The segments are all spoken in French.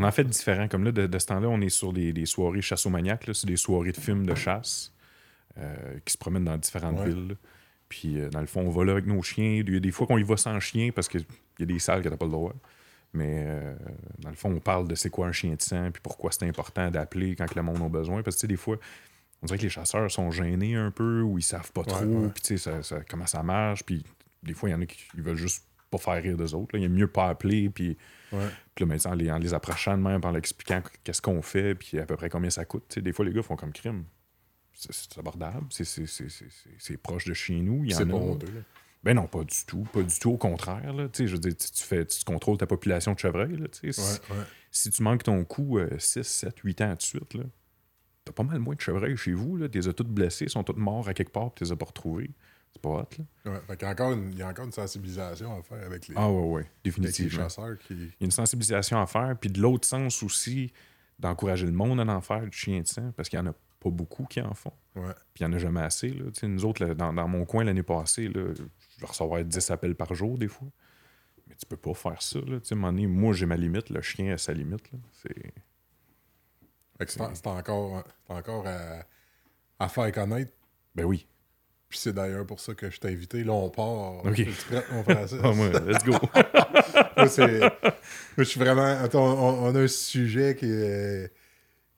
on en fait différents. Comme là, de, de ce temps-là, on est sur des, des soirées chasse aux maniaques. C'est des soirées de films de chasse euh, qui se promènent dans différentes Ouais. villes. là. Puis, euh, dans le fond, on va là avec nos chiens. Il y a des fois qu'on y va sans chien parce qu'il y a des salles que t'as pas le droit. Mais euh, dans le fond, on parle de c'est quoi un chien de sang, puis pourquoi c'est important d'appeler quand que le monde a besoin. Parce que, tu sais, des fois, on dirait que les chasseurs sont gênés un peu ou ils savent pas trop, ouais. puis tu sais, ça- ça- comment ça marche. Puis, des fois, il y en a qui ils veulent juste pas faire rire d'eux autres. là. Il est mieux pas appeler, puis Ouais. puis là, maintenant, en les, en les approchant de même, en leur expliquant qu'est-ce qu'on fait, puis à peu près combien ça coûte. Des fois, les gars font comme crime. C'est abordable, c'est- c'est c'est- c'est- c'est- c'est proche de chez nous. Il y C'est en pas a. honteux. Ben non, pas du tout. Pas du tout. Au contraire. Là. Je veux dire, tu, fais, tu contrôles ta population de chevreuils. Là, si, Ouais, ouais. si tu manques ton coup 6, 7, 8 ans de suite, là, t'as pas mal moins de chevreuils chez vous. Là. T'es as toutes blessés, sont tous morts à quelque part, puis t'es as pas retrouvés. C'est pas hot. Là. Ouais, fait qu'il y a encore une- il y a encore une sensibilisation à faire avec les, Ah ouais, ouais, avec les définitivement. chasseurs qui. Il y a une sensibilisation à faire. Puis de l'autre sens aussi, d'encourager le monde à en faire du chien de sang, parce qu'il n'y en a pas beaucoup qui en font. Ouais. Puis il n'y en a jamais assez. Là. Tu sais, Nous autres, là, dans, dans mon coin l'année passée, là, je vais recevoir 10 appels par jour des fois. Mais tu peux pas faire ça. Là. Tu sais, à un moment donné, moi, j'ai ma limite. Le chien a sa limite. C'est... C'est en- c'est encore, encore à, à faire connaître. Ben oui. Puis c'est d'ailleurs pour ça que je t'ai invité. Là, on part. Ok. Es-tu prêt, mon Francis? Moi, let's go. Moi, c'est- moi, je suis vraiment. Attends, on, on a un sujet qui, est-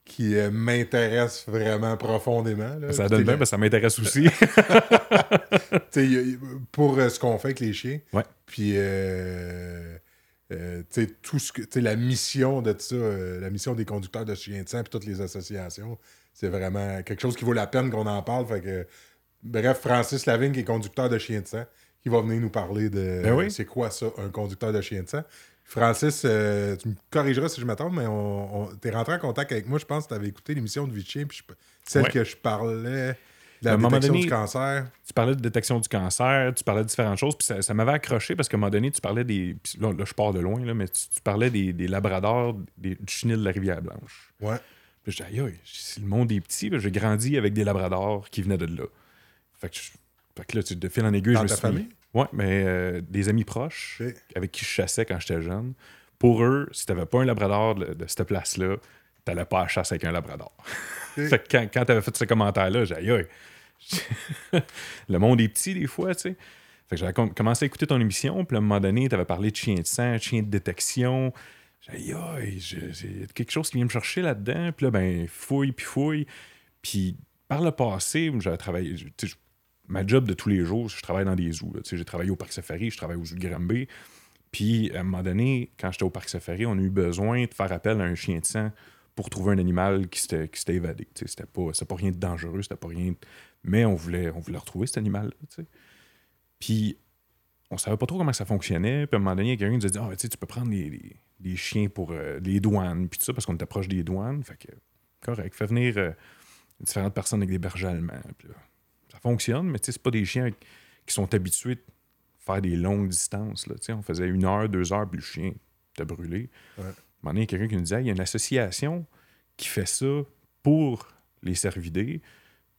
qui euh, m'intéresse vraiment profondément. là. ça donne bien, parce que ça m'intéresse aussi. Pour euh, ce qu'on fait avec les chiens. Ouais. Puis, euh, euh, tout ce que, la mission de ça, euh, la mission des conducteurs de chiens de sang, puis toutes les associations, c'est vraiment quelque chose qui vaut la peine qu'on en parle. Fait que, bref, Francis Lavigne, qui est conducteur de chiens de sang, qui va venir nous parler de Ben oui. c'est quoi ça, un conducteur de chien de sang. Francis, euh, tu me corrigeras si je me trompe, mais on, on- t'es rentré en contact avec moi, je pense que tu avais écouté l'émission de Vichy, puis je- celle Ouais. que je parlais de la détection donné- du cancer. tu parlais de détection du cancer, tu parlais de différentes choses, puis ça, ça m'avait accroché parce qu'à un moment donné, tu parlais des. puis Là, là, je pars de loin, là, mais tu, tu parlais des, des labradors, des, du chenil de la Rivière-Blanche. Ouais. Puis je dis, aïe, aïe, si le monde est petit, j'ai grandi avec des labradors qui venaient de là. Fait que, je- fait que là, tu, de fil en aiguille, Dans je me ta suis famille? Ouais, mais euh, des amis proches avec qui je chassais quand j'étais jeune. Pour eux, si t'avais pas un labrador de, de cette place-là, t'allais pas à la chasse avec un labrador. Fait que quand, quand t'avais fait ce commentaire-là, j'ai aïe, aïe. le monde est petit des fois, tu sais. Fait que j'avais com- commencé à écouter ton émission, puis à un moment donné, t'avais parlé de chien de sang, chien de détection. J'ai dit, aïe, j'ai quelque chose qui vient me chercher là-dedans. Puis là, ben, fouille, puis fouille. Puis par le passé, j'avais travaillé. Ma job de tous les jours, je travaille dans des zoos. J'ai travaillé au Parc Safari, je travaille au zoo de Granby. Puis à un moment donné, quand j'étais au Parc Safari, on a eu besoin de faire appel à un chien de sang pour trouver un animal qui s'était évadé. C'était pas, pas rien de dangereux, c'était pas rien. Mais on voulait, on voulait retrouver cet sais. Puis on savait pas trop comment ça fonctionnait. Puis à un moment donné, quelqu'un nous a dit Ah, tu peux prendre des- des chiens pour euh, les douanes, puis tout ça, parce qu'on était proche des douanes. Fait que, correct, fait venir euh, différentes personnes avec des bergers allemands. Puis là, fonctionne, mais tu c'est pas des chiens qui sont habitués de faire des longues distances. Là, Tu on faisait une heure, deux heures, puis le chien était brûlé. Ouais. À un il y a quelqu'un qui nous disait il y a une association qui fait ça pour les cervidés,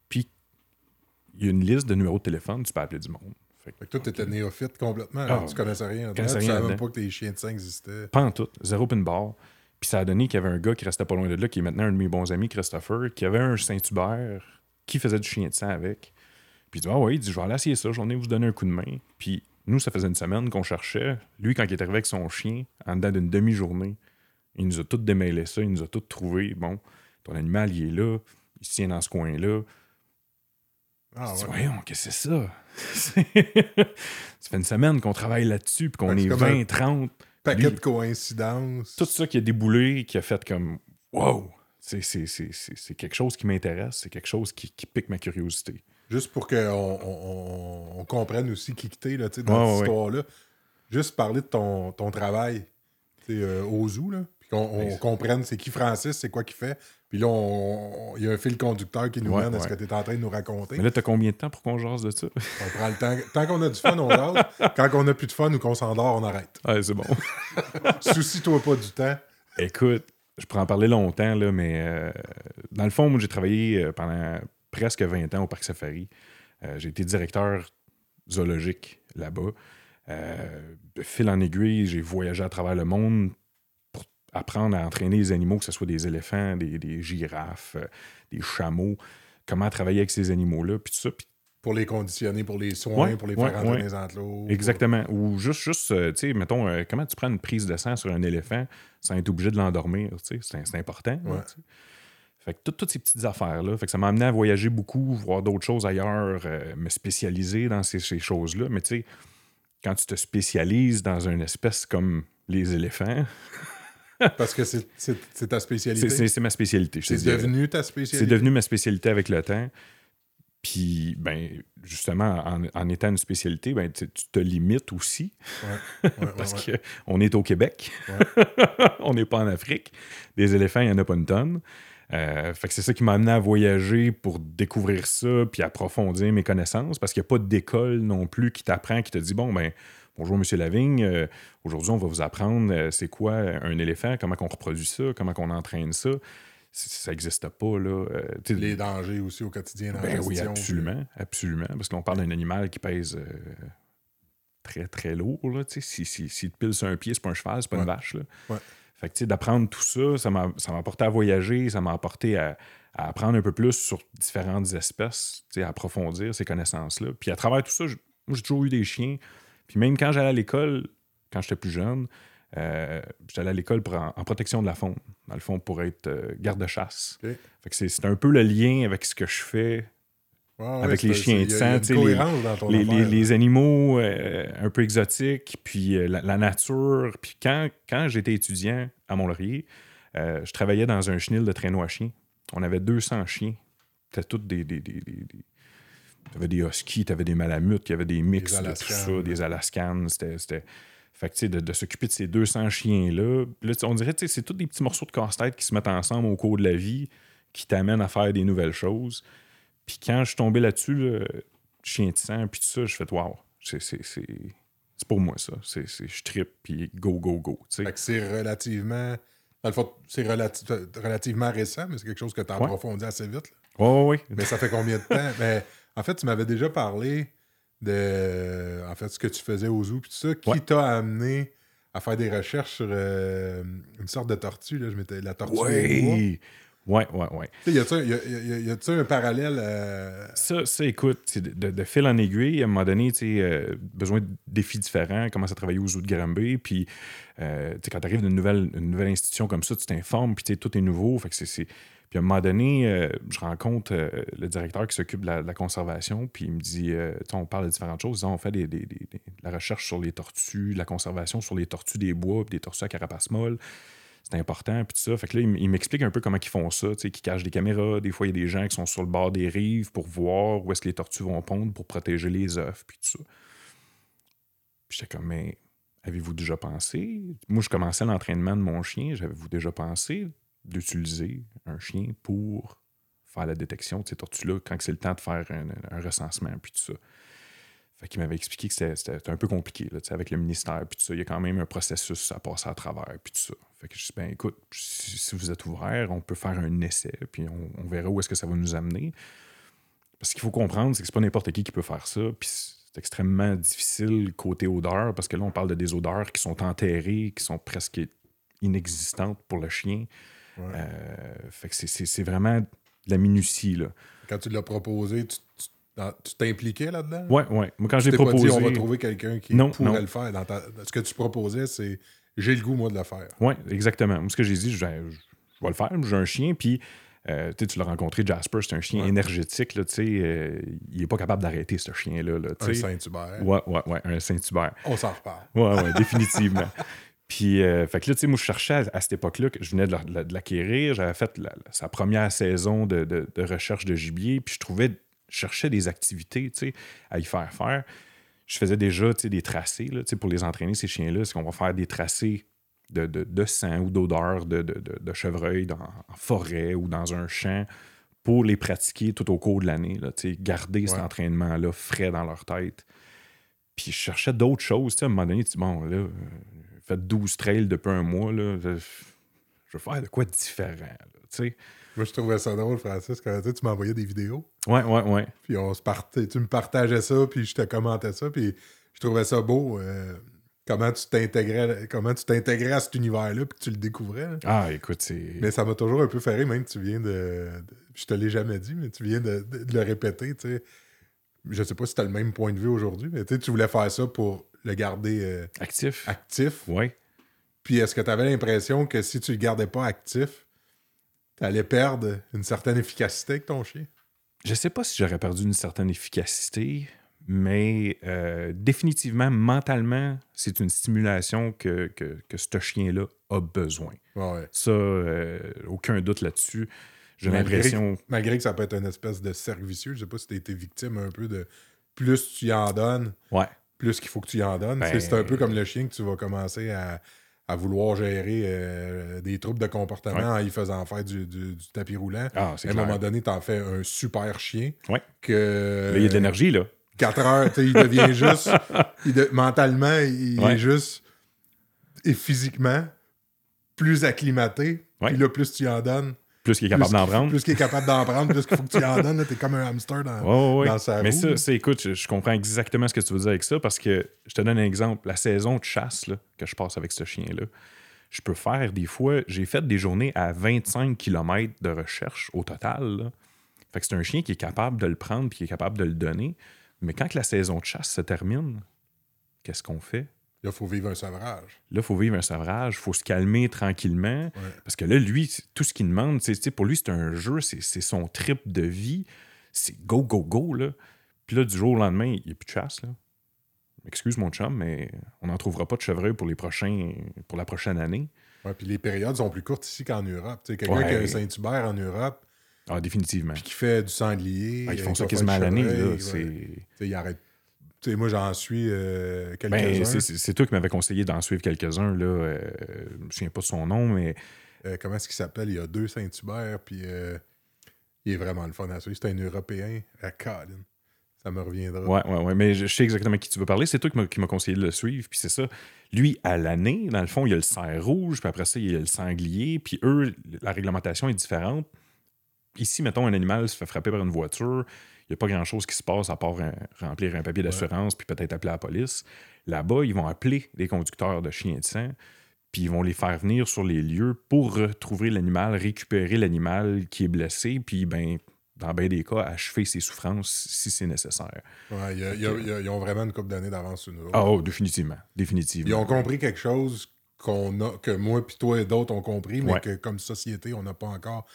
puis il y a une liste de numéros de téléphone, tu peux appeler du monde. Fait que, Fait que toi, t'étais néophyte complètement. Ah, tu connaissais rien. je connaissais tu savais même pas que tes chiens de sang existaient. Pas en tout, zéro pin bar. Puis ça a donné qu'il y avait un gars qui restait pas loin de là, qui est maintenant un de mes bons amis, Christopher, qui avait un Saint-Hubert, qui faisait du chien de sang avec. Puis il dit Ah ouais, il dit Je vais aller essayer ça, j'en ai vous donner un coup de main. Puis nous, ça faisait une semaine qu'on cherchait. Lui, quand il est arrivé avec son chien, en dedans d'une demi-journée, il nous a tout démêlé ça, il nous a tout trouvé. Bon, ton animal, il est là, il se tient dans ce coin-là. Ah, ouais. Voyons, qu'est-ce que c'est ça? ça fait une semaine qu'on travaille là-dessus, puis qu'on est c'est comme un 20, 30. Paquet de coïncidences. tout ça qui a déboulé, qui a fait comme Wow! C'est, quelque chose qui m'intéresse, c'est quelque chose qui, qui pique ma curiosité. Juste pour qu'on on, comprenne aussi qui t'es là, tu dans Ouais, cette ouais, ouais. histoire-là. Juste parler de ton, ton travail tu sais, euh, au zoo, là. Puis qu'on on Ouais. comprenne c'est qui Francis, c'est quoi qu'il fait. Puis là, il y a un fil conducteur qui nous Ouais, mène à ce ouais. que tu es en train de nous raconter. Mais là, t'as combien de temps pour qu'on jase de ça? On prend le temps. Tant qu'on a du fun, on jase. Quand on a plus de fun ou qu'on s'endort, on arrête. Ah, c'est bon. Soucie-toi pas du temps. Écoute, je pourrais en parler longtemps, là, mais euh, dans le fond, moi, j'ai travaillé euh, pendant presque 20 ans au Parc Safari. Euh, j'ai été directeur zoologique là-bas. Euh, de fil en aiguille, j'ai voyagé à travers le monde pour apprendre à entraîner les animaux, que ce soit des éléphants, des, des girafes, euh, des chameaux, comment travailler avec ces animaux-là, puis tout ça. Pour les conditionner, pour les soins, Ouais, pour les ouais, faire ouais. les enclos. Exactement. Ou juste, juste euh, tu sais, mettons, comment tu prends une prise de sang sur un éléphant sans être obligé de l'endormir, tu sais, c'est important. là. Fait que tout- toutes ces petites affaires-là, fait que ça m'a amené à voyager beaucoup, voir d'autres choses ailleurs, euh, me spécialiser dans ces, ces choses-là. Mais tu sais, quand tu te spécialises dans une espèce comme les éléphants, Parce que c'est- c'est c'est ta c'est- spécialité. c'est c'est ma spécialité. C'est devenu ta C'est spécialité. devenu ma spécialité avec le temps. Puis, ben, justement, en, en étant une spécialité, ben, tu tu te limites aussi. Ouais, ouais, Parce ouais. qu'on est au Québec. on n'est pas en Afrique. Des éléphants, il n'y en a pas une tonne. Euh, fait que c'est ça qui m'a amené à voyager pour découvrir ça puis approfondir mes connaissances parce qu'il n'y a pas d'école non plus qui t'apprend, qui te dit bon, ben, bonjour Monsieur Lavigne, euh, aujourd'hui on va vous apprendre euh, c'est quoi un éléphant, comment on reproduit ça, comment on entraîne ça. Ça n'existe pas, là. Euh, Les dangers aussi au quotidien dans la ben oui, gestion. absolument, absolument. Parce qu'on parle d'un animal qui pèse très, très lourd. Là, tu sais. si, si, s'il te pile sur un pied, c'est pas un cheval, c'est pas une vache. Là. Ouais. Fait que, d'apprendre tout ça, ça m'a ça m'a apporté à voyager, ça m'a apporté à, à apprendre un peu plus sur différentes espèces, à approfondir ces connaissances-là. Puis à travers tout ça, moi, j'ai toujours eu des chiens. Puis même quand j'allais à l'école, quand j'étais plus jeune, euh, j'allais à l'école pour en, en protection de la faune, dans le fond, pour être euh, garde-chasse. Ok. Fait que c'est c'est un peu le lien avec ce que je fais Avec les chiens de sang, les- cohérence dans ton les, affaire, les- là. les animaux euh, un peu exotiques, puis euh, la, la nature. Puis quand, quand j'étais étudiant à Mont-Laurier, euh, je travaillais dans un chenil de traîneau à chiens. On avait 200 chiens. C'était tous des... des, des, des- des- T'avais des huskies, t'avais des malamutes, il y avait des mix de tout Alaskans. ça, des alaskan. C'était... Fait que, tu sais, de, de s'occuper de ces 200 chiens-là, là, on dirait, tu sais, c'est tous des petits morceaux de casse-tête qui se mettent ensemble au cours de la vie, qui t'amènent à faire des nouvelles choses. Puis quand je suis tombé là-dessus, là, chien de sang, puis tout ça, je fais waouh, c'est pour moi ça. C'est je trippe, puis go, go, go. Fait que c'est relativement. Dans le fond, c'est relati- relativement récent, mais c'est quelque chose que tu as Ouais. approfondi assez vite. là. Ouais, ouais. Mais ça fait combien de temps? Mais en fait, tu m'avais déjà parlé de en fait ce que tu faisais au zoo puis tout ça. Qui Ouais. t'a amené à faire des recherches sur euh, une sorte de tortue? Là? Je m'étais, la tortue des bois. Ouais. Ouais, ouais, ouais. Tu sais, Y un, y a- y a- y a-tu un parallèle euh, Ça, ça, écoute, de, de- de fil en aiguille, à un moment donné, tu euh, besoin de défis différents, commence à travailler aux zoo de Granby, puis euh, quand tu arrives d'une nouvelle, une nouvelle institution comme ça, tu t'informes, puis tout est nouveau, fait que c'est... Puis à un moment donné, euh, je rencontre euh, le directeur qui s'occupe de la, de la conservation, puis il me dit, euh, tu sais, on parle de différentes choses, on fait des, des- de la recherche sur les tortues, la conservation sur les tortues des bois, puis des tortues à carapace molle. C'est important, puis tout ça. Fait que là, il m'explique un peu comment ils font ça, tu sais, qu'ils cachent des caméras. Des fois, il y a des gens qui sont sur le bord des rives pour voir où est-ce que les tortues vont pondre pour protéger les œufs, puis tout ça. Puis j'étais comme, mais avez-vous déjà pensé? Moi, je commençais l'entraînement de mon chien. J'avais-vous déjà pensé d'utiliser un chien pour faire la détection de ces tortues-là quand c'est le temps de faire un, un recensement, puis tout ça? Fait qu'il m'avait expliqué que c'était- un peu compliqué, là, avec le ministère, puis tout ça. Il y a quand même un processus à passer à travers, puis tout ça. Fait que je dis, ben écoute, si, si vous êtes ouvert, on peut faire un essai, puis on, on verra où est-ce que ça va nous amener. Parce qu'il faut comprendre, c'est que c'est pas n'importe qui qui peut faire ça, puis c'est extrêmement difficile côté odeur, parce que là, on parle de des odeurs qui sont enterrées, qui sont presque inexistantes pour le chien. Ouais. Euh, fait que c'est vraiment de la minutie, là. Quand tu l'as proposé, tu tu- dans- tu t'impliquais là-dedans? Ouais, ouais. Moi, quand j'ai pas proposé... dit, on va trouver quelqu'un qui Non, pourrait non. le faire. Dans ta- Ce que tu proposais, c'est j'ai le goût, moi, de le faire. Oui, exactement. Moi, ce que j'ai dit, je, je vais le faire. J'ai un chien, puis euh, tu sais, tu l'as rencontré, Jasper, c'est un chien Ouais. énergétique. Là, euh, il n'est pas capable d'arrêter, ce chien-là. Là, Un. Saint-Hubert. Ouais, ouais, ouais, un Saint-Hubert. On s'en reparle. Ouais, ouais, définitivement. Puis, euh, fait que là, tu sais, moi, je cherchais à, à cette époque-là, que je venais de la- de la- de l'acquérir. J'avais fait la- la- sa première saison de, de- de recherche de gibier, puis je trouvais, cherchais des activités, à y faire faire. Je faisais déjà, des tracés, là, pour les entraîner, ces chiens-là. C'est qu'on va faire des tracés de, de- de sang ou d'odeur de, de, chevreuil dans, en forêt ou dans un champ pour les pratiquer tout au cours de l'année, garder cet entraînement-là frais dans leur tête. Puis je cherchais d'autres choses. À un moment donné, tu dis, bon, là, euh, fait 12 trails depuis un mois. Là, je, je veux faire de quoi de différent. là. Moi, je trouvais ça drôle, Francis, quand tu sais, tu m'envoyais des vidéos. Ouais, ouais, ouais. Puis on se partait, tu me partageais ça, puis je te commentais ça, puis je trouvais ça beau. euh, comment tu t'intégrais comment tu t'intégrais à cet univers-là puis que tu le découvrais. là. Ah, écoute, c'est. Mais ça m'a toujours un peu fait rire, même que tu viens de. de- je te l'ai jamais dit, mais tu viens de, de- de le répéter, tu sais. Je sais pas si tu as le même point de vue aujourd'hui, mais tu voulais faire ça pour le garder euh, Actif. actif. Ouais. Puis est-ce que tu avais l'impression que si tu le gardais pas actif, tu allais perdre une certaine efficacité avec ton chien? Je sais pas si j'aurais perdu une certaine efficacité, mais euh, définitivement, mentalement, c'est une stimulation que, que, que ce chien-là a besoin. Ouais. Ça, euh, aucun doute là-dessus. J'ai l'impression. Malgré que ça peut être une espèce de cercle vicieux, je sais pas si tu été victime un peu de plus tu y en donnes, Ouais. plus qu'il faut que tu y en donnes. Ben- C'est un peu comme le chien que tu vas commencer à, à vouloir gérer euh, des troubles de comportement Ouais. en y faisant faire du, du- du tapis roulant. Ah, c'est À un moment donné, tu en fais un super chien Ouais. que Là, il y a de l'énergie, là. 4 heures, il devient juste. il de- mentalement, il Ouais. est juste. Et physiquement, plus acclimaté. Puis là, plus tu en donnes. Plus qu'il est capable d'en prendre. Plus qu'il est capable d'en prendre, plus qu'il faut que tu en donnes. T'es comme un hamster dans, ouais. sa Mais roue. ça, c'est, écoute, je, je comprends exactement ce que tu veux dire avec ça parce que je te donne un exemple. La saison de chasse là, que je passe avec ce chien-là, je peux faire des fois, j'ai fait des journées à 25 km de recherche au total. là. Fait que c'est un chien qui est capable de le prendre puis qui est capable de le donner. Mais quand que la saison de chasse se termine, qu'est-ce qu'on fait? Là, il faut vivre un sevrage. Là, il faut vivre un sevrage, il faut se calmer tranquillement. Parce que là, lui, tout ce qu'il demande, c'est- pour lui, c'est un jeu, c'est son trip de vie. C'est go, go, go. Là. Puis là, du jour au lendemain, il n'y a plus de chasse. Là. Excuse mon chum, mais on n'en trouvera pas de chevreuil pour, les prochains, pour la prochaine année. Ouais, puis les périodes sont plus courtes ici qu'en Europe. Quelqu'un Ouais. qui a un Saint-Hubert en Europe, Ah, définitivement. puis qui fait du sanglier. Ah, ils font qui ça quasiment à l'année. chevreuil, là. Sais, moi, j'en suis euh, quelques-uns. ben, c'est- c'est toi qui m'avais conseillé d'en suivre quelques-uns. Là. Euh, je me souviens pas de son nom, mais Euh, comment est-ce qu'il s'appelle? Il y a deux Saint-Hubert, puis il est vraiment le fun à suivre. C'est un Européen à Colin. Ça me reviendra. Ouais, ouais, ouais. Mais je, je sais exactement qui tu veux parler. C'est toi qui m'a- qui m'a conseillé de le suivre. Puis c'est ça. Lui, à l'année, dans le fond, il y a le cerf rouge. Puis après ça, il y a le sanglier. Puis eux, la réglementation est différente. Ici, mettons, un animal se fait frapper par une voiture. Il n'y a pas grand-chose qui se passe à part un- remplir un papier d'assurance puis peut-être appeler la police. Là-bas, ils vont appeler des conducteurs de chiens de sang. Puis ils vont les faire venir sur les lieux pour retrouver l'animal, récupérer l'animal qui est blessé. Puis, ben, dans bien des cas, achever ses souffrances si c'est nécessaire. Ouais, il y a- il y a- il y a- ils ont vraiment une couple d'années d'avance sur nous. Ah, oh, définitivement. Définitivement. Ils ont compris quelque chose qu'on a, que moi puis toi et d'autres ont compris, mais Ouais. que comme société, on n'a pas encore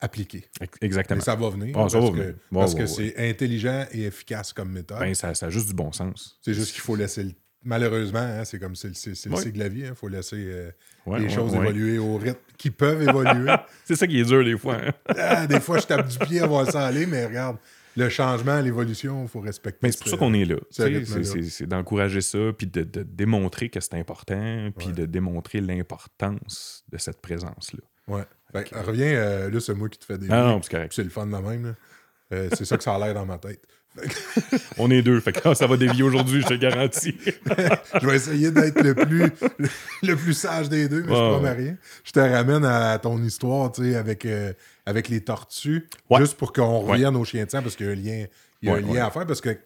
appliqué. Ex- Exactement. Ça va venir. Ah, ça parce va que, venir. Ouais, parce que c'est intelligent et efficace comme méthode. Ben, ça, ça a juste du bon sens. c'est juste qu'il faut laisser le... Malheureusement, hein, c'est comme c'est, c'est- c'est le cycle de la vie. Il faut laisser euh, Ouais, les ouais, choses ouais. évoluer au rythme qui peuvent évoluer. C'est ça qui est dur des fois. hein. Ah, des fois, je tape du pied à voir ça aller, mais regarde, le changement, l'évolution, il faut respecter. Mais c'est pour ce- ça qu'on est là. C'est d'encourager ça, puis de, de démontrer que c'est important, puis de démontrer l'importance de cette présence-là. Ouais. Fait reviens, euh, là, c'est moi qui te fais des. Ah non, c'est correct. C'est le fun de même. là. Euh, c'est ça que ça a l'air dans ma tête. On est deux, fait que ça va dévier aujourd'hui, je te garantis. je vais essayer d'être le plus, le plus sage des deux, mais je Ouais, promets ouais. rien. Je te ramène à ton histoire, tu sais, avec, euh, avec les tortues, Ouais. juste pour qu'on Ouais. revienne aux chiens de sang, parce qu'il y a un lien, il y a Ouais, un lien ouais. à faire, parce que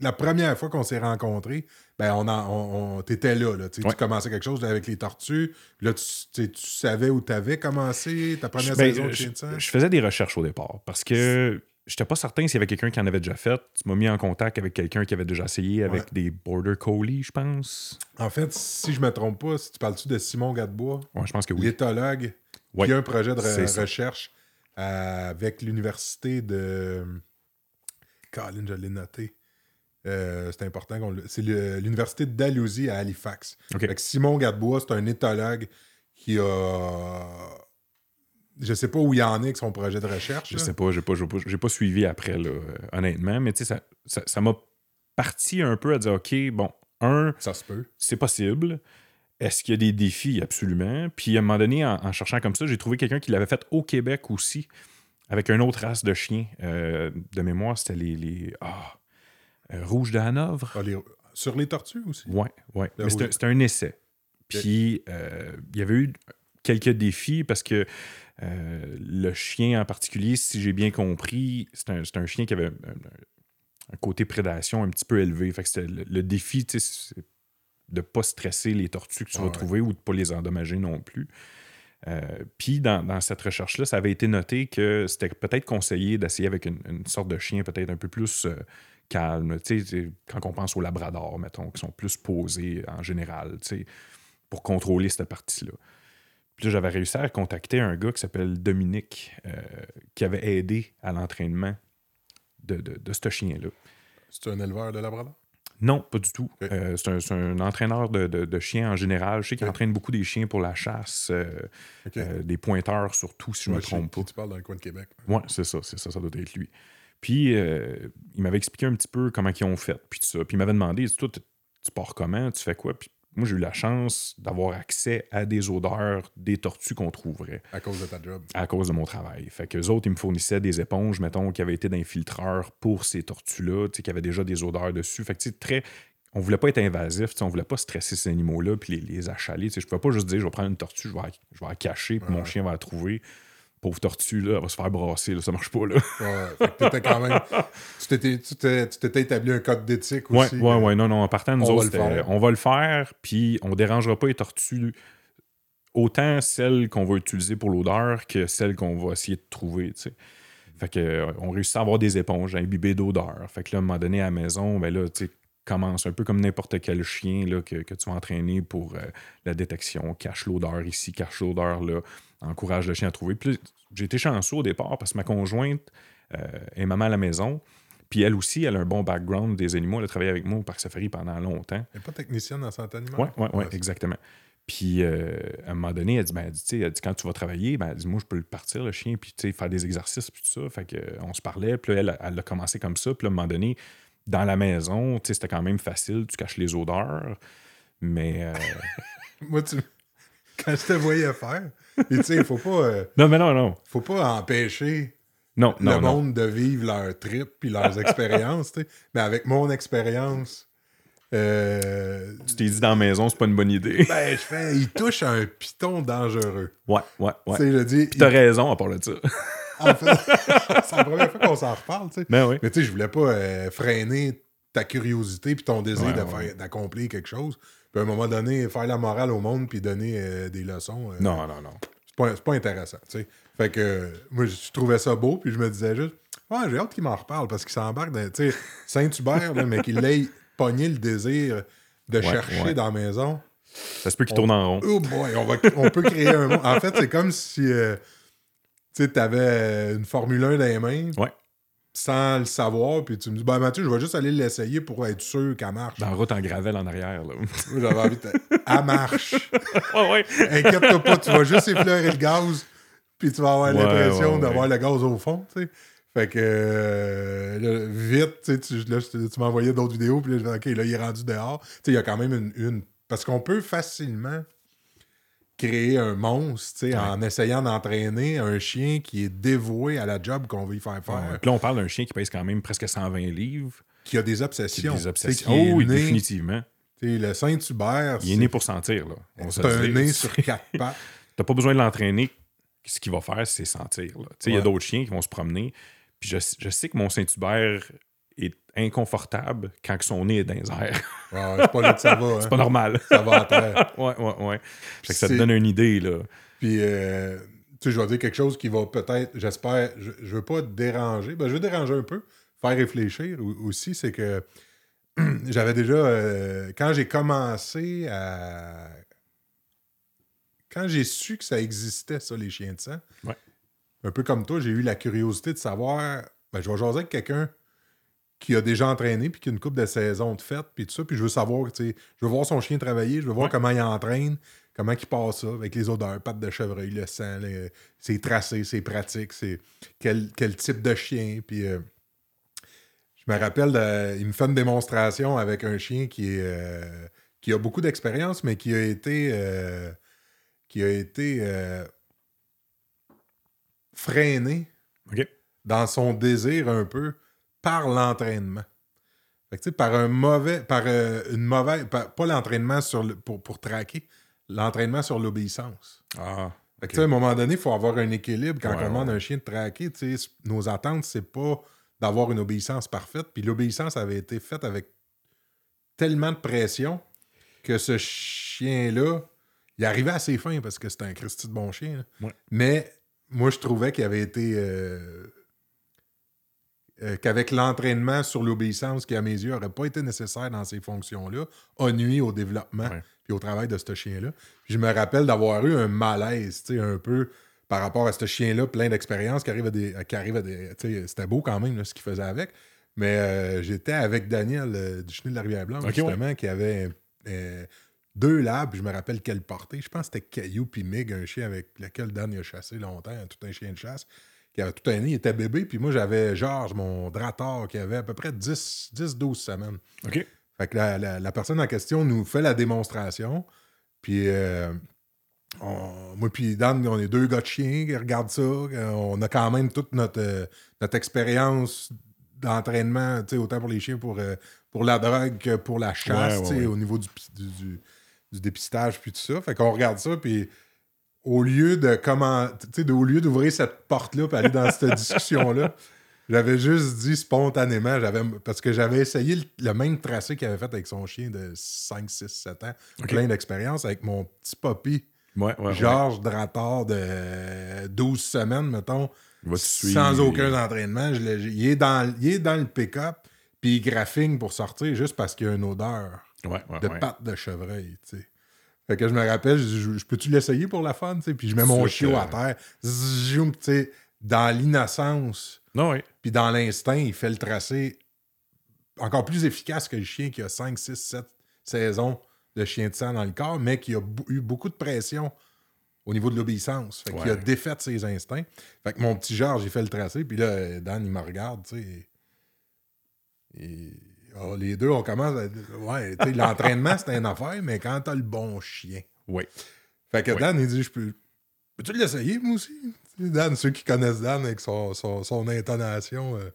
la première fois qu'on s'est rencontrés, ben on, en- on, on- t'étais là, là tu Ouais. tu commençais quelque chose avec les tortues, là, tu, tu tu savais où t'avais commencé ta première Ben, saison de je, je faisais des recherches au départ parce que j'étais pas certain s'il y avait quelqu'un qui en avait déjà fait. Tu m'as mis en contact avec quelqu'un qui avait déjà essayé avec Ouais. des Border Collie, je pense. En fait, si je me trompe pas, si tu parles-tu de Simon Gadebois, Ouais, je pense que oui. l'éthologue, Ouais. qui a un projet de re- recherche euh, avec l'université de. Colin, je l'ai noté. Euh, c'est important qu'on le- C'est l'université de Dalhousie à Halifax. OK. Fait que Simon Gadebois, c'est un éthologue qui a. Je sais pas où il en est avec son projet de recherche. Je là. sais pas, j'ai pas, pas, pas suivi après, là, euh, honnêtement, mais tu sais, ça- ça ça m'a parti un peu à dire, OK, bon, un, Ça se peut. c'est possible. Est-ce qu'il y a des défis? Absolument. Puis à un moment donné, en, en cherchant comme ça, j'ai trouvé quelqu'un qui l'avait fait au Québec aussi, avec une autre race de chiens. Euh, de mémoire, c'était les, les ah, euh, Rouges de Hanovre. Ah, les- Sur les tortues aussi? Ouais. Le Mais c'était rouge. un essai. Puis euh, il y avait eu quelques défis parce que euh, le chien en particulier, si j'ai bien compris, c'est un, chien qui avait un, côté prédation un petit peu élevé. Fait que c'était le, le défi, tu sais, c'est de pas stresser les tortues que tu Ah vas ouais. trouver ou de pas les endommager non plus. Euh, Puis dans, dans cette recherche-là, ça avait été noté que c'était peut-être conseillé d'essayer avec une, une sorte de chien peut-être un peu plus calme. Tu sais, c'est- quand on pense aux labradors, mettons, qui sont plus posés en général, tu sais, pour contrôler cette partie-là. Puis là, j'avais réussi à contacter un gars qui s'appelle Dominique, euh, qui avait aidé à l'entraînement de, de, de ce chien-là. C'est un éleveur de labrador? Non, pas du tout. Euh, c'est un, entraîneur de, de- de chiens en général. Je sais qu'il entraîne beaucoup des chiens pour la chasse, euh, euh, des pointeurs surtout, si je ne me trompe pas. Tu parles dans le coin de Québec. Ouais, c'est ça, c'est ça, ça doit être lui. Puis, euh, il m'avait expliqué un petit peu comment ils ont fait, puis tout ça. Puis, il m'avait demandé, toi, tu pars comment, tu fais quoi? Puis, moi, j'ai eu la chance d'avoir accès à des odeurs des tortues qu'on trouverait À cause de ta job. à cause de mon travail. Fait que autres, ils me fournissaient des éponges, mettons, qui avaient été d'infiltreurs pour ces tortues-là, qui avaient déjà des odeurs dessus. Fait que, tu sais, très. On voulait pas être invasif, on voulait pas stresser ces animaux-là puis les, les achaler. Tu sais, je pouvais pas juste dire, je vais prendre une tortue, je vais la, je vais la cacher, puis mon chien va la trouver. Pauvre tortue, là, elle va se faire brasser, là, ça marche pas, là. Ouais, t'étais quand même. Tu t'étais, établi un code d'éthique Ouais, aussi. ouais, euh, ouais, non, non, en partant, nous on autres, on va le faire, puis on dérangera pas les tortues, autant celles qu'on va utiliser pour l'odeur que celles qu'on va essayer de trouver, tu sais. Fait que, euh, on réussit à avoir des éponges imbibées d'odeur. Fait que là, à un moment donné, à la maison, ben là, tu sais, commence un peu comme n'importe quel chien là, que, que tu vas entraîner pour euh, la détection. Cache l'odeur ici, cache l'odeur là. Encourage le chien à trouver. Puis j'ai été chanceux au départ parce que ma conjointe euh, est maman à la maison. Puis elle aussi, elle a un bon background des animaux. Elle a travaillé avec moi au Parc Safari pendant longtemps. Elle n'est pas technicienne en santé animale? Oui, oui, oui, c'est- exactement. Puis euh, à un moment donné, elle dit, ben, elle dit, tu sais, elle dit, quand tu vas travailler, ben, elle dit, moi, je peux le partir, le chien, puis faire des exercices, puis tout ça. Fait que, euh, on se parlait, puis là, elle, elle a commencé comme ça. Puis là, à un moment donné, dans la maison, c'était quand même facile, tu caches les odeurs. Mais. euh, Moi, tu... quand je te voyais faire, tu sais, il faut pas, euh, Non, mais non, non. faut pas empêcher Non, non, le non. monde de vivre leur trip puis leurs expériences. Mais avec mon expérience, euh, Tu t'es dit dans la maison, c'est pas une bonne idée. ben, je fais, il touche à un piton dangereux. Ouais, ouais, ouais. Tu sais, je dis, Puis t'as raison à part de ça. En fait, c'est la première fois qu'on s'en reparle, tu sais. ben oui. Mais tu sais, je voulais pas euh, freiner ta curiosité puis ton désir Ouais, ouais. d'accomplir quelque chose. Puis à un moment donné, faire la morale au monde puis donner euh, des leçons, euh, Non, non, non. c'est pas, pas intéressant, tu sais. Fait que moi, je trouvais ça beau puis je me disais juste, ouais, j'ai hâte qu'il m'en reparle parce qu'il s'embarque dans, tu sais, Saint-Hubert, mais qu'il ait pogné le désir de Ouais, chercher dans la maison. Ça se peut qu'il tourne en rond. Oh boy, on, va, on peut créer un monde. En fait, c'est comme si euh, tu sais, t'avais une Formule 1 dans les mains. Ouais. Sans le savoir, puis tu me dis, ben Mathieu, je vais juste aller l'essayer pour être sûr qu'elle marche. Dans la route en gravelle en arrière, là. J'avais envie de. Elle marche. ouais, ouais. Inquiète-toi pas, tu vas juste effleurer le gaz, puis tu vas avoir Ouais, l'impression ouais, d'avoir le gaz au fond, tu sais. Fait que, euh, là, vite, tu sais, tu, m'envoyais d'autres vidéos, puis là, OK, là, il est rendu dehors. Tu sais, il y a quand même une. une- parce qu'on peut facilement créer un monstre, en essayant d'entraîner un chien qui est dévoué à la job qu'on veut lui faire faire, Ouais. Là, on parle d'un chien qui pèse quand même presque 120 livres. qui a des Qui a obsessions. des obsessions. qui Oh, oui, né- définitivement. le Saint-Hubert, Il est né pour sentir, là. On va se c'est un dire. nez sur quatre pattes. T'as pas besoin de l'entraîner. Ce qu'il va faire, c'est sentir. là. Tu sais, Il y a d'autres chiens qui vont se promener. Puis je, je sais que mon Saint-Hubert est inconfortable quand son nez est dans les airs. C'est pas là que ça va. hein. c'est pas normal. Ça va à terre. ouais, ouais, ouais. Fait que ça te donne une idée, là. Puis, euh, tu sais, je vais dire quelque chose qui va peut-être, j'espère, je, je veux pas te déranger. Ben, je veux déranger un peu, faire réfléchir au- aussi, c'est que j'avais déjà, euh, quand j'ai commencé à. Quand j'ai su que ça existait, ça, les chiens de sang, Ouais. un peu comme toi, j'ai eu la curiosité de savoir, ben, je vais jaser avec quelqu'un qui a déjà entraîné, puis qui a une coupe de saison de fête, puis tout ça, puis je veux savoir, tu sais, je veux voir son chien travailler, je veux voir Ouais. comment il entraîne, comment il passe ça, avec les odeurs, pattes de chevreuil, le sang, les- c'est tracé, c'est pratique, c'est quel, quel type de chien, puis euh, je me rappelle, de- il me fait une démonstration avec un chien qui est euh, qui a beaucoup d'expérience, mais qui a été euh, qui a été freiné dans son désir un peu par l'entraînement. Fait que, tu sais, par un mauvais, par euh, une mauvaise, par- pas l'entraînement sur le- pour, pour traquer, l'entraînement sur l'obéissance. Ah. Fait que, tu sais, à un moment donné, il faut avoir un équilibre quand Ouais, on demande ouais. à un chien de traquer. tu sais, Nos attentes, c'est pas d'avoir une obéissance parfaite. Puis l'obéissance avait été faite avec tellement de pression que ce chien-là, il arrivait assez fin parce que c'était un Christy de bon chien. Ouais. Mais moi, je trouvais qu'il avait été. euh, euh, qu'avec l'entraînement sur l'obéissance, qui à mes yeux n'aurait pas été nécessaire dans ces fonctions-là, a nuit au développement Ouais. puis au travail de ce chien-là. Je me rappelle d'avoir eu un malaise, tu sais, un peu par rapport à ce chien-là, plein d'expérience, qui arrive à des. Qui arrive à des c'était beau quand même là, ce qu'il faisait avec. Mais euh, j'étais avec Daniel euh, du Chenil de la Rivière-Blanche, justement, qui avait euh, deux labs, je me rappelle quelle portée. Je pense que c'était Caillou puis Mig, un chien avec lequel Dan a chassé longtemps, tout un chien de chasse, qui avait tout un nez, il était bébé. Puis moi, j'avais Georges, mon drator, qui avait à peu près 10 10-12 semaines. OK. Fait que la, la- la personne en question nous fait la démonstration. Puis euh, on- moi puis Dan, on est deux gars de chiens qui regardent ça. On a quand même toute notre, euh, notre expérience d'entraînement, autant pour les chiens pour, euh, pour la drogue que pour la chasse, Ouais, ouais, tu sais, ouais. au niveau du, du, du- du dépistage puis tout ça. Fait qu'on regarde ça, puis au lieu de comment, de- au lieu d'ouvrir cette porte-là puis aller dans cette discussion-là, j'avais juste dit spontanément, j'avais parce que j'avais essayé le, le même tracé qu'il avait fait avec son chien de 5, 6, 7 ans, plein d'expérience, avec mon petit papy, Ouais, ouais, ouais. Georges Drator de 12 semaines, mettons, sans suivre. aucun entraînement. Je il, est dans, il est dans le pick-up, puis il graphigne pour sortir juste parce qu'il y a une odeur de pattes de chevreuil, tu sais. Fait que je me rappelle, je, peux-tu l'essayer pour la fun, tu sais? Puis je mets mon chiot que- à terre, zoom, tu sais, dans l'innocence, Non, puis dans l'instinct, il fait le tracé encore plus efficace que le chien qui a 5, 6, 7 saisons de chien de sang dans le corps, mais qui a eu beaucoup de pression au niveau de l'obéissance. Fait qu'il a défait ses instincts. Fait que mon petit Georges, il fait le tracé, puis là, Dan, il me regarde, tu sais. Et... ah, les deux, on commence à... Ouais, l'entraînement, c'est une affaire, mais quand t'as le bon chien... Ouais. Fait que. Dan, il dit, je peux... Peux-tu l'essayer, moi aussi? Dan, ceux qui connaissent Dan avec son, son, son intonation, euh,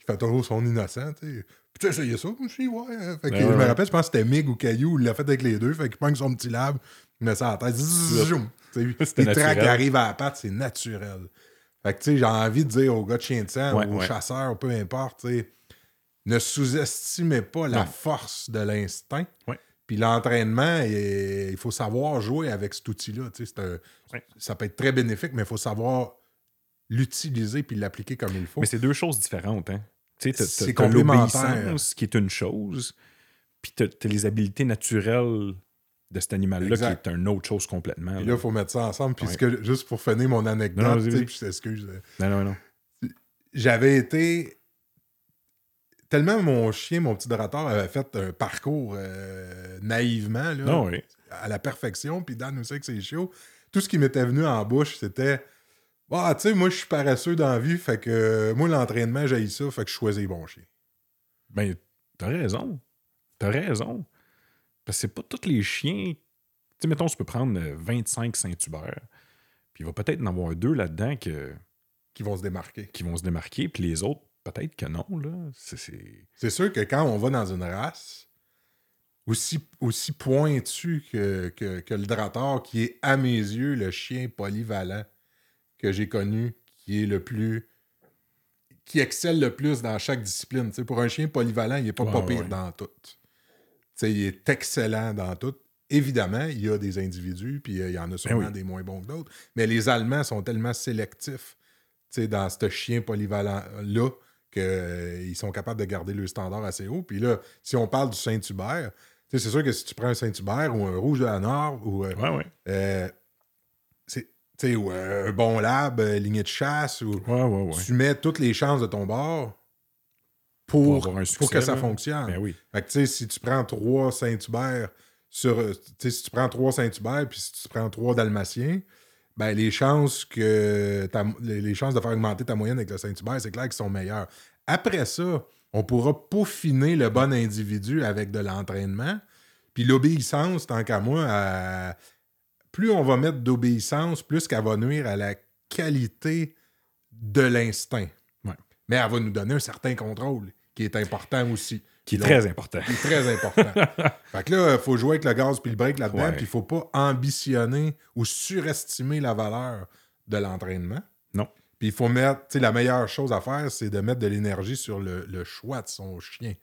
il fait toujours son innocent, tu sais. Peux-tu essayer ça, moi aussi? Ouais. hein. Fait que Ouais, je me rappelle, je pense que c'était Mig ou Caillou, il l'a fait avec les deux. Fait qu'il prend son petit lab, il met ça à la tête, zoom. Tu sais, C'était Il traque, naturel. il arrive à la patte, c'est naturel. Fait que, tu sais, j'ai envie de dire aux gars de chien de sang, Ouais, aux ouais. chasseurs, peu importe, tu sais, ne sous-estimez pas la Non. force de l'instinct. Puis l'entraînement, il faut savoir jouer avec cet outil-là. tu un-. Ça peut être très bénéfique, mais il faut savoir l'utiliser puis l'appliquer comme il faut. Mais c'est deux choses différentes, hein. Tu C'est l'obéissance qui est une chose, puis t'as t'as les habiletés naturelles de cet animal-là qui est une autre chose complètement. Là. il faut mettre ça ensemble. Puis Ouais. juste pour finir mon anecdote, non, tu puis je t'excuse. euh, Non, non, non. J'avais été. Tellement mon chien, mon petit drator, avait fait un parcours euh, naïvement, là, Non, oui. à la perfection, puis Dan aussi avec ses chiots. Tout ce qui m'était venu en bouche, c'était Ah, tu sais, moi, je suis paresseux dans la vie, fait que euh, moi, l'entraînement, j'ai ça, fait que je choisis les bons chiens. Ben, t'as raison. T'as raison. Parce que c'est pas tous les chiens. Tu sais, mettons, tu peux prendre euh, 25 Saint-Hubert, puis il va peut-être en avoir deux là-dedans que- qui vont se démarquer. qui vont se démarquer, puis les autres, peut-être que non, là. C'est- sûr que quand on va dans une race aussi, aussi pointu que, que, que le drator, qui est à mes yeux le chien polyvalent que j'ai connu, qui est le plus. qui excelle le plus dans chaque discipline. Pour un chien polyvalent, il n'est pas, Ouais, pas pire ouais. dans tout. Il est excellent dans tout. Évidemment, il y a des individus, puis euh, il y en a sûrement Ben oui. des moins bons que d'autres. Mais les Allemands sont tellement sélectifs dans ce chien polyvalent-là qu'ils sont capables de garder le standard assez haut. Puis là, si on parle du Saint-Hubert, c'est sûr que si tu prends un Saint-Hubert ou un Rouge de la Nord ou, euh, Ouais, ouais. euh, ou un bon lab, euh, lignée de chasse, ou Ouais, tu mets toutes les chances de ton bord pour, que ça fonctionne. Ben oui. Fait que, si tu prends trois Saint-Hubert sur. euh, si tu prends trois Saint-Hubert puis si tu prends trois Dalmatiens, ben les chances que. ta- les, chances de faire augmenter ta moyenne avec le Saint-Hubert, c'est clair qu'ils sont meilleures. Après ça, on pourra peaufiner le bon individu avec de l'entraînement. Puis l'obéissance, tant qu'à moi, à- plus on va mettre d'obéissance, plus qu'elle va nuire à la qualité de l'instinct. Ouais. Mais elle va nous donner un certain contrôle, qui est important aussi. Qui est très important. qui est très important. fait que là, il faut jouer avec le gaz puis le break là-dedans, puis il faut pas ambitionner ou surestimer la valeur de l'entraînement. Non. Puis il faut mettre, tu sais, la meilleure chose à faire, c'est de mettre de l'énergie sur le, le choix de son chien.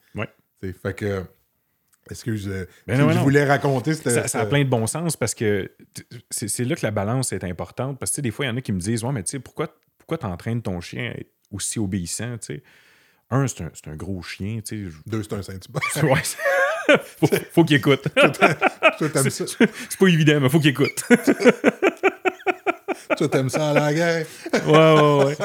Sais, fait que Excuse, euh, Ben non, je non. voulais raconter. Ça, ça a c'était- plein de bon sens parce que c'est là que la balance est importante. Parce que tu sais, des fois, il y en a qui me disent Ouais, mais tu sais, pourquoi, pourquoi tu entraînes ton chien à être aussi obéissant tu sais? Un, c'est un, gros chien. tu sais, je- Deux, c'est un Saint-Hubert. Ouais, c'est- faut, faut qu'il écoute. Toi, t'aimes ça, c'est pas évident, mais faut qu'il écoute. toi, t'aimes ça à la guerre. ouais, ouais, ouais.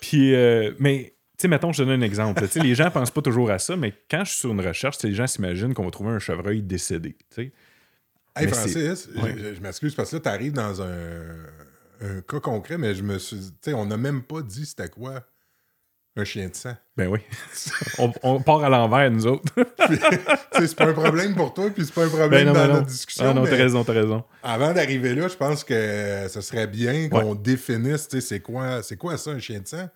Puis, euh, mais, tu sais, mettons, je te donne un exemple. Les gens pensent pas toujours à ça, mais quand je suis sur une recherche, les gens s'imaginent qu'on va trouver un chevreuil décédé. Hey, Mais Francis, ouais. je, m'excuse parce que là, t'arrives dans un, un cas concret, mais je me suis. Tu sais, on n'a même pas dit c'était quoi un chien de sang. Ben oui. on, on part à l'envers, nous autres. C'est pas un problème pour toi, puis c'est pas un problème Ben non, dans ben non. notre discussion. Ah non, t'as raison, t'as raison. avant d'arriver là, je pense que ce serait bien qu'on définisse, tu sais, c'est quoi, ça, un chien de sang?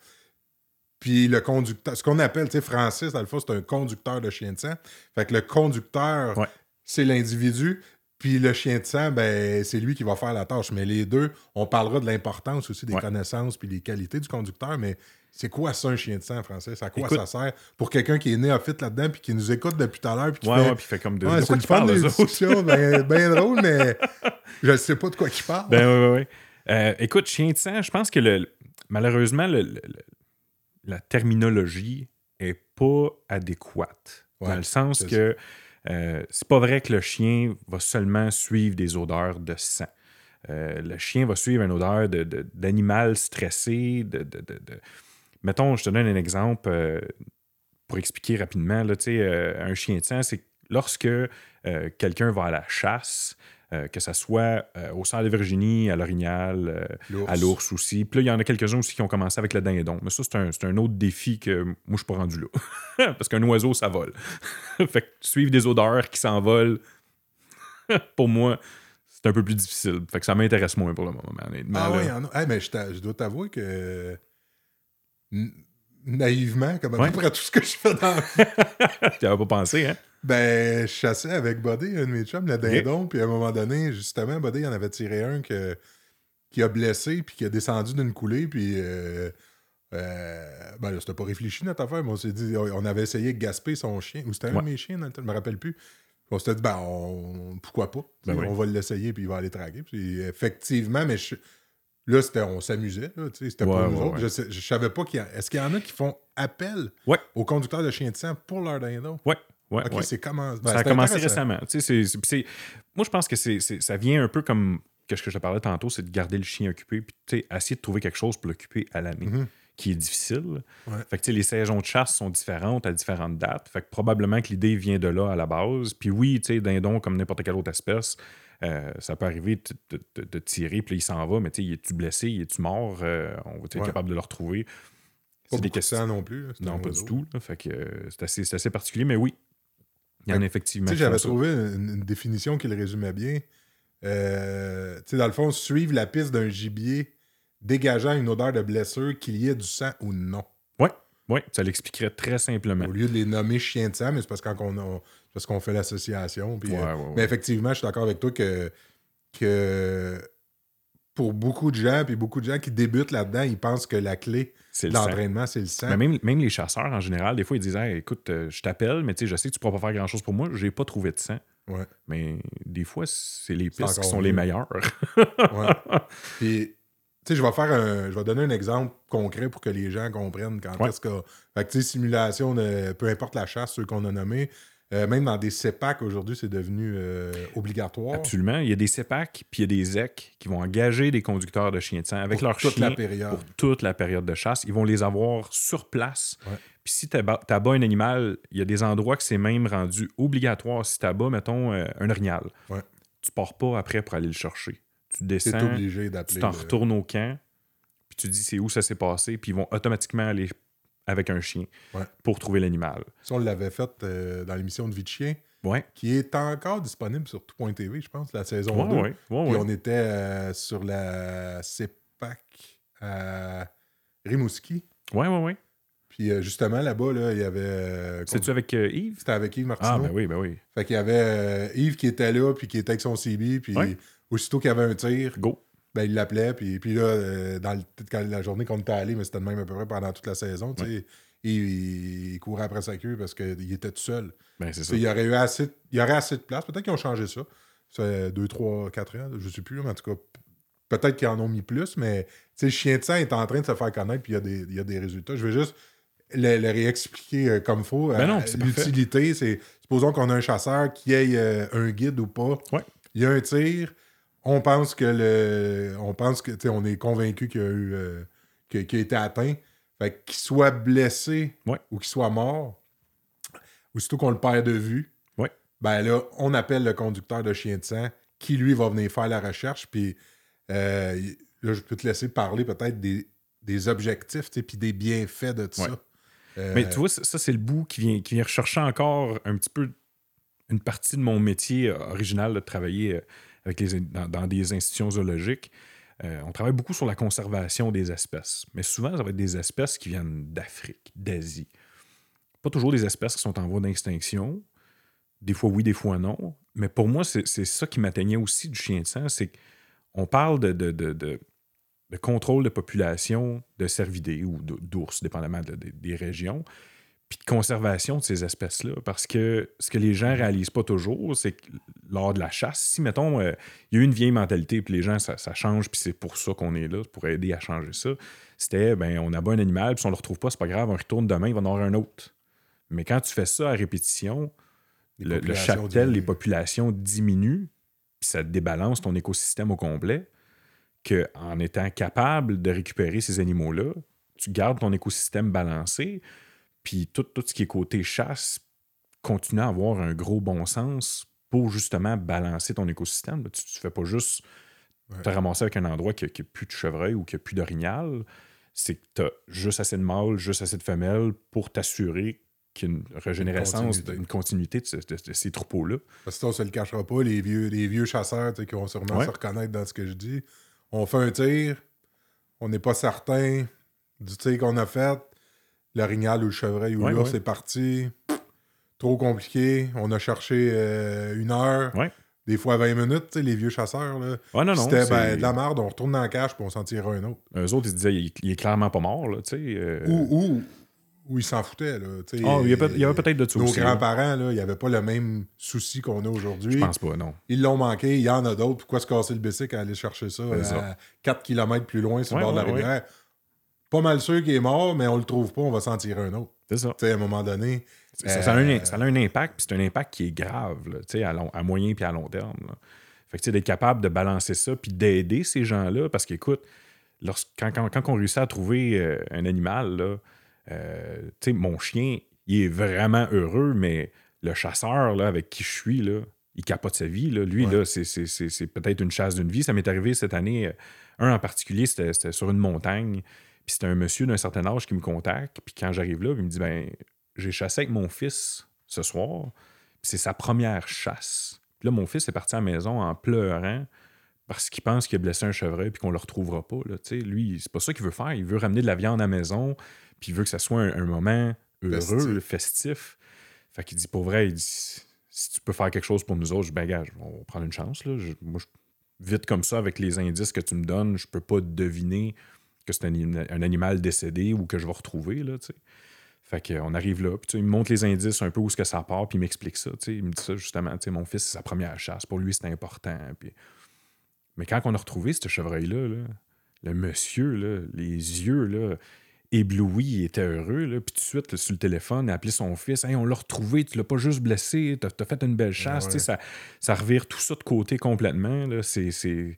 Puis le conducteur, ce qu'on appelle, tu sais, Francis, dans le fond, c'est un conducteur de chien de sang. Fait que le conducteur, Ouais. c'est l'individu. Puis le chien de sang, ben, c'est lui qui va faire la tâche. Mais les deux, on parlera de l'importance aussi des Ouais. connaissances puis des qualités du conducteur. Mais c'est quoi ça, un chien de sang, Francis? À quoi Écoute- ça sert? Pour quelqu'un qui est néophyte là-dedans puis qui nous écoute depuis tout à l'heure puis qui Ouais, fait... ouais, puis fait comme de. Ouais, de c'est une fun discussion, ben, ben drôle, mais je ne sais pas de quoi il parle. Ben oui, oui, oui. Euh, écoute, chien de sang, je pense que le, malheureusement, le- la terminologie est pas adéquate. Ouais, dans le sens que euh, c'est pas vrai que le chien va seulement suivre des odeurs de sang. Euh, le chien va suivre une odeur de- de- d'animal stressé. De, de- de- de- Mettons, je te donne un exemple euh, pour expliquer rapidement. Là, euh, un chien de sang, c'est lorsque euh, quelqu'un va à la chasse, que ce soit au centre de Virginie, à l'orignal, à l'ours aussi. Puis là, il y en a quelques-uns aussi qui ont commencé avec le dindon. Mais ça, c'est un, un autre défi que moi, je suis pas rendu là. Parce qu'un oiseau, ça vole. fait que suivre des odeurs qui s'envolent, pour moi, c'est un peu plus difficile. Fait que ça m'intéresse moins pour le moment, honnêtement. Ah oui, il y en a. Hey, mais je, je dois t'avouer que naïvement, comme à Ouais. peu près tout ce que je fais dans Tu avais pas pensé, hein? ben, je chassais avec Buddy, un de mes chums, le dindon, puis à un moment donné, justement, Buddy il en avait tiré un que, qui a blessé, puis qui a descendu d'une coulée, puis euh, euh, ben là, c'était pas réfléchi notre affaire, mais on s'est dit, on avait essayé de gasper son chien, ou c'était un de mes chiens, dans le temps, je me rappelle plus. On s'était dit, ben, on- pourquoi pas? Ben oui. On va l'essayer, puis il va aller traquer. Puis effectivement, mais je- là, c'était, on s'amusait, c'était Ouais, pas nous ouais, autres. ouais. Je, je savais pas qu'il y a. Est-ce qu'il y en a qui font appel aux conducteurs de chiens de sang pour leur dindon? Ouais, ouais, c'est comment? ben, ça a commencé récemment. Tu sais, c'est- c'est- c'est- moi, je pense que c'est, c'est- ça vient un peu comme que ce que je te parlais tantôt, c'est de garder le chien occupé, puis essayer de trouver quelque chose pour l'occuper à l'année, Mhm. qui est difficile. Ouais. Fait que les saisons de chasse sont différentes à différentes dates. Fait que probablement que l'idée vient de là à la base. Puis oui, tu sais, dindon, comme n'importe quelle autre espèce, euh, ça peut arriver de, tirer, puis il s'en va, mais tu sais, es-tu blessé, es-tu mort, Euh, on va être Ouais. capable de le retrouver. Pas C'est des questions. sang non plus. Non, pas du tout. là. Fait que euh, c'est assez, assez particulier, mais oui. Il y en a effectivement. J'avais trouvé une, une définition qui le résumait bien. Tu sais, dans le fond, suivre la piste d'un gibier dégageant une odeur de blessure, qu'il y ait du sang ou non. Oui, ça l'expliquerait très simplement. Au lieu de les nommer chiens de sang, mais c'est parce qu'on on- c'est parce qu'on fait l'association. Ouais, euh, ouais. Mais effectivement, je suis d'accord avec toi que, que pour beaucoup de gens, puis beaucoup de gens qui débutent là-dedans, ils pensent que la clé de l'entraînement, c'est le sang. Mais même, même les chasseurs, en général, des fois, ils disent Hey, écoute, euh, je t'appelle, mais tu sais, je sais que tu pourras pas faire grand-chose pour moi, j'ai pas trouvé de sang. Ouais. Mais des fois, c'est les pistes qui sont les meilleures. Ouais. Puis, tu sais, je vais faire un. Je vais donner un exemple concret pour que les gens comprennent quand Ouais. est-ce que. Fait que, tu sais, simulation, de, peu importe la chasse, ceux qu'on a nommés, euh, même dans des CEPAC aujourd'hui, c'est devenu euh, obligatoire. Absolument. Il y a des CEPAC, puis il y a des EC qui vont engager des conducteurs de chiens de sang avec Pour leurs toute chiens la période. pour toute la période de chasse. Ils vont les avoir sur place. Ouais. Puis si tu abats un animal, il y a des endroits que c'est même rendu obligatoire. Si tu abats, mettons, euh, un orignal, Ouais. tu pars pas après pour aller le chercher. Tu descends, obligé tu t'en le- retournes au camp, puis tu dis c'est où ça s'est passé, puis ils vont automatiquement aller avec un chien Ouais. pour trouver l'animal. Ça, on l'avait fait euh, dans l'émission de Vie de chien, Ouais. qui est encore disponible sur tout.tv, je pense, la saison Ouais, 2. ouais, ouais, Puis on était euh, sur la CEPAC à Rimouski. Ouais, ouais, ouais. Puis euh, justement, là-bas, là, il y avait. C'est-tu avec Yves? C'était avec Yves Martineau. Ah, ben oui, ben oui. Fait qu'il y avait Yves qui était là, puis qui était avec son CB, puis aussitôt qu'il y avait un tir, Go. Ben, il l'appelait, puis, puis là, euh, dans le- quand la journée qu'on était allé, mais c'était le même à peu près pendant toute la saison, tu sais, il, il courait après sa queue parce qu'il était tout seul. Ben, c'est ça. Il y aurait eu assez, de- il y aurait assez de place. Peut-être qu'ils ont changé ça. Ça fait 2, 3, 4 ans, je sais plus, mais en tout cas, peut-être qu'ils en ont mis plus, mais sais, Chien de sang est en train de se faire connaître, puis il y a des, il y a des résultats. Je vais juste le, le réexpliquer euh, comme il faut. Ben Euh, parfait. L'utilité, c'est, supposons qu'on a un chasseur qui ait euh, un guide ou pas. Ouais. Il y a un tir, on pense que le. On pense que, on est convaincu qu'il a eu. euh, qu'il a été atteint. Fait qu'il soit blessé Ouais. ou qu'il soit mort, aussitôt qu'on le perd de vue, Ouais. ben là, on appelle le conducteur de chien de sang qui, lui, va venir faire la recherche. Puis euh, là, je peux te laisser parler peut-être des, des objectifs, puis des bienfaits de tout Ouais. ça. Euh, Mais tu vois, ça, c'est le bout qui vient, qui vient rechercher encore un petit peu une partie de mon métier original de travailler dans, des institutions zoologiques. Euh, on travaille beaucoup sur la conservation des espèces. Mais souvent, ça va être des espèces qui viennent d'Afrique, d'Asie. Pas toujours des espèces qui sont en voie d'extinction. Des fois oui, des fois non. Mais pour moi, c'est ça qui m'atteignait aussi du chien de sang. C'est qu'on parle de, contrôle de population de cervidés ou d'o- d'ours, dépendamment de- de- des régions, puis de conservation de ces espèces-là. Parce que ce que les gens réalisent pas toujours, c'est que lors de la chasse, si, mettons, euh, il y a eu une vieille mentalité, puis les gens, ça, ça change, puis c'est pour ça qu'on est là, pour aider à changer ça, c'était, ben, on abat un animal, puis si on le retrouve pas, c'est pas grave, on retourne demain, il va en avoir un autre. Mais quand tu fais ça à répétition, le, le les populations diminuent, puis ça débalance ton écosystème au complet, que en étant capable de récupérer ces animaux-là, tu gardes ton écosystème balancé, puis tout, tout ce qui est côté chasse continue à avoir un gros bon sens pour justement balancer ton écosystème. Tu ne fais pas juste Ouais. te ramasser avec un endroit qui n'a plus de chevreuil ou qui n'a plus d'orignal. C'est que tu as juste assez de mâles, juste assez de femelles pour t'assurer qu'il y a une régénérescence, une continuité de, ce- de- de ces troupeaux-là. Parce que ça, on se le cachera pas, les vieux, les vieux chasseurs qui vont sûrement Ouais. se reconnaître dans ce que je dis. On fait un tir, on n'est pas certain du tir qu'on a fait. L'orignal ou le chevreuil ou Ouais, l'ours ouais. est parti. Trop compliqué. On a cherché euh, une heure, Ouais. des fois 20 minutes, les vieux chasseurs. Là. Ah non, non. C'était ben, de la merde, on retourne dans la cache puis on s'en tire un autre. Eux autres, ils se disaient, il, il est clairement pas mort, là, tu sais. euh, Ou, ou, ou ils s'en foutaient. Là. Ah, il y avait peut-être de ça Nos grands-parents, là, il n'y avait pas le même souci qu'on a aujourd'hui. Je pense pas, non. Ils l'ont manqué, il y en a d'autres. Pourquoi se casser le bicycle à aller chercher ça à ça. 4 km plus loin sur le bord de la rivière? Pas mal sûr qu'il est mort, mais on le trouve pas, on va s'en tirer un autre. C'est ça. À un moment donné, Ça, ça a un, Euh, ça a un impact, puis c'est un impact qui est grave, là, à, long- à moyen puis à long terme. là. Fait que d'être capable de balancer ça, puis d'aider ces gens-là, parce qu'écoute, lorsque- quand, quand, quand on réussit à trouver euh, un animal, là, euh, mon chien, il est vraiment heureux, mais le chasseur là, avec qui je suis, là, il capote sa vie. Là. Lui, Ouais. là, c'est, peut-être une chasse d'une vie. Ça m'est arrivé cette année. Un en particulier, c'était sur une montagne. Puis c'était un monsieur d'un certain âge qui me contacte. Puis quand j'arrive là, il me dit ben j'ai chassé avec mon fils ce soir. Puis c'est sa première chasse. Puis là, mon fils est parti à la maison en pleurant parce qu'il pense qu'il a blessé un chevreuil puis qu'on le retrouvera pas. Là. Lui, c'est pas ça qu'il veut faire. Il veut ramener de la viande à la maison, puis il veut que ça soit un, un moment heureux, Festif. festif. Fait qu'il dit, pour vrai, il dit, si tu peux faire quelque chose pour nous autres, je dis, ben, on va prendre une chance. Là. Je- moi, je- vite comme ça, avec les indices que tu me donnes, je peux pas deviner que c'est un, un animal décédé ou que je vais retrouver. Là, tu. Fait qu'on arrive là, puis tu il me montre les indices un peu où est-ce que ça part, puis il m'explique ça. tu sais. Il me dit ça justement, tu mon fils, c'est sa première chasse. Pour lui, c'est important. Puis... Mais quand on a retrouvé ce chevreuil-là, là, le monsieur, là, les yeux là, éblouis, il était heureux. Là, puis tout de suite, là, sur le téléphone, il a appelé son fils. Hey, on l'a retrouvé, tu l'as pas juste blessé, t'as as fait une belle chasse. Ouais. Tu Ça, ça revire tout ça de côté complètement. Là. Puis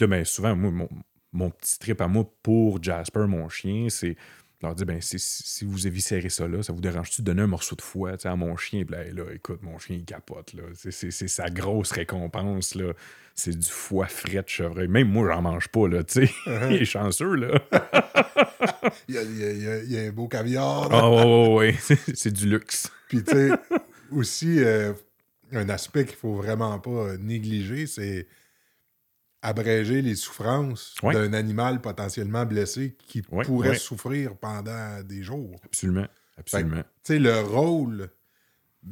là, ben, souvent, moi, mon, mon petit trip à moi pour Jasper, mon chien, c'est leur dire ben, si, si vous éviscérez ça là, ça vous dérange-tu de donner un morceau de foie à mon chien? Puis là, écoute, mon chien, il capote. Là. C'est, c'est- c'est sa grosse récompense. Là. C'est du foie frais de chevreuil. Même moi, j'en mange pas. Là, sais. il est chanceux. Là. il y a, il y a- il y a- il y a un beau caviar. Ah, ouais, ouais, ouais. C'est- du luxe. Puis, tu sais, aussi, euh, un aspect qu'il faut vraiment pas négliger, c'est abréger les souffrances d'un animal potentiellement blessé qui pourrait souffrir pendant des jours. Absolument. Absolument. Tu sais, le rôle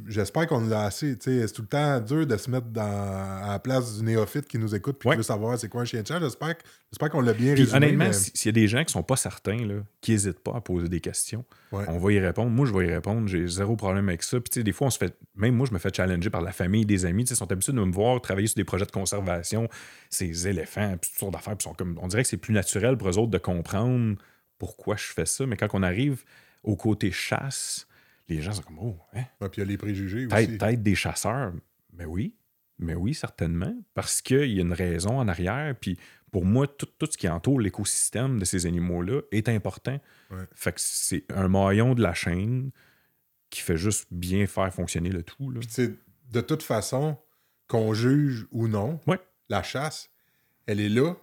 j'espère qu'on l'a assez. C'est tout le temps dur de se mettre dans, à la place du néophyte qui nous écoute Ouais. qui veut savoir c'est quoi un chien de chat. J'espère, qu'on l'a bien Puis, résumé. honnêtement, mais- s'il y a des gens qui sont pas certains, là, qui n'hésitent pas à poser des questions, Ouais. on va y répondre. Moi, je vais y répondre. J'ai zéro problème avec ça. Puis, des fois, on se fait. Même moi, je me fais challenger par la famille, des amis. Ils sont habitués de me voir travailler sur des projets de conservation, ces éléphants, puis toutes sortes d'affaires. Puis, sont comme... On dirait que c'est plus naturel pour eux autres de comprendre pourquoi je fais ça. Mais quand on arrive au côté chasse, les gens sont comme Oh, hein? Puis il y a les préjugés aussi. Peut-être peut-être des chasseurs. Mais oui. Mais oui, certainement. Parce qu'il y a une raison en arrière. Puis pour moi, tout, tout ce qui entoure l'écosystème de ces animaux-là est important. Ouais. Fait que c'est un maillon de la chaîne qui fait juste bien faire fonctionner le tout. Là. Puis, de toute façon, qu'on juge ou non, Ouais. la chasse, elle est là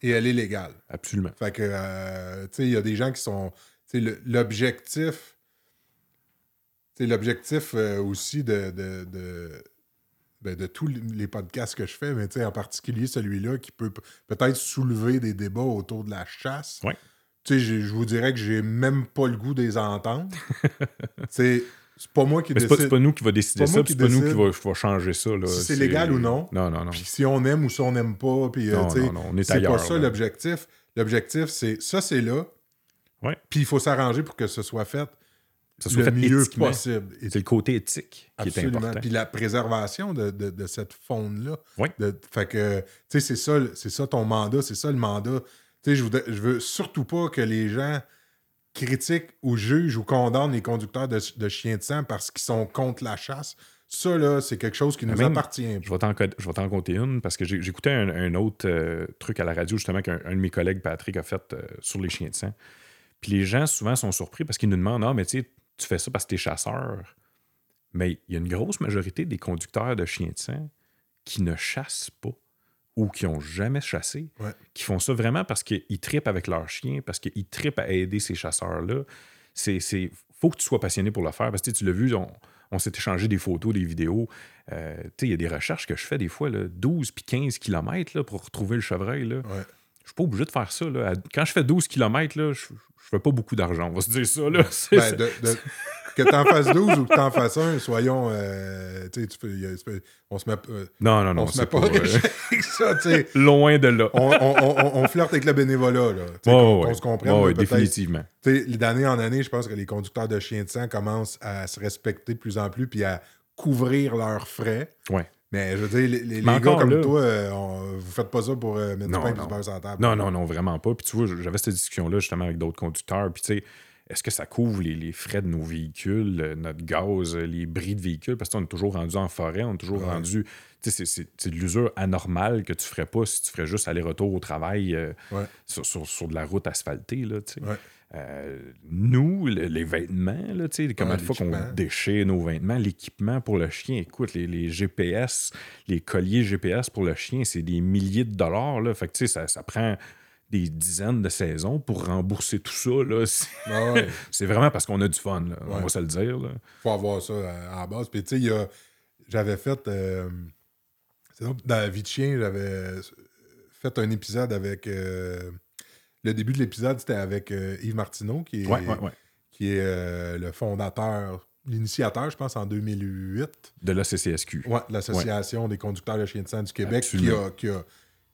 et elle est légale. Absolument. Fait que, euh, tu sais, il y a des gens qui sont. Tu sais, le- l'objectif. Sais, l'objectif euh, aussi de. de, de ben, de tous les podcasts que je fais, mais en particulier celui-là qui peut peut-être soulever des débats autour de la chasse. Ouais. Je vous dirais que j'ai même pas le goût de les entendre. c'est c'est pas moi qui c'est pas, décide. c'est pas nous qui va décider C'est ça, c'est pas nous qui va, changer ça. Là. Si c'est légal ou non. Non, non, non. Puis si on aime ou si on n'aime pas, puis euh, c'est pas ça l'objectif. L'objectif, c'est ça, c'est là. Puis il faut s'arranger pour que ce soit fait Soit le fait mieux possible. C'est le côté éthique qui est Absolument. important. Puis la préservation de, de- de cette faune-là. De- Fait que, tu sais, c'est ça, le- c'est ça ton mandat, c'est ça le mandat. Tu sais, je, je veux surtout pas que les gens critiquent ou jugent ou condamnent les conducteurs de, de chiens de sang parce qu'ils sont contre la chasse. Ça, là, c'est quelque chose qui nous Même- appartient. Je vais t'en compter une parce que j'écoutais un, un autre euh, truc à la radio justement qu'un un de mes collègues, Patrick, a fait euh, sur les chiens de sang. Puis les gens souvent sont surpris parce qu'ils nous demandent Ah, mais tu sais, tu fais ça parce que t'es chasseur. Mais il y a une grosse majorité des conducteurs de chiens de sang qui ne chassent pas ou qui ont jamais chassé, Ouais. qui font ça vraiment parce qu'ils tripent avec leurs chiens, parce qu'ils tripent à aider ces chasseurs-là. C'est, c'est, faut que tu sois passionné pour le faire parce que tu tu l'as vu, on, on s'est échangé des photos, des vidéos. Euh, tu il y a des recherches que je fais des fois, là, 12 puis 15 km là, pour retrouver le chevreuil. Là. Ouais. Je suis pas obligé de faire ça. Là. Quand je fais 12 km, là, je, je fais pas beaucoup d'argent. On va se dire ça. Là. Ben, de- de- que t'en fasses 12 ou que t'en fasses un, soyons. euh, tu on se met, euh, Non, non, non. on se met pas pas, euh, riche avec ça, tu sais. loin de là. On, on- on- on flirte avec le bénévolat, là. Ouais, qu'on se ouais, peut-être. définitivement. D'année en année, je pense que les conducteurs de chiens de sang commencent à se respecter de plus en plus puis à couvrir leurs frais. Ouais. Mais je veux dire, les, les- gars comme là- toi, euh, on- vous faites pas ça pour euh, mettre Non, du pain et non. du beurre sur la table. Non, non, non, vraiment pas. Puis tu vois, j'avais cette discussion-là justement avec d'autres conducteurs. Puis tu sais, est-ce que ça couvre les, les frais de nos véhicules, euh, notre gaz, les bris de véhicules? Parce qu'on est toujours rendu en forêt, on est toujours Ouais. rendu. Tu sais, c'est- de l'usure anormale que tu ferais pas si tu ferais juste aller-retour au travail euh, Ouais. sur, sur- sur de la route asphaltée. Là. Ouais. Euh, nous, le- les vêtements, là, Ouais, de fois qu'on déchire nos vêtements, l'équipement pour le chien, écoute, les, les GPS, les colliers GPS pour le chien, c'est des milliers de dollars. Là. Fait que, tu sais, ça, ça prend des dizaines de saisons pour rembourser tout ça. là. C'est- Ah ouais. C'est vraiment parce qu'on a du fun, là, on va se le dire. Là. faut avoir ça à, à la base. Puis, tu sais, il a- j'avais fait. euh, c'est dans la vie de chien, j'avais fait un épisode avec. euh, le début de l'épisode, c'était avec euh, Yves Martineau, qui est, Ouais, ouais, ouais. qui est euh, le fondateur, l'initiateur, je pense, en 2008, De la CCSQ. ouais, de l'Association des conducteurs de chiens de sang du Québec, qui, a, qui, a-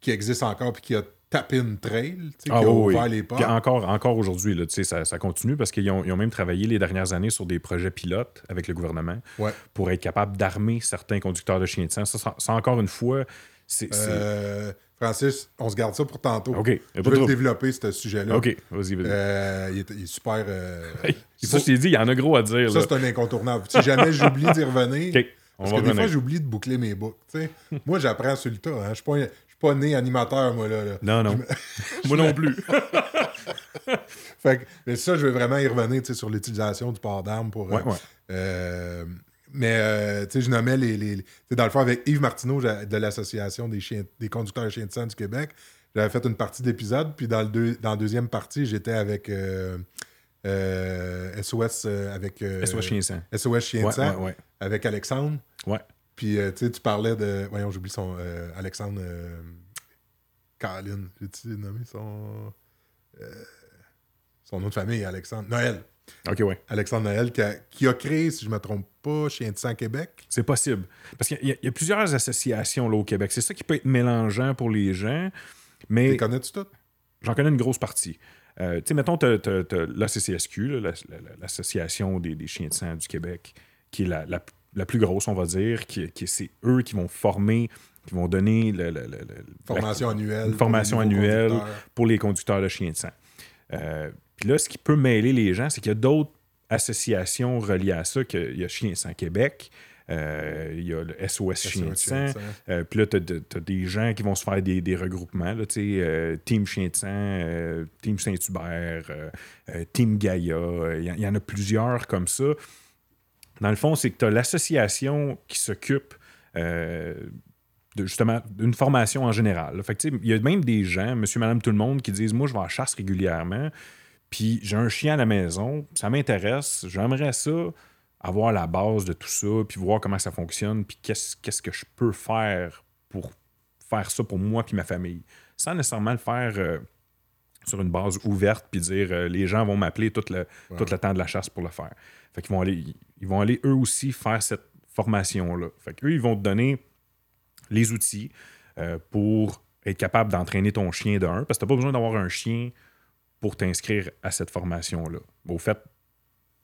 qui existe encore, puis qui a tapé une trail, tu sais, Ah qui a oui, ouvert oui. les portes. encore, encore aujourd'hui, là, tu sais, ça, ça continue parce qu'ils ont, ils ont même travaillé les dernières années sur des projets pilotes avec le gouvernement Ouais. pour être capable d'armer certains conducteurs de chiens de sang. Ça, ça, ça, encore une fois, c'est. c'est- Euh, Francis, on se garde ça pour tantôt. OK, Je trouble. développer ce sujet-là. OK, vas-y, vas-y. Euh, il, est, il est super. euh, Hey, il ça, je t'ai dit, il y en a gros à dire. ça, c'est un incontournable. Si jamais j'oublie d'y revenir, OK, on parce va que des fois, j'oublie de boucler mes boucles. moi, j'apprends sur le tas. hein. Je suis pas, un- je suis pas né animateur, moi. Là, là. Non, non. Moi non plus. Fait que, mais ça, je vais vraiment y revenir sur l'utilisation du port d'armes pour. euh, Ouais, ouais. Mais euh, tu sais, je nommais les. les dans le fond, avec Yves Martineau de l'Association des, chiens, des conducteurs de chiens de sang du Québec, j'avais fait une partie d'épisode. Puis dans, le deux- dans la deuxième partie, j'étais avec euh, euh, SOS euh, avec. SOS Chien Sang. SOS Chien de sang ouais, ouais. avec Alexandre. Ouais. Puis tu sais, tu parlais de. Voyons, j'oublie son. Alexandre. Caroline. J'ai-tu nommé son. son nom de famille, Alexandre. Noël. OK, ouais. Alexandre Noël, qui a, qui a créé, si je ne me trompe pas, Chien de sang Québec. C'est possible. Parce qu'il y, a- il y a plusieurs associations là, au Québec. C'est ça qui peut être mélangeant pour les gens. Mais Les connais-tu toutes? j'en connais une grosse partie. Euh, tu sais, mettons, tu as, l'ACCSQ, l'Association des, des chiens de sang du Québec, qui est la, la- la plus grosse, on va dire, qui, qui c'est eux qui vont former, qui vont donner le- le- le- Formation la- annuelle. une formation annuelle pour les conducteurs de chiens de sang. Euh, Puis là, ce qui peut mêler les gens, c'est qu'il y a d'autres associations reliées à ça, qu'il y a Chiens de sang Québec, euh, il y a le SOS Chien de sang, euh, puis là, tu as, des gens qui vont se faire des, des regroupements, là, euh, Team Chien de sang, euh, Team Saint-Hubert, Team Gaïa, il y, en- y en a plusieurs comme ça. Dans le fond, c'est que tu as l'association qui s'occupe de, justement d'une formation en général. là. Fait il y a même des gens, monsieur, madame, tout le monde, qui disent Moi, je vais à la chasse régulièrement, puis j'ai un chien à la maison, ça m'intéresse, j'aimerais ça avoir la base de tout ça, puis voir comment ça fonctionne, puis qu'est-ce qu'est-ce que je peux faire pour faire ça pour moi puis ma famille. Sans nécessairement le faire euh, sur une base ouverte, puis dire euh, les gens vont m'appeler tout le, tout le temps de la chasse pour le faire. Fait qu'ils vont aller, ils vont aller eux aussi faire cette formation-là. Fait qu'eux, ils vont te donner les outils euh, pour être capable d'entraîner ton chien de un, parce que tu n'as pas besoin d'avoir un chien pour t'inscrire à cette formation-là. Au fait,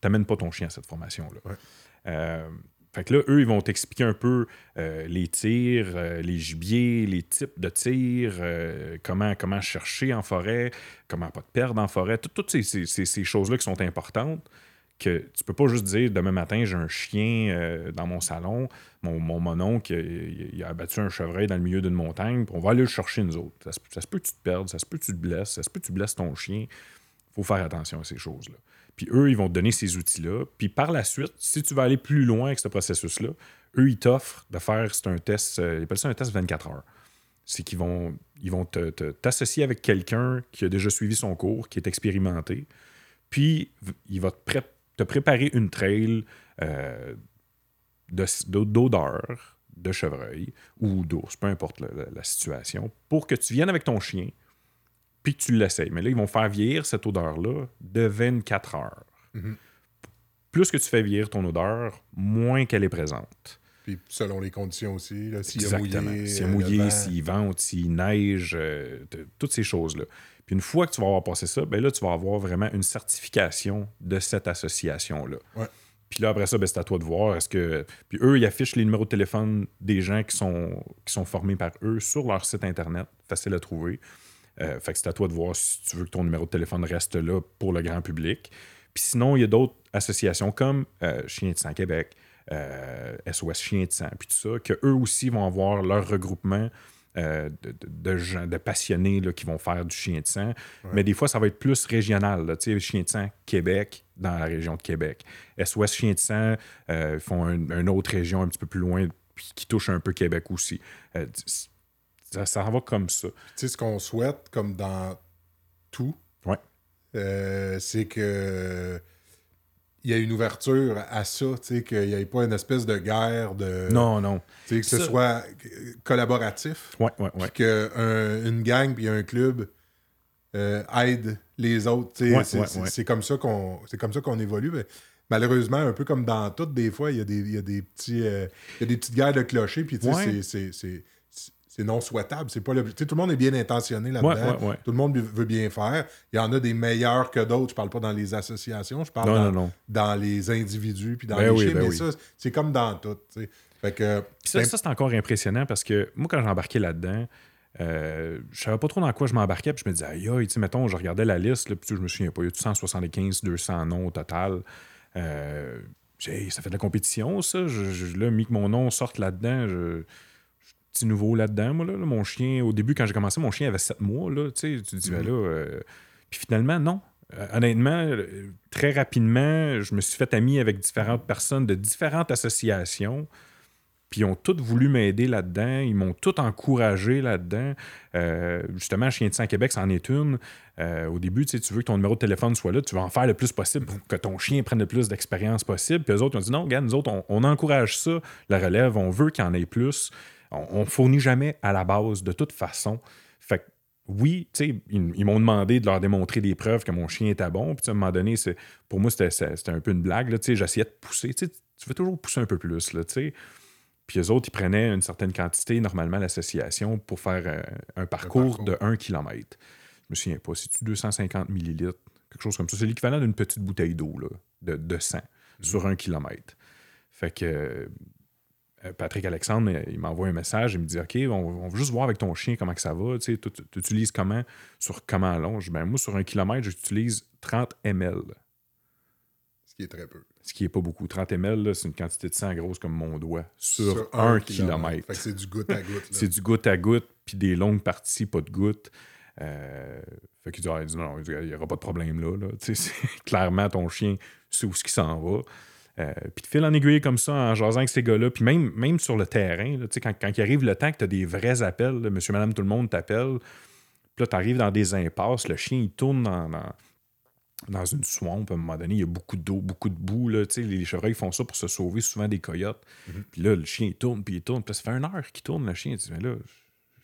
tu n'amènes pas ton chien à cette formation-là. Ouais. Euh, fait que là, eux, ils vont t'expliquer un peu euh, les tirs, euh, les gibiers, les types de tirs, euh, comment, comment chercher en forêt, comment pas te perdre en forêt, tout- toutes ces, ces- ces- ces choses-là qui sont importantes que tu peux pas juste dire demain matin j'ai un chien euh, dans mon salon, mon, mon mononcle il, a abattu un chevreuil dans le milieu d'une montagne, on va aller le chercher nous autres. Ça se, peut que tu te perdes, ça se peut que tu te blesses, ça se peut que tu blesses ton chien. faut faire attention à ces choses-là. Puis eux, ils vont te donner ces outils-là. Puis par la suite, si tu veux aller plus loin avec ce processus-là, eux, ils t'offrent de faire, un test, euh, ils appellent ça un test 24 heures. C'est qu'ils vont, ils vont t'associer avec quelqu'un qui a déjà suivi son cours, qui est expérimenté. Puis il va te, pré- te préparer une trail euh, de- d'o- d'odeur de chevreuil ou d'ours, peu importe la, la- la situation, pour que tu viennes avec ton chien, puis que tu l'essayes. Mais là, ils vont faire vieillir cette odeur-là de 24 heures. Mhm. Plus que tu fais vieillir ton odeur, moins qu'elle est présente. Puis selon les conditions aussi, s'il y a mouillé, S'il y a euh, mouillé, vent. s'il vente, s'il neige, euh, toutes ces choses-là. Puis une fois que tu vas avoir passé ça, ben là, tu vas avoir vraiment une certification de cette association-là. Ouais. Puis là, après ça, ben, c'est à toi de voir. Est-ce que. Puis eux, ils affichent les numéros de téléphone des gens qui sont, qui sont formés par eux sur leur site Internet. Facile à trouver. Euh, fait que c'est à toi de voir si tu veux que ton numéro de téléphone reste là pour le grand public. Puis sinon, il y a d'autres associations comme euh, Chien de sang Québec, euh, SOS Chien de sang, puis tout ça, que eux aussi vont avoir leur regroupement euh, de, gens, de passionnés là, qui vont faire du chien de sang. Mais des fois, ça va être plus régional. là. Tu sais, Chien de sang Québec, dans la région de Québec. SOS Chien de sang, euh, ils font un- une autre région un petit peu plus loin, puis qui touche un peu Québec aussi. Euh, ça, va comme ça. Tu sais, ce qu'on souhaite, comme dans tout, Ouais. euh, c'est que il y a une ouverture à ça, tu sais, qu'il n'y ait pas une espèce de guerre de. non, non. Tu sais, que ce Ça- soit collaboratif. Ouais, ouais, ouais. Puis qu'une gang puis un club euh, aide les autres. tu sais. Ouais, c'est ouais, comme ça qu'on c'est comme ça qu'on évolue. mais malheureusement, un peu comme dans toutes, des fois, il y a des, il y a des petits euh, il y a des petites guerres de clochers, puis tu sais, Ouais. c'est- c'est- non souhaitable. C'est pas sais, tout le monde est bien intentionné là-dedans. Ouais, ouais, ouais. Tout le monde veut bien faire. Il y en a des meilleurs que d'autres. Je parle pas dans les associations, je parle Non, dans, non, non. dans les individus puis dans Ben les oui, ben mais oui. ça, c'est comme dans tout. Fait que ça, c'est ça, c'est encore impressionnant parce que moi, quand j'ai embarqué là-dedans, euh, je savais pas trop dans quoi je m'embarquais. Puis je me disais, aïe, aïe, tu sais, mettons, je regardais la liste, là, puis je me souviens pas, il y a 175, 200 noms au total. Euh, ça fait de la compétition, ça. Je, je- là, mis que mon nom sorte là-dedans, je, petit nouveau là-dedans, moi. Là, là. mon chien, au début, quand j'ai commencé, mon chien avait 7 mois. Là, tu dis, ben là. euh, Puis finalement, non. Euh, honnêtement, euh, très rapidement, je me suis fait ami avec différentes personnes de différentes associations. Puis ils ont tous voulu m'aider là-dedans. Ils m'ont tous encouragé là-dedans. Euh, justement, Chien de sang Québec, c'en est une. Euh, au début, tu veux que ton numéro de téléphone soit là, tu vas en faire le plus possible pour que ton chien prenne le plus d'expérience possible. Puis eux autres, ils ont dit non, regarde, nous autres, on, on encourage ça, la relève, on veut qu'il y en ait plus. On, on fournit jamais à la base, de toute façon. Fait que oui, tu sais, ils, ils m'ont demandé de leur démontrer des preuves que mon chien était bon. Puis à un moment donné, c'est- pour moi, c'était un peu une blague. là, tu sais, J'essayais de pousser. Tu veux toujours pousser un peu plus. Là, tu sais. Puis eux autres, ils prenaient une certaine quantité, normalement, l'association, pour faire euh, un, parcours parcours. de 1 km. Je me souviens pas. C'est-tu 250 millilitres? Quelque chose comme ça? C'est l'équivalent d'une petite bouteille d'eau de, de sang sur un kilomètre. Fait que Patrick Alexandre, euh, il m'envoie un message, il me dit OK, on, on va juste voir avec ton chien comment que ça va. Tu utilises comment sur comment long? Je dis, ben, moi, sur un kilomètre, j'utilise 30 ml. Ce qui est très peu. Ce qui n'est pas beaucoup. 30 ml, c'est une quantité de sang grosse comme mon doigt sur, un kilomètre. Fait que c'est du goutte à goutte. C'est du goutte à goutte, puis des longues parties, pas de goutte. Euh, fait qu'il dit, ah, il dit, non, il n'y aura pas de problème là. là. Clairement, ton chien sait où ce qui s'en va. Euh, puis de fil en aiguille comme ça, en jasant avec ces gars-là, puis même, même sur le terrain, là, quand, quand il arrive le temps que tu as des vrais appels, là, monsieur, madame, tout le monde t'appelle, puis là, tu arrives dans des impasses, le chien, il tourne dans, dans, dans une swamp, à un moment donné, il y a beaucoup d'eau, beaucoup de boue, là, les chevreuils font ça pour se sauver souvent des coyotes. Puis là, le chien, il tourne, puis il tourne, puis ça fait une heure qu'il tourne, le chien, il dit, mais là,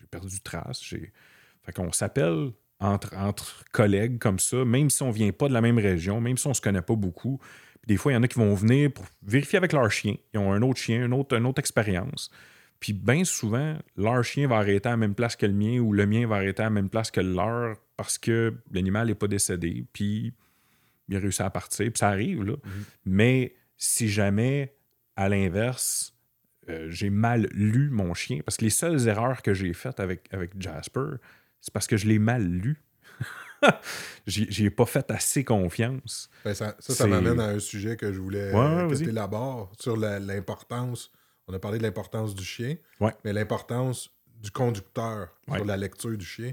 j'ai perdu trace, j'ai... Fait qu'on s'appelle entre, entre collègues comme ça, même si on vient pas de la même région, même si on se connaît pas beaucoup. Puis des fois, il y en a qui vont venir pour vérifier avec leur chien. Ils ont un autre chien, une autre, une autre expérience. Puis bien souvent, leur chien va arrêter à la même place que le mien ou le mien va arrêter à la même place que le leur parce que l'animal n'est pas décédé. Puis il a réussi à partir. Puis ça arrive, là. Mais si jamais, à l'inverse, euh, j'ai mal lu mon chien, parce que les seules erreurs que j'ai faites avec, avec Jasper, c'est parce que je l'ai mal lu. J'y ai pas fait assez confiance. Ben, ça, ça, m'amène à un sujet que je voulais Ouais, euh, que vas-y. tu élabores sur l'importance. On a parlé de l'importance du chien, Ouais. mais l'importance du conducteur Ouais. sur la lecture du chien.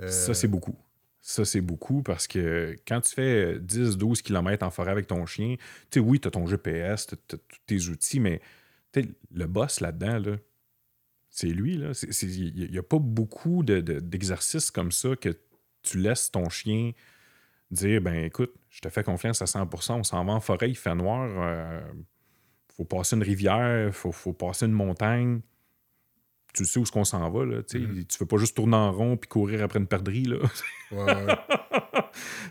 Euh, Ça, c'est beaucoup. Ça, c'est beaucoup parce que quand tu fais 10-12 km en forêt avec ton chien, tu sais, oui, tu as ton GPS, tu as, tous tes outils, mais le boss là-dedans, là, c'est lui. là. Il n'y a pas beaucoup de- de- d'exercices comme ça que tu laisses ton chien dire ben écoute, je te fais confiance à 100%, on s'en va en forêt, il fait noir, euh, faut passer une rivière, faut, faut passer une montagne. Tu sais où est-ce qu'on s'en va, là. tu. Mhm. Tu veux pas juste tourner en rond puis courir après une perdrix, là. ouais, ouais.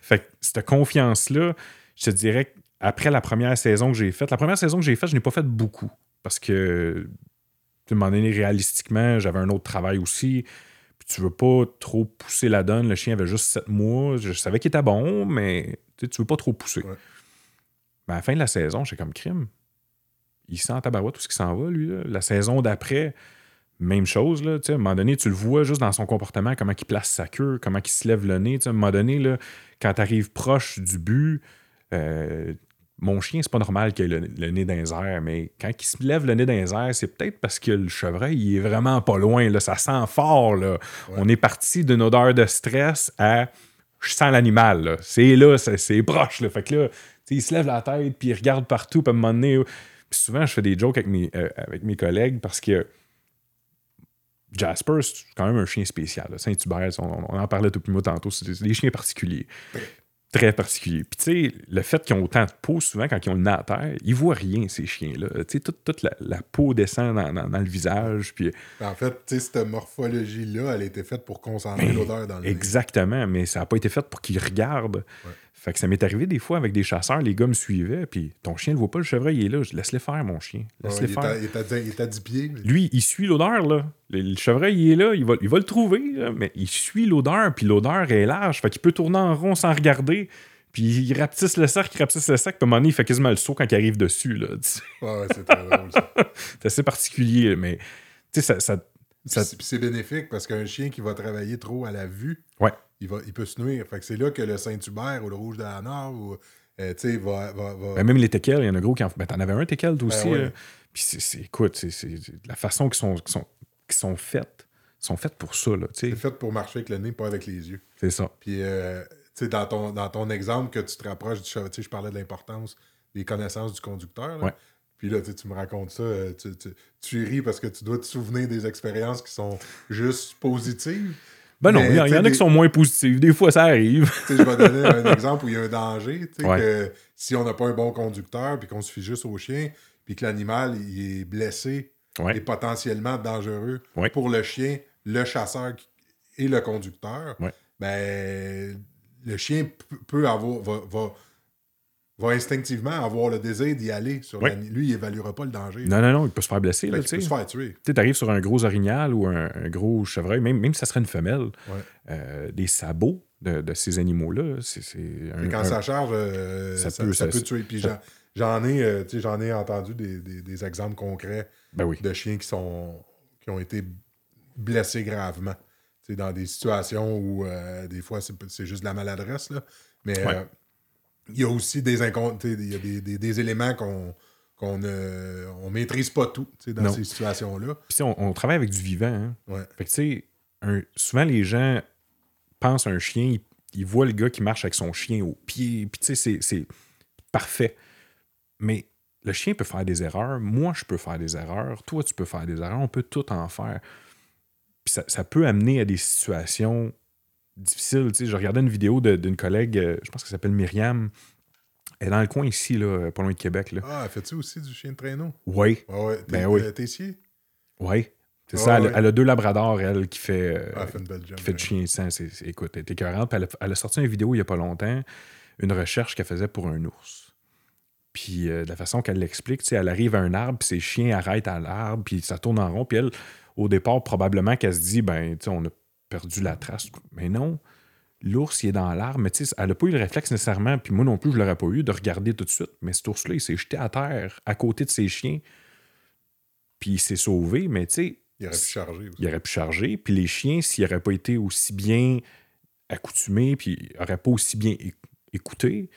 fait que cette confiance-là, je te dirais qu'après la première saison que j'ai faite, la première saison que j'ai faite, je n'ai pas fait beaucoup parce que, tu m'en donné, réalistiquement, j'avais un autre travail aussi. Puis tu veux pas trop pousser la donne. Le chien avait juste 7 mois. Je savais qu'il était bon, mais tu veux pas trop pousser. Ouais. Mais à la fin de la saison, j'ai comme crime. Il sent en tabarouette tout ce qui s'en va, lui. là. La saison d'après, même chose. Là, à un moment donné, tu le vois juste dans son comportement, comment il place sa queue, comment il se lève le nez. À un moment donné, là, quand tu arrives proche du but, euh, mon chien, c'est pas normal qu'il ait le, le nez dans les airs, mais quand il se lève le nez dans les airs, c'est peut-être parce que le chevreuil, il est vraiment pas loin. Là, ça sent fort. Là. On est parti d'une odeur de stress à je sens l'animal. C'est là, c'est, proche. Là. Fait que là, tu sais, il se lève la tête, puis il regarde partout, puis à un moment donné, puis souvent, je fais des jokes avec mes, euh, avec mes collègues parce que Jasper, c'est quand même un chien spécial. Saint-Hubert, on, on en parlait tout plus tantôt, c'est des, c'est des chiens particuliers. Très particuliers. Puis, tu sais, le fait qu'ils ont autant de peau, souvent, quand ils ont le nez à terre, ils voient rien, ces chiens-là. Tu sais, toute, toute la, la peau descend dans, dans- dans le visage. Puis, En fait, tu sais, cette morphologie-là, elle a été faite pour concentrer Ben, l'odeur dans le nez. Exactement, mais ça n'a pas été fait pour qu'ils regardent. Fait que ça m'est arrivé des fois avec des chasseurs, les gars me suivaient, puis ton chien ne voit pas, le chevreuil il est là. Je laisse-le faire, mon chien. Laisse-le il, est faire. à, il, est à, dix- il est à 10 pieds. mais- Lui, il suit l'odeur, là. Le, le chevreuil, il est là, il va, il va le trouver, là, mais il suit l'odeur, puis l'odeur est large, fait qu'il peut tourner en rond sans regarder, puis il rapetisse le cercle, il rapetisse le cercle, puis à un moment donné, il fait quasiment le saut quand il arrive dessus, là. Ouais, c'est très drôle, ça. C'est assez particulier, mais, tu sais, ça... ça, c'est bénéfique parce qu'un chien qui va travailler trop à la vue, Ouais. Il, va, il peut se nuire. Fait que c'est là que le Saint-Hubert ou le Rouge de la Nord, ou, euh, tu sais, va... va, va- Ben, même les teckels, il y en a gros qui en Ben, t'en avais un teckel, toi aussi. ouais. là. Puis c'est, écoute, c'est, la façon qu'ils sont, sont, qu'ils sont faites, sont faites pour ça, là, c'est fait pour marcher avec le nez, pas avec les yeux. C'est ça. Puis, euh, tu sais, dans ton, dans ton exemple que tu te rapproches du sais, je parlais de l'importance des connaissances du conducteur. là. Ouais. Puis là, tu me racontes ça, euh, tu, tu- tu ris parce que tu dois te souvenir des expériences qui sont juste positives. Ben non, il y, en- a des- qui sont moins positifs. Des fois, ça arrive. Je vais donner un exemple où il y a un danger, Ouais. que si on n'a pas un bon conducteur, puis qu'on se fie juste au chien, puis que l'animal il est blessé Ouais. et potentiellement dangereux Ouais. pour le chien, le chasseur et le conducteur, ben, le chien peut avoir, va, va, va instinctivement avoir le désir d'y aller. Sur la- lui, il évaluera pas le danger. Non, non, non, il peut se faire blesser. Fait Là, qu'il peut se faire tuer. Tu arrives sur un gros orignal ou un, un gros chevreuil, même, même si ça serait une femelle, Ouais. euh, des sabots de, de ces animaux-là, c'est quand un- ça charge, euh, ça ça, peut- ça ça- peut tuer. Puis j'en- ai, euh, j'en ai entendu des, des- des exemples concrets Ben oui. de chiens qui sont qui ont été blessés gravement. Dans des situations où des fois c'est c'est juste de la maladresse. Là. Mais Ouais. Il y a aussi des il y a des, des- des éléments qu'on qu'on ne on maîtrise pas tout dans Non. ces situations-là. Puis on, on travaille avec du vivant. hein. Ouais. Fait que tu sais, un- souvent les gens pensent à un chien, ils, ils voient le gars qui marche avec son chien au pied, puis tu sais, c'est- c'est parfait. Mais le chien peut faire des erreurs, moi je peux faire des erreurs, toi tu peux faire des erreurs, on peut tout en faire. Puis ça, ça peut amener à des situations difficiles. Tu sais, je regardais une vidéo d'une collègue, euh, je pense qu'elle s'appelle Myriam, elle est dans le coin ici, là, pas loin de Québec. Là. Ah, fais-tu aussi du chien de traîneau? Oui, Ah ouais. Ben oui. euh, t'es scié? oui. C'est Ah ça, elle, ouais. elle a deux labradors, elle, qui fait... euh, Ah, fait une belle job. qui fait du chien de sang. Écoute, elle écœurante. Puis Elle, a, elle a sorti une vidéo il n'y a pas longtemps, une recherche qu'elle faisait pour un ours. Puis euh, de la façon qu'elle l'explique, elle arrive à un arbre, puis ses chiens arrêtent à l'arbre, puis ça tourne en rond. Puis elle, au départ, probablement qu'elle se dit, ben, tu sais, on a perdu la trace. Mais non, l'ours, il est dans l'arbre, mais tu sais, elle n'a pas eu le réflexe nécessairement, puis moi non plus, je l'aurais pas eu, de regarder tout de suite. Mais cet ours-là, il s'est jeté à terre, à côté de ses chiens, puis il s'est sauvé, mais tu sais, Il aurait pu charger aussi. il aurait pu charger. Puis les chiens, s'ils n'auraient pas été aussi bien accoutumés, puis n'auraient pas aussi bien éc- écouté,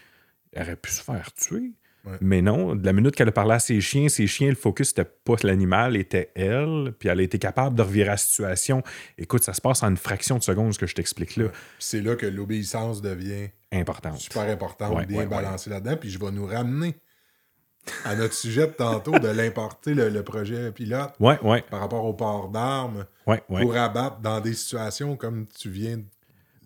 ils auraient pu se faire tuer. Ouais. Mais non, de la minute qu'elle a parlé à ses chiens, ses chiens, le focus, c'était pas l'animal, était elle. Puis elle a été capable de revirer la situation. Écoute, ça se passe en une fraction de seconde, ce que je t'explique là. Puis c'est là que l'obéissance devient Importante. super important, Ouais, bien ouais, ouais. balancé là-dedans. Puis je vais nous ramener à notre sujet de tantôt de l'importer, le, le projet pilote, Ouais, ouais, par rapport au port d'armes, ouais, pour abattre dans des situations comme tu viens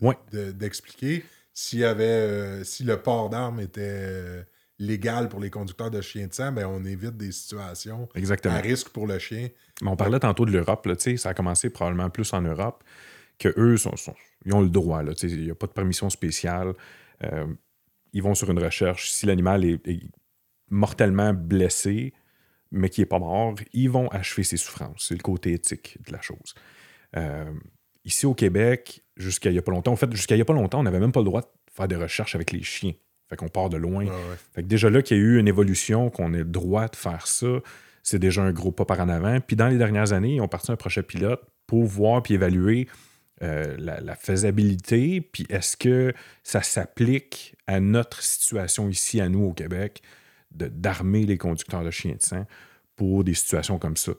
Ouais. de- d'expliquer. S'il y avait, euh, si le port d'armes était euh, légal pour les conducteurs de chiens de sang, ben on évite des situations Exactement. à risque pour le chien. Mais on parlait tantôt de l'Europe, là, ça a commencé probablement plus en Europe, que eux sont, sont- ils ont le droit, il n'y a pas de permission spéciale. Euh, ils vont sur une recherche. Si l'animal est, est mortellement blessé, mais qui n'est pas mort, ils vont achever ses souffrances. C'est le côté éthique de la chose. Euh, ici au Québec, jusqu'à il n'y a pas longtemps, en fait, jusqu'à il n'y a pas longtemps, on n'avait même pas le droit de faire des recherches avec les chiens. Fait qu'on part de loin. Ouais. Fait que déjà là qu'il y a eu une évolution, qu'on ait le droit de faire ça, c'est déjà un gros pas par en avant. Puis dans les dernières années, ils ont parti un projet pilote pour voir puis évaluer euh, la, la faisabilité, puis est-ce que ça s'applique à notre situation ici, à nous au Québec, d'armer les conducteurs de chiens de sang pour des situations comme ça?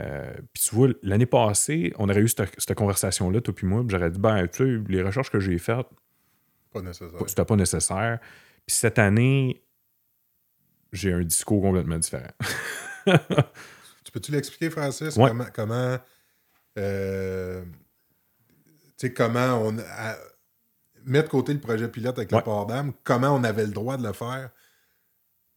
Euh, puis tu vois, l'année passée, on aurait eu cette, cette conversation-là, toi puis moi, puis j'aurais dit, ben, tu sais, les recherches que j'ai faites, Pas nécessaire. c'était pas nécessaire. Puis cette année, j'ai un discours complètement différent. Tu peux-tu l'expliquer, Francis? Ouais. Comment, comment, euh, tu sais, comment on a, met de côté le projet pilote avec Ouais. le port d'âme, comment on avait le droit de le faire,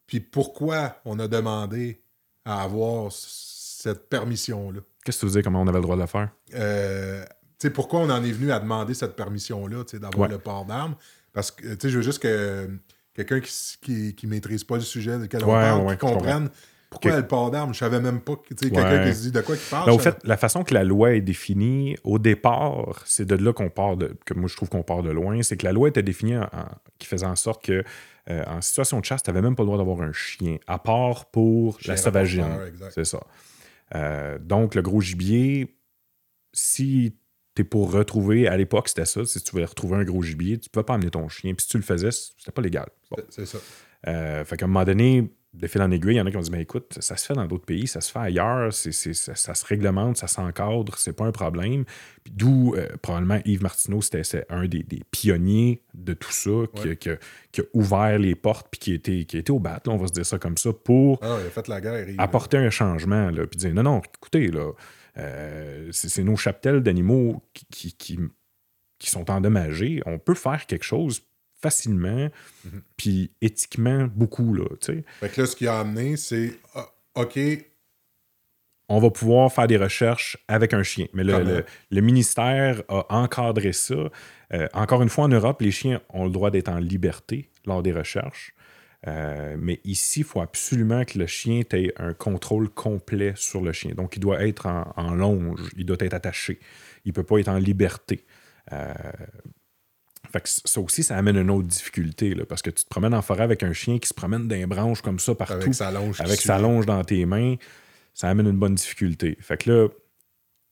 puis pourquoi on a demandé à avoir cette permission-là? Qu'est-ce que tu veux dire, comment on avait le droit de le faire? Euh, tu sais, pourquoi on en est venu à demander cette permission-là, tu sais, d'avoir Ouais. le port d'armes? Parce que, tu sais, je veux juste que quelqu'un qui, qui, qui maîtrise pas le sujet duquel on Ouais, parle, ouais, qui comprenne pourquoi Que- le port d'armes. Je savais même pas, que- quelqu'un qui se dit de quoi il parle. Ben, au fait, la façon que la loi est définie, au départ, c'est de là qu'on part de, que moi je trouve qu'on part de loin, c'est que la loi était définie en- en- qui faisait en sorte que euh, en situation de chasse, tu n'avais même pas le droit d'avoir un chien, à part pour Chien la sauvagine. C'est ça. Euh, donc, le gros gibier, si tu es pour retrouver, à l'époque, c'était ça, si tu voulais retrouver un gros gibier, tu ne pouvais pas amener ton chien. Puis si tu le faisais, c'était pas légal. Bon. C'est- ça. Euh, fait qu'à un moment donné, de fil en aiguille, il y en a qui ont dit ben écoute, ça se fait dans d'autres pays, ça se fait ailleurs, ça, ça se réglemente, ça s'encadre, c'est pas un problème. Puis d'où, euh, probablement, Yves Martineau, c'était un des, des pionniers de tout ça, qui, Ouais. qui a, qui a ouvert les portes, puis qui était, qui était au bat, là, on va se dire ça comme ça, pour Ah, il a fait la guerre. il- apporter un changement, là, puis dire non, non, écoutez, là, euh, c'est, nos cheptels d'animaux qui, qui, qui- qui sont endommagés. On peut faire quelque chose facilement, Mhm. puis éthiquement beaucoup, là. Fait que là, ce qu'il a amené, c'est ah, OK, on va pouvoir faire des recherches avec un chien. Mais le- le ministère a encadré ça. Euh, encore une fois, en Europe, les chiens ont le droit d'être en liberté lors des recherches. Euh, mais ici, il faut absolument que le chien ait un contrôle complet sur le chien. Donc, il doit être en, en longe, il doit être attaché. Il ne peut pas être en liberté. Euh, fait que ça aussi, ça amène une autre difficulté, là, parce que tu te promènes en forêt avec un chien qui se promène dans les branches comme ça partout, Avec sa longe. avec sa longe dans tes mains, ça amène une bonne difficulté. Fait que là,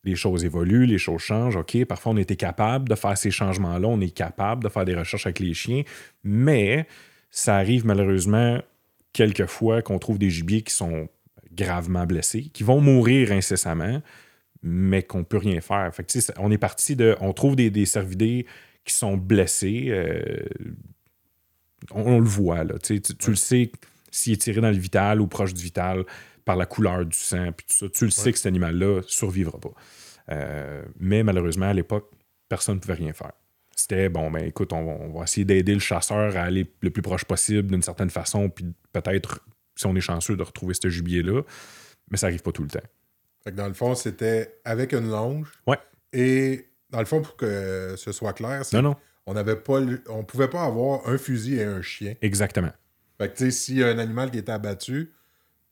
les choses évoluent, les choses changent. OK, parfois on était capable de faire ces changements-là, on est capable de faire des recherches avec les chiens, mais ça arrive malheureusement quelquefois qu'on trouve des gibiers qui sont gravement blessés, qui vont mourir incessamment, mais qu'on peut rien faire. Fait que, on est parti de. On trouve des, des cervidés qui sont blessés. euh, on, on le voit, là. Tu, le sais s'il est tiré dans le vital ou proche du vital par la couleur du sang, puis tout ça. Tu le sais que cet animal-là survivra pas. Euh, mais malheureusement, à l'époque, personne ne pouvait rien faire. C'était bon, ben écoute, on, va- on va essayer d'aider le chasseur à aller le plus proche possible d'une certaine façon, puis peut-être, si on est chanceux, de retrouver ce gibier-là. Mais ça arrive pas tout le temps. Fait que dans le fond, c'était avec une longe. Ouais. Et dans le fond, pour que ce soit clair, c'est Non, non, on avait pas on pouvait pas avoir un fusil et un chien. exactement. Fait que tu sais, s'il y a un animal qui est abattu,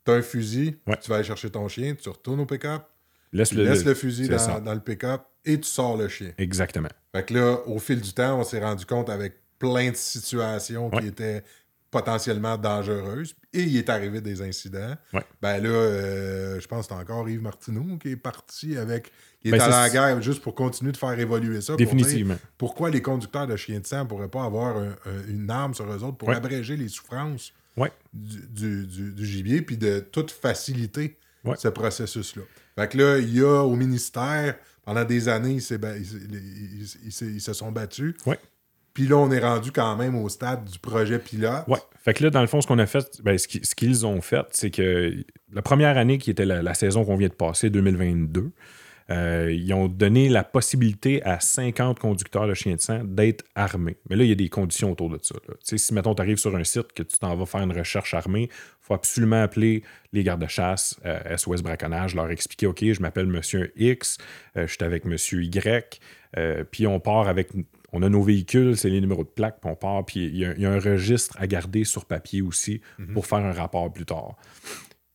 t'as un fusil, Ouais. tu vas aller chercher ton chien, tu retournes au pick-up, Laisse tu le, le- le fusil dans le pick-up et tu sors le chien. Exactement. Fait que là, au fil du temps, on s'est rendu compte avec plein de situations Ouais. qui étaient potentiellement dangereuses. Et il est arrivé des incidents. Ouais. Ben là, euh, je pense que c'est encore Yves Martineau qui est parti avec. Il est Ben, allé à la c'est- guerre juste pour continuer de faire évoluer ça. pour dire Définitivement. pourquoi les conducteurs de chiens de sang ne pourraient pas avoir un- un- une arme sur eux autres pour Ouais. abréger les souffrances du, du- du- du gibier puis de toute faciliter ce processus-là. Fait que là, il y a au ministère, pendant des années, ils, se sont battus. Ouais. Puis là, on est rendu quand même au stade du projet pilote. Ouais. Fait que là, dans le fond, ce qu'on a fait, ben, ce qui- ce qu'ils ont fait, c'est que la première année qui était la, la saison qu'on vient de passer, 2022, euh, ils ont donné la possibilité à 50 conducteurs de chiens de sang d'être armés. Mais là, il y a des conditions autour de ça. Tu sais, si, mettons, tu arrives sur un site que tu t'en vas faire une recherche armée, faut absolument appeler les gardes-chasse, euh, SOS Braconnage, leur expliquer OK, je m'appelle Monsieur X, euh, je suis avec Monsieur Y, euh, puis on part avec. On a nos véhicules, c'est les numéros de plaque, puis on part, puis il y, a- il y a un registre à garder sur papier aussi pour faire un rapport plus tard.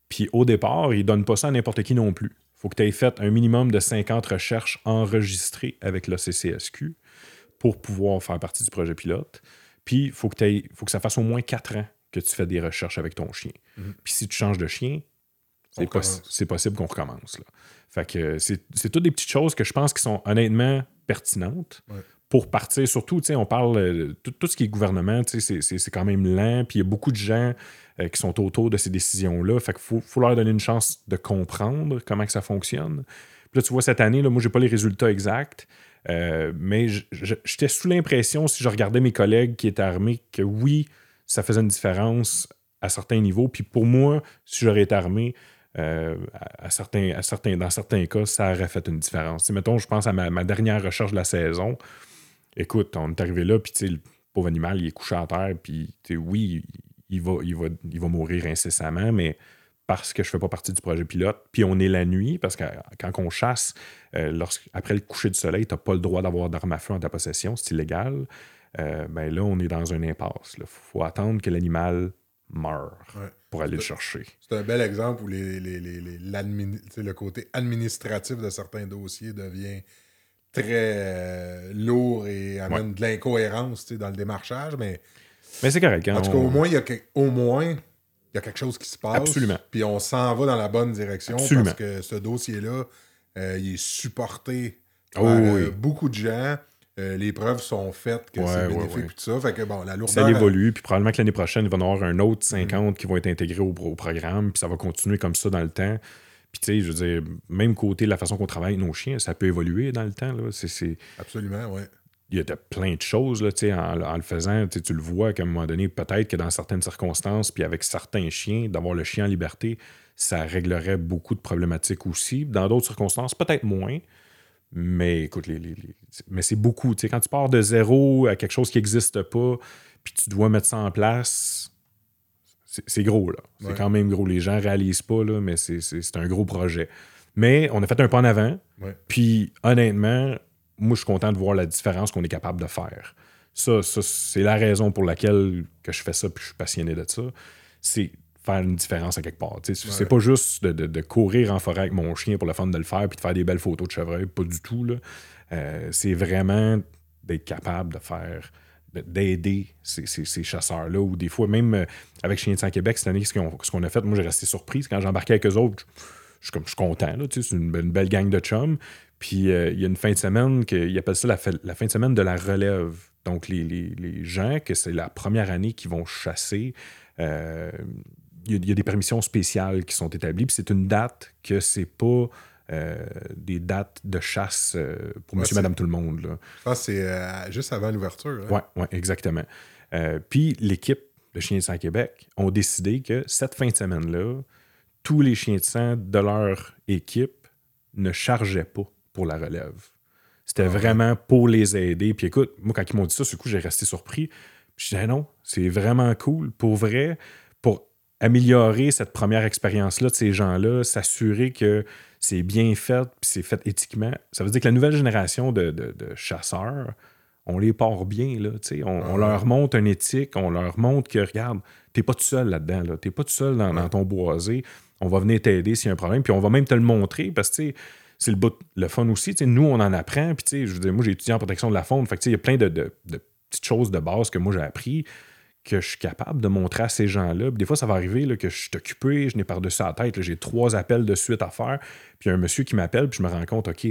Puis au départ, ils ne donnent pas ça à n'importe qui non plus. Il faut que tu aies fait un minimum de 50 recherches enregistrées avec le CCSQ pour pouvoir faire partie du projet pilote. Puis il faut, que faut que ça fasse au moins 4 ans que tu fais des recherches avec ton chien. Mhm. Puis si tu changes de chien, c'est, possi- possible qu'on recommence. Là. Fait que c'est, toutes des petites choses que je pense qui sont honnêtement pertinentes Ouais. pour partir. Surtout, tu sais, on parle euh, tout, tout ce qui est gouvernement, c'est, quand même lent. Puis il y a beaucoup de gens euh, qui sont autour de ces décisions-là. Fait qu'il faut, faut leur donner une chance de comprendre comment que ça fonctionne. Puis là, tu vois, cette année, là, moi, j'ai pas les résultats exacts. euh, mais j'étais sous l'impression, si je regardais mes collègues qui étaient armés, que oui, ça faisait une différence à certains niveaux. Puis pour moi, si j'aurais été armé, euh, à, certains, dans certains cas, ça aurait fait une différence. Tu sais, mettons, je pense à ma, dernière recherche de la saison. Écoute, on est arrivé là, puis le pauvre animal, il est couché à terre, puis oui, il va, mourir incessamment, mais parce que je fais pas partie du projet pilote, puis on est la nuit, parce que quand on chasse, euh, après le coucher du soleil, tu n'as pas le droit d'avoir d'arme à feu en ta possession, c'est illégal. Euh, ben là, on est dans une impasse. Il faut attendre que l'animal Ouais. pour aller le chercher. C'est un bel exemple où les, les- les- le côté administratif de certains dossiers devient très euh, lourd et amène de l'incohérence dans le démarchage, mais Mais c'est correct. hein, En tout cas, on- au moins, il y a, que- au moins, il y a quelque chose qui se passe. Absolument. Puis on s'en va dans la bonne direction Absolument. parce que ce dossier-là, euh, il est supporté Oh, par euh, beaucoup de gens. Euh, les preuves sont faites que Ouais, c'est bénéfique ouais. et tout ça. Fait que bon, la Ça lourdeur. évolue, puis probablement que l'année prochaine, il va y en avoir un autre Mm. 50 qui vont être intégrés au, au programme, puis ça va continuer comme ça dans le temps. Puis tu sais, je veux dire, même côté de la façon qu'on travaille avec nos chiens, ça peut évoluer dans le temps. Là. Absolument, ouais. il y a de plein de choses, là, tu sais, en, en le faisant, tu le vois qu'à un moment donné, peut-être que dans certaines circonstances, puis avec certains chiens, d'avoir le chien en liberté, ça réglerait beaucoup de problématiques aussi. Dans d'autres circonstances, peut-être moins. Mais écoute, les, les- les- mais c'est beaucoup. Tu sais, quand tu pars de zéro à quelque chose qui n'existe pas, puis tu dois mettre ça en place, c'est gros, là. C'est Ouais. quand même gros. Les gens réalisent pas, là, mais c'est- un gros projet. Mais on a fait un pas en avant. Ouais. Puis, honnêtement, moi, je suis content de voir la différence qu'on est capable de faire. Ça, ça c'est la raison pour laquelle que je fais ça, puis je suis passionné de ça. C'est faire une différence à quelque part. C'est pas juste de, de- de courir en forêt avec mon chien pour le fun de le faire, puis de faire des belles photos de chevreuil, pas du tout. là. Euh, c'est vraiment d'être capable de faire, de- d'aider ces, ces- ces chasseurs-là, ou des fois, même euh, avec Chien de Sang Québec, cette année, ce qu'on ce qu'on a fait, moi, j'ai resté surpris. Quand j'ai embarqué avec eux autres, je, je suis comme, je suis content. C'est une, une belle gang de chums. Puis euh, il y a une fin de semaine, que, ils appellent ça la, la fin de semaine de la relève. Donc, les, les- les gens, que c'est la première année qui vont chasser, euh, il y, a- il y a des permissions spéciales qui sont établies. Puis c'est une date que c'est pas euh, des dates de chasse euh, pour Ouais, monsieur, madame, tout le monde. Là. Que c'est euh, juste avant l'ouverture. hein? Ouais, ouais, exactement. Puis l'équipe de Chiens de sang Québec ont décidé que cette fin de semaine-là, tous les chiens de sang de leur équipe ne chargeaient pas pour la relève. C'était Ah ouais. vraiment pour les aider. Puis écoute, moi, quand ils m'ont dit ça, ce coup, j'ai resté surpris. Je disais non, c'est vraiment cool. Pour vrai, améliorer cette première expérience-là de ces gens-là, s'assurer que c'est bien fait, puis c'est fait éthiquement. Ça veut dire que la nouvelle génération de, de- de chasseurs, on les part bien, là, tu sais. On, on Ouais. leur montre une éthique, on leur montre que, regarde, t'es pas tout seul là-dedans, là. T'es pas tout seul dans, dans ton boisé. On va venir t'aider s'il y a un problème, puis on va même te le montrer, parce que, c'est le, le fun aussi. Nous, on en apprend, puis, tu sais, je veux dire, moi, j'ai étudié en protection de la faune, fait que, tu sais, il y a plein de, de- de petites choses de base que moi, j'ai appris que je suis capable de montrer à ces gens-là. Des fois, ça va arriver là, que je suis occupé, je n'ai par-dessus la tête, j'ai trois appels de suite à faire, puis il y a un monsieur qui m'appelle, puis je me rends compte, OK,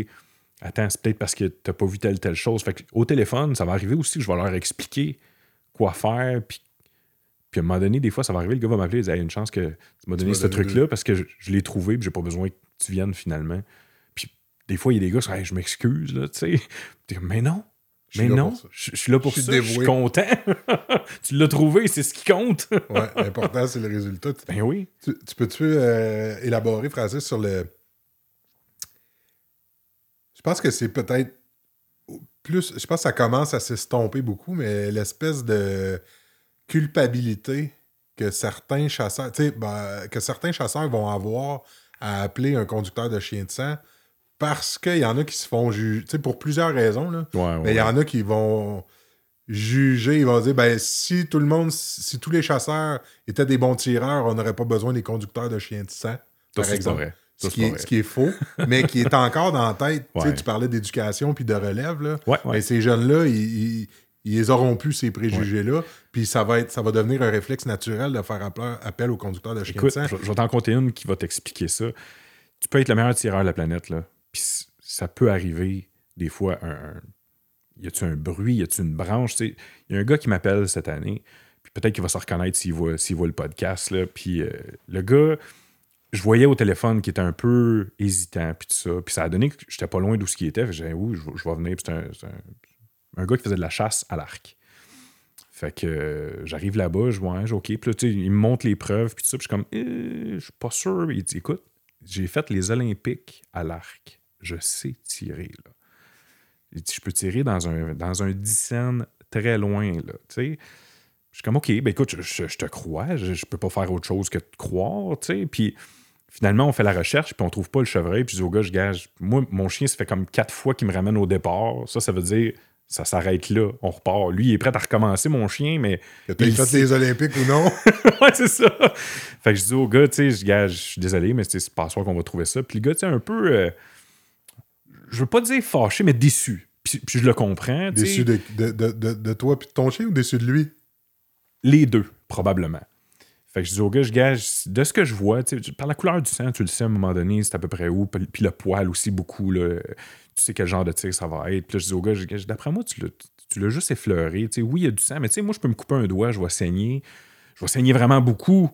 attends, c'est peut-être parce que tu n'as pas vu telle, telle chose. Fait que, au téléphone, ça va arriver aussi que je vais leur expliquer quoi faire, puis, puis à un moment donné, des fois, ça va arriver, le gars va m'appeler, il dit, Hey, une chance que tu m'as donné ce truc-là, parce que je, je l'ai trouvé, puis j'ai pas besoin que tu viennes finalement. Puis des fois, il y a des gars qui sont, Hey, je m'excuse, là, tu sais. Mais non, mais non, je je suis là pour Je ça, je suis content. tu l'as trouvé, c'est ce qui compte. Ouais, l'important, c'est le résultat. Ben oui. tu- tu peux-tu euh, élaborer, Francis, sur le. Je pense que c'est peut-être plus. Je pense que ça commence à s'estomper beaucoup, mais l'espèce de culpabilité que certains chasseurs. Tu sais, ben, que certains chasseurs vont avoir à appeler un conducteur de chien de sang parce qu'il y en a qui se font juger. Tu sais, pour plusieurs raisons, là. Ouais, ouais. Mais il y en a qui vont juger, ils vont dire ben si tout le monde, si tous les chasseurs étaient des bons tireurs, on n'aurait pas besoin des conducteurs de chiens de sang, par c'est pas exemple. vrai. Ce Ça, qui, est, vrai. ce qui est faux, mais qui est encore dans la tête. Tu sais, Ouais. Tu parlais d'éducation puis de relève. Là. Ouais, ouais. Mais ces jeunes-là, ils, ils, ils auront plus ces préjugés-là. Puis ça va, être, ça va devenir un réflexe naturel de faire appel, aux conducteurs de chiens Écoute, de sang. je, je vais t'en compter une qui va t'expliquer ça. Tu peux être le meilleur tireur de la planète, là. Puis ça peut arriver, des fois, un. y a-tu un bruit, y a-tu une branche? Il y a un gars qui m'appelle cette année, puis peut-être qu'il va se reconnaître s'il voit, voit le podcast, là. Puis euh, le gars, je voyais au téléphone qu'il était un peu hésitant, puis tout ça. Puis ça a donné que j'étais pas loin d'où ce qu'il était. J'ai dit, oui, je, vais- venir. Puis c'est un, un- gars qui faisait de la chasse à l'arc. Fait que euh, j'arrive là-bas, je vois, OK. Puis là, il me montre les preuves, puis tout ça. Puis je suis comme, Eh, je suis pas sûr. Il dit, écoute, j'ai fait les Olympiques à l'arc. Je sais tirer, là. Il dit, je peux tirer dans un, dans un dixaine très loin, là. Je suis comme, OK, ben écoute, je, je- je te crois. Je, je peux pas faire autre chose que te croire, tu sais. Puis finalement, on fait la recherche, puis on trouve pas le chevreuil. Puis je dis au gars, je gage, moi, mon chien, ça fait comme quatre fois qu'il me ramène au départ. Ça, ça veut dire, ça s'arrête là, on repart. Lui, il est prêt à recommencer, mon chien, mais Que tu il fait les Olympiques ou non? ouais, c'est ça. Fait que je dis au gars, tu sais, je gage, je suis désolé, mais c'est pas soir qu'on va trouver ça. Puis le gars, tu sais, un peu, euh, je veux pas dire fâché, mais déçu. Puis, puis je le comprends. déçu de, de, de, de, toi puis de ton chien ou déçu de lui? Les deux, probablement. Fait que je dis au gars, je gage, de ce que je vois, par la couleur du sang, tu le sais à un moment donné, c'est à peu près où. Puis le poil aussi, beaucoup. Là, tu sais quel genre de tir ça va être. Puis là, je dis au gars, je gage, d'après moi, tu l'as, juste effleuré. Oui, il y a du sang, mais tu sais, moi, je peux me couper un doigt, je vais saigner. Je vais saigner vraiment beaucoup,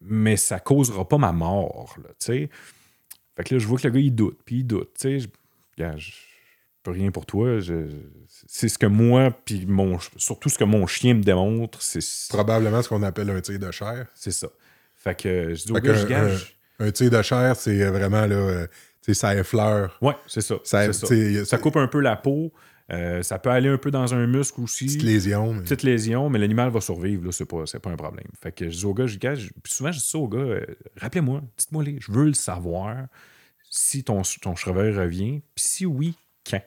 mais ça causera pas ma mort. Là, tu sais. Fait que là, je vois que le gars, il doute, puis il doute. Tu sais, gars, je peux rien pour toi. je- c'est ce que moi, puis mon, surtout ce que mon chien me démontre, c'est Probablement ce qu'on appelle un tir de chair. c'est ça. Fait que je dis au gars, je gage. Un tir de chair, c'est vraiment là, euh, ça effleure. Ouais, c'est ça. Ça, c'est ça. coupe un peu la peau. euh, ça peut aller un peu dans un muscle aussi. Petite lésion. mais- Petite lésion, mais l'animal va survivre, là, c'est pas, c'est pas un problème. Fait que je dis au gars, je gage, puis souvent je dis ça au gars, euh, rappelez-moi, dites-moi les, je veux le savoir. Si ton, ton chevreuil revient, puis si oui, quand?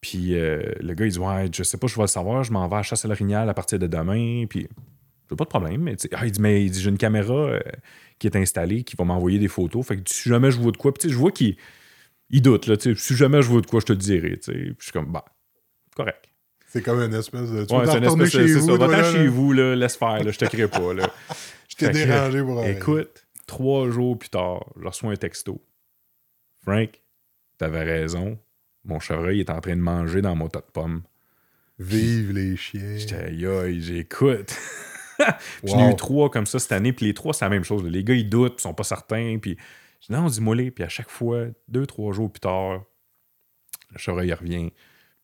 Puis euh, le gars, il dit Ouais, je sais pas, je vais le savoir, je m'en vais à chasser le rignal à partir de demain. Puis j'ai pas de problème. Mais, ah, il dit Mais il dit, j'ai une caméra euh, qui est installée qui va m'envoyer des photos. Fait que si jamais je vois de quoi, puis je vois qu'il il doute. Là, si jamais je vois de quoi, je te le dirai. Puis je suis comme Bah, correct. C'est comme une espèce de. Tu ouais, c'est une espèce chez vous, ça. Va chez vous, là, laisse faire, là, je te crée pas. Là. je t'ai dérangé pour rien. Écoute, trois jours plus tard, je reçois un texto. Frank, t'avais raison. Mon chevreuil est en train de manger dans mon tas de pommes. Vive les chiens. J'étais, j'écoute. J'en ai eu trois comme ça cette année, puis les trois, c'est la même chose. Les gars, ils doutent, ils sont pas certains, puis je dis non, dis-moi les. Puis à chaque fois, deux, trois jours plus tard, le chevreuil il revient,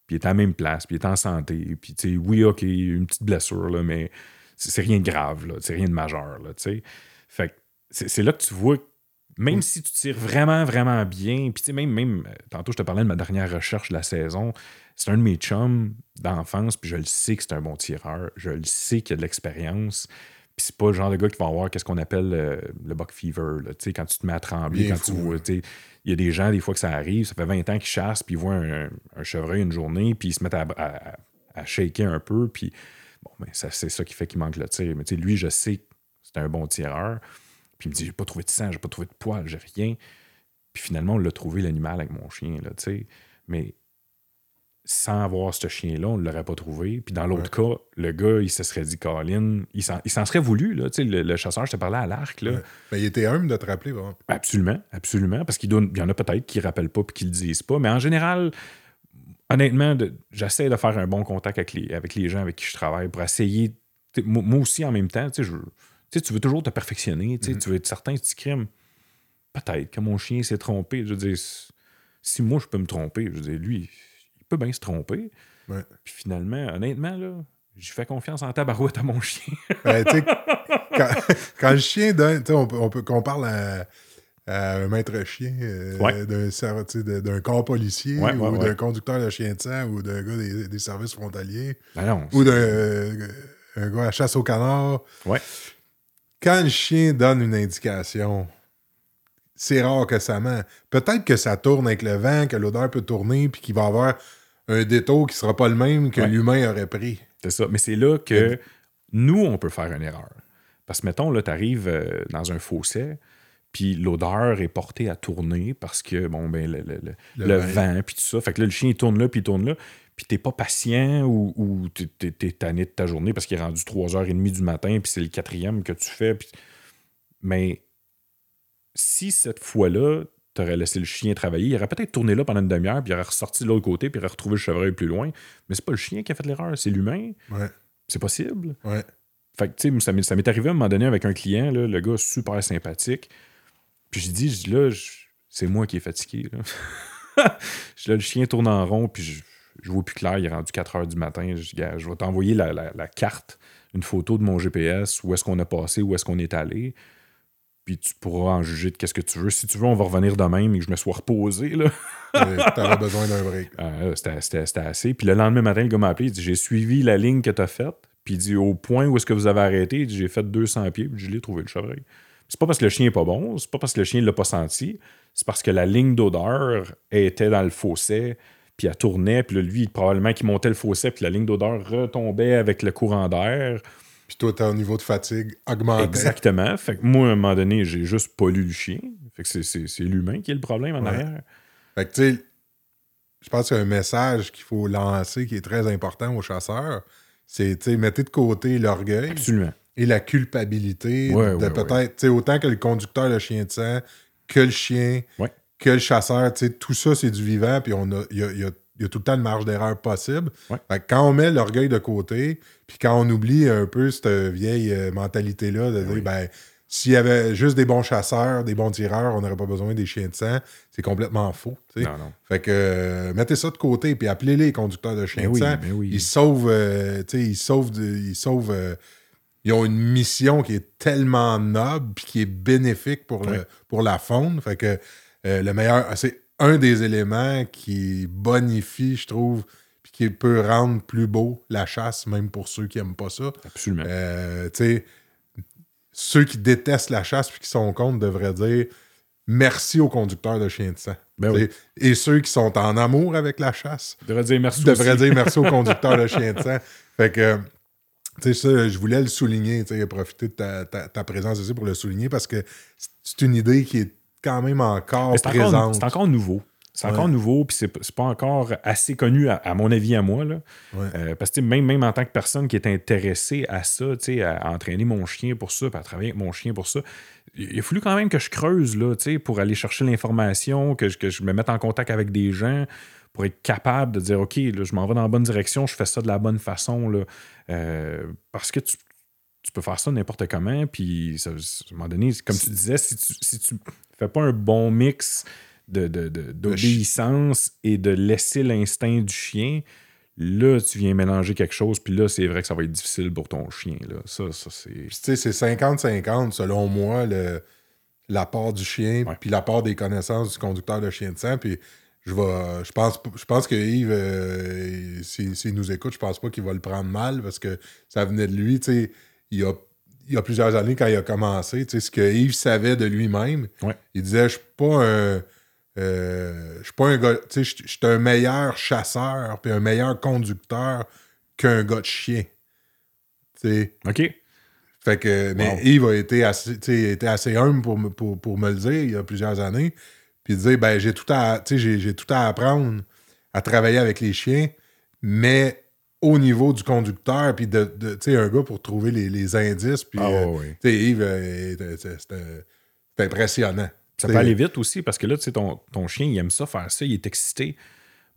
puis il est à la même place, puis il est en santé. Puis, tu sais, oui, OK, une petite blessure, là, mais c'est rien de grave, là, c'est rien de majeur, là, tu sais. Fait c'est là que tu vois même si tu tires vraiment, vraiment bien, puis tu sais, même, même, euh, tantôt, je te parlais de ma dernière recherche de la saison, c'est un de mes chums d'enfance, puis je le sais que c'est un bon tireur, je le sais qu'il a de l'expérience, puis c'est pas le genre de gars qui va avoir qu'est-ce qu'on appelle euh, le buck fever, tu sais, quand tu te mets à trembler, quand tu vois, tu sais, il y a des gens, des fois que ça arrive, ça fait 20 ans qu'ils chassent, puis ils voient un, chevreuil une journée, puis ils se mettent à, à, shaker un peu, puis bon, ben, c'est ça qui fait qu'il manque le tir. Mais tu sais, lui, je sais que c'est un bon tireur. Puis il me dit J'ai pas trouvé de sang, j'ai pas trouvé de poils, j'ai rien. Puis finalement, on l'a trouvé l'animal avec mon chien, là, tu sais. Mais sans avoir ce chien-là, on ne l'aurait pas trouvé. Puis dans l'autre cas, le gars, il se serait dit Colin, il s'en serait voulu, là. Tu sais, le, chasseur, je te parlais à l'arc, là. Mais il était humble de te rappeler, vraiment. Absolument, absolument. Parce qu'il y en a peut-être qui ne rappellent pas et qui ne le disent pas. Mais en général, honnêtement, j'essaie de faire un bon contact avec les, avec les gens avec qui je travaille pour essayer. Moi aussi, en même temps, tu sais, je sais, tu veux toujours te perfectionner, tu, sais, mm-hmm. tu veux être certain que tu crimes. Peut-être que mon chien s'est trompé. Je veux dire, si moi je peux me tromper, je veux dire, lui, il peut bien se tromper. Puis finalement, honnêtement, là, j'ai fait confiance en tabarouette à mon chien. Ben, quand, quand, le chien donne, on, on peut qu'on parle à, un maître chien, euh, d'un corps policier, ou d'un conducteur de chien de sang, ou d'un gars des, services frontaliers, ben ou d'un euh, gars à chasse au canard. Ouais quand le chien donne une indication, c'est rare que ça ment. Peut-être que ça tourne avec le vent, que l'odeur peut tourner, puis qu'il va avoir un détour qui sera pas le même que l'humain aurait pris. C'est ça. Mais c'est là que nous, on peut faire une erreur. Parce que, mettons, là, tu arrives euh, dans un fossé, puis l'odeur est portée à tourner parce que, bon, ben, le, vent, puis tout ça. Fait que là, le chien, il tourne là, puis il tourne là puis t'es pas patient ou, ou t'es, tanné de ta journée parce qu'il est rendu 3h30 du matin, puis c'est le quatrième que tu fais. Mais si cette fois-là, t'aurais laissé le chien travailler, il aurait peut-être tourné là pendant une demi-heure, puis il aurait ressorti de l'autre côté, puis il aurait retrouvé le chevreuil plus loin. Mais c'est pas le chien qui a fait l'erreur, c'est l'humain. Ouais. C'est possible. Ouais. Fait que, tu sais, ça m'est, ça m'est arrivé à un moment donné avec un client, là, le gars super sympathique. Puis j'ai dit, là, c'est moi qui est fatigué. Là. là, le chien tourne en rond, puis je, je vois plus clair, il est rendu 4 heures du matin. Je, je vais t'envoyer la, carte, une photo de mon GPS, où est-ce qu'on a passé, où est-ce qu'on est allé. Puis tu pourras en juger de qu'est-ce que tu veux. Si tu veux, on va revenir demain, mais que je me sois reposé. Là. T'avais besoin d'un break. Ah, c'était assez. Puis le lendemain matin, le gars m'a appelé, il dit J'ai suivi la ligne que tu as faite. Puis il dit Au point où est-ce que vous avez arrêté, j'ai fait 200 pieds, puis je l'ai trouvé le chevreuil. C'est pas parce que le chien est pas bon, c'est pas parce que le chien ne l'a pas senti, c'est parce que la ligne d'odeur était dans le fossé puis elle tournait, puis lui, probablement qu'il montait le fossé, puis la ligne d'odeur retombait avec le courant d'air. Puis toi, un niveau de fatigue augmenté. Exactement. Fait que moi, à un moment donné, j'ai juste pas lu le chien. Fait que c'est l'humain qui est le problème en arrière. Fait que tu sais, je pense qu'un message qu'il faut lancer qui est très important aux chasseurs, c'est, tu sais, mettez de côté l'orgueil. Absolument. Et la culpabilité de peut-être, tu sais, autant que le conducteur, le chien de sang, que le chien, que le chasseur, tu sais, tout ça, c'est du vivant, puis on a, il y a, tout le temps une marge d'erreur possible. quand on met l'orgueil de côté, puis quand on oublie un peu cette vieille euh, mentalité-là de dire, ben, s'il y avait juste des bons chasseurs, des bons tireurs, on n'aurait pas besoin des chiens de sang, c'est complètement faux. Non, non. Fait que euh, mettez ça de côté, puis appelez-les les conducteurs de chiens de sang. Ils sauvent, euh, tu sais, ils sauvent, ils sauvent ils ont une mission qui est tellement noble puis qui est bénéfique pour, le, pour la faune. Fait que euh, le meilleur, c'est un des éléments qui bonifie, je trouve, puis qui peut rendre plus beau la chasse, même pour ceux qui n'aiment pas ça. Absolument. Euh, tu sais, ceux qui détestent la chasse puis qui sont contre devraient dire merci aux conducteurs de chiens de sang. Ben oui. Et ceux qui sont en amour avec la chasse devrais dire merci devraient aussi. dire merci aux conducteurs de chiens de sang. Fait que, tu sais, ça, je voulais le souligner, tu sais, profiter de ta, ta- ta présence ici pour le souligner parce que c'est une idée qui est quand même encore présente. encore, c'est encore nouveau. C'est encore Ouais. nouveau, puis c'est pas encore assez connu, à, à mon avis, à moi. Là. Ouais. Euh, parce que même, même en tant que personne qui est intéressée à ça, à, à entraîner mon chien pour ça, puis à travailler avec mon chien pour ça, il a fallu quand même que je creuse là, pour aller chercher l'information, que, je- que je me mette en contact avec des gens, pour être capable de dire OK, là, je m'en vais dans la bonne direction, je fais ça de la bonne façon. Là, Euh, parce que tu, tu peux faire ça n'importe comment, puis ça- à un moment donné, comme tu disais, si tu, si tu fais pas un bon mix de, de- de- d'obéissance et de laisser l'instinct du chien, là, tu viens mélanger quelque chose, puis là, c'est vrai que ça va être difficile pour ton chien. Là. Ça, ça c'est. Puis, tu sais, c'est 50-50, selon moi, le, la part du chien, puis la part des connaissances du conducteur de chien de sang. Puis, je, vais, je, pense, je pense que Yves, euh, s'il s'il nous écoute, je pense pas qu'il va le prendre mal parce que ça venait de lui. Tu sais, il a, il y a plusieurs années, quand il a commencé, tu sais, ce que Yves savait de lui-même, Ouais. il disait Je suis pas un. euh, je suis pas un gars. Tu sais, je suis un meilleur chasseur puis un meilleur conducteur qu'un gars de chien. Tu sais. OK. Fait que, mais Wow. Yves a été assez, été assez humble pour, me- pour, pour me le dire il y a plusieurs années. Puis dire, ben, j'ai tout, à, j'ai tout à apprendre à travailler avec les chiens, mais au niveau du conducteur, puis de, de- tu sais, un gars pour trouver les, les indices. Puis, Ah, euh, tu sais, Yves, euh, c'était impressionnant. Ça peut aller vite aussi parce que là, tu sais, ton, ton chien, il aime ça, faire ça, il est excité.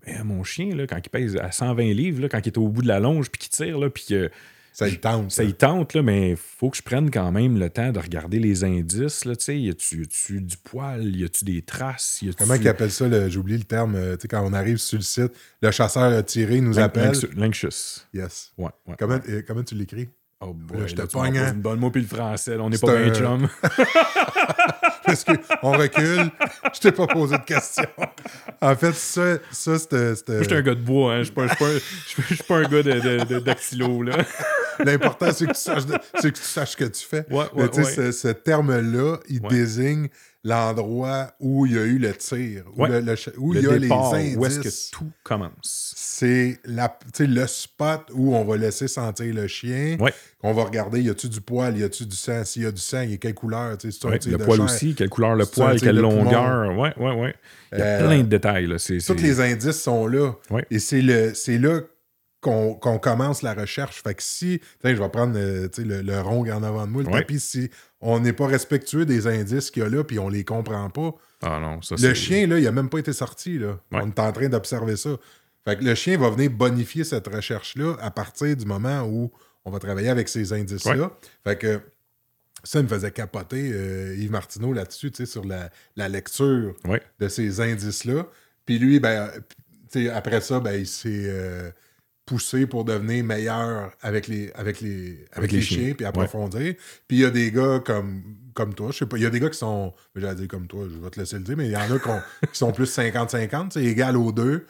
Mais mon chien, là, quand il pèse à 120 livres, là, quand il est au bout de la longe, puis qu'il tire, là, puis que Ça y tente. ça y tente, là, mais il faut que je prenne quand même le temps de regarder les indices. Là, y a-tu, du poil, y a-tu des traces, y a-tu... Comment ils appellent ça? J'ai oublié le terme. euh, sais, quand on arrive sur le site, le chasseur a tiré, il nous appelle. Lynxus. Yes. Ouais, ouais. Comment, euh, comment tu l'écris? Oh boy, Là, je te pogne, hein? une bonne mot puis le français, là, on n'est pas un- bien chum. Parce qu'on recule, je t'ai pas posé de questions. En fait, ça, ça c'était. Moi, je suis un gars de bois, hein. Je suis pas, je je je un gars de, de, de- dactylo, là. L'important, c'est que, tu saches de- que tu saches ce que tu fais. Ouais, ouais, tu sais, ouais. ce, ce terme-là, il désigne l'endroit où il y a eu le tir, où, Ouais. le- où Le il y a départ, les où indices. est-ce que tout commence? C'est le spot où on va laisser sentir le chien. Ouais. On va regarder, y a-tu du poil, y a-tu du sang? S'il y a du sang, il y a quelle couleur? c'est Ouais, le de poil chair. aussi, quelle couleur le poil, quelle longueur. Ouais, ouais, ouais. Il y a Euh, plein de détails, là. Tous les indices sont là. Et c'est le c'est là qu'on commence la recherche. Fait que si, tiens, je vais prendre euh, le, le rond en avant de moi, le Ouais. tapis, si on n'est pas respectueux des indices qu'il y a là, puis on les comprend pas, Ah non, ça, le chien, là, il a même pas été sorti. Là. Ouais. On est en train d'observer ça. Fait que le chien va venir bonifier cette recherche-là à partir du moment où on va travailler avec ces indices-là. Fait que ça me faisait capoter euh, Yves Martineau là-dessus, tu sais, sur la, la lecture de ces indices-là. Puis lui, ben, euh, après ça, ben, il s'est euh, poussé pour devenir meilleur avec les, avec les, avec les les chiens. chiens, puis approfondir. Puis il y a des gars comme, comme toi, je sais pas, il y a des gars qui sont, j'allais dire comme toi, je vais te laisser le dire, mais il y en a qui, qui sont plus 50-50, c'est égal aux deux.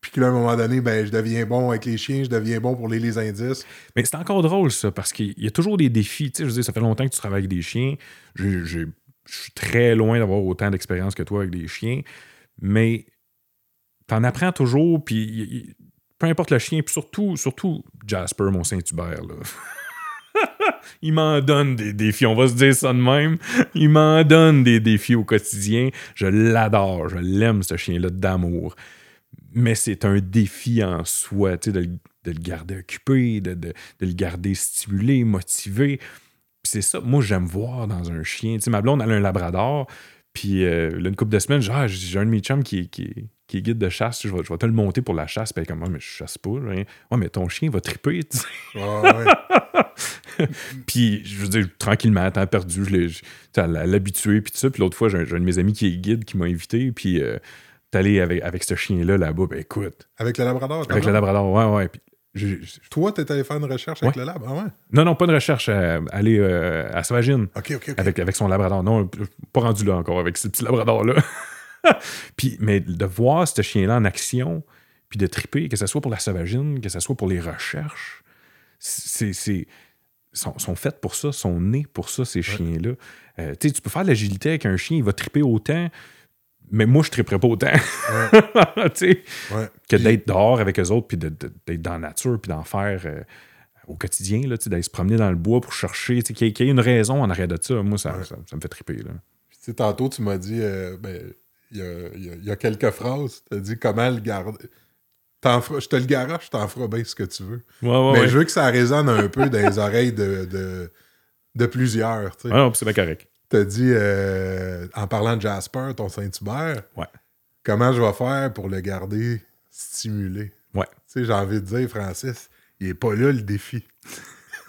Puis que là, à un moment donné, ben, je deviens bon avec les chiens, je deviens bon pour les, les indices. Mais c'est encore drôle, ça, parce qu'il y a toujours des défis. Tu sais, je veux dire, ça fait longtemps que tu travailles avec des chiens. J'ai- Je suis très loin d'avoir autant d'expérience que toi avec des chiens. Mais t'en apprends toujours, puis peu importe le chien, puis surtout, surtout Jasper, mon Saint-Hubert, il m'en donne des défis, on va se dire ça de même. Il m'en donne des défis au quotidien. Je l'adore, je l'aime, ce chien-là, d'amour. Mais c'est un défi en soi, de, le- de le garder occupé, de, le garder stimulé, motivé. C'est ça, moi, j'aime voir dans un chien. Tu sais, ma blonde, elle a un labrador. Puis euh, là, une couple de semaines, j'ai un de mes chums qui, qui, qui est guide de chasse. Je vais, je vais te le monter pour la chasse. Puis elle est comme, Ah, mais je chasse pas. Ouais, mais ton chien va triper. tu sais. Ah, ouais. Puis, je veux dire, tranquillement, à temps perdu, je l'ai je- l'habitué, puis tout ça. Puis l'autre fois, j'ai un, de mes amis qui est guide qui m'a invité, puis euh, t'es allé avec, avec ce chien-là là-bas. Ben écoute, avec le labrador. avec comment? le labrador, ouais, ouais. Puis, j'ai- Toi, t'es allé faire une recherche avec le lab? Ah ouais? non, non, pas de recherche. euh, aller euh, à Sauvagine OK, OK, OK. avec, avec son labrador. Non, pas rendu là encore avec ce petit labrador-là. puis, mais de voir ce chien-là en action, puis de triper, que ce soit pour la Sauvagine, que ce soit pour les recherches, c'est. c'est- sont, sont faites pour ça, sont nés pour ça, ces chiens-là. Euh, tu sais, tu peux faire de l'agilité avec un chien, il va triper autant, mais moi, je triperais pas autant. Ouais. que Puis- d'être dehors avec eux autres, puis d'être dans la nature, puis d'en faire euh, au quotidien, d'aller se promener dans le bois pour chercher, qu'il y, ait- une raison en arrière de ça. Moi, ça, Ouais. ça, ça me fait triper. Là. Tu sais, tantôt, tu m'as dit, euh, ben, y y a- il y a quelques phrases. Tu as dit comment le garder. Je te le garoche, t'en feras bien ce que tu veux. Ouais, ouais, Mais ouais. je veux que ça résonne un peu dans les oreilles de, de, de plusieurs. tu sais. Non, c'est bien correct. T'as dit, euh, en parlant de Jasper, ton Saint-Hubert, comment je vais faire pour le garder stimulé? Ouais. Tu sais, j'ai envie de dire, Francis, il est pas là le défi.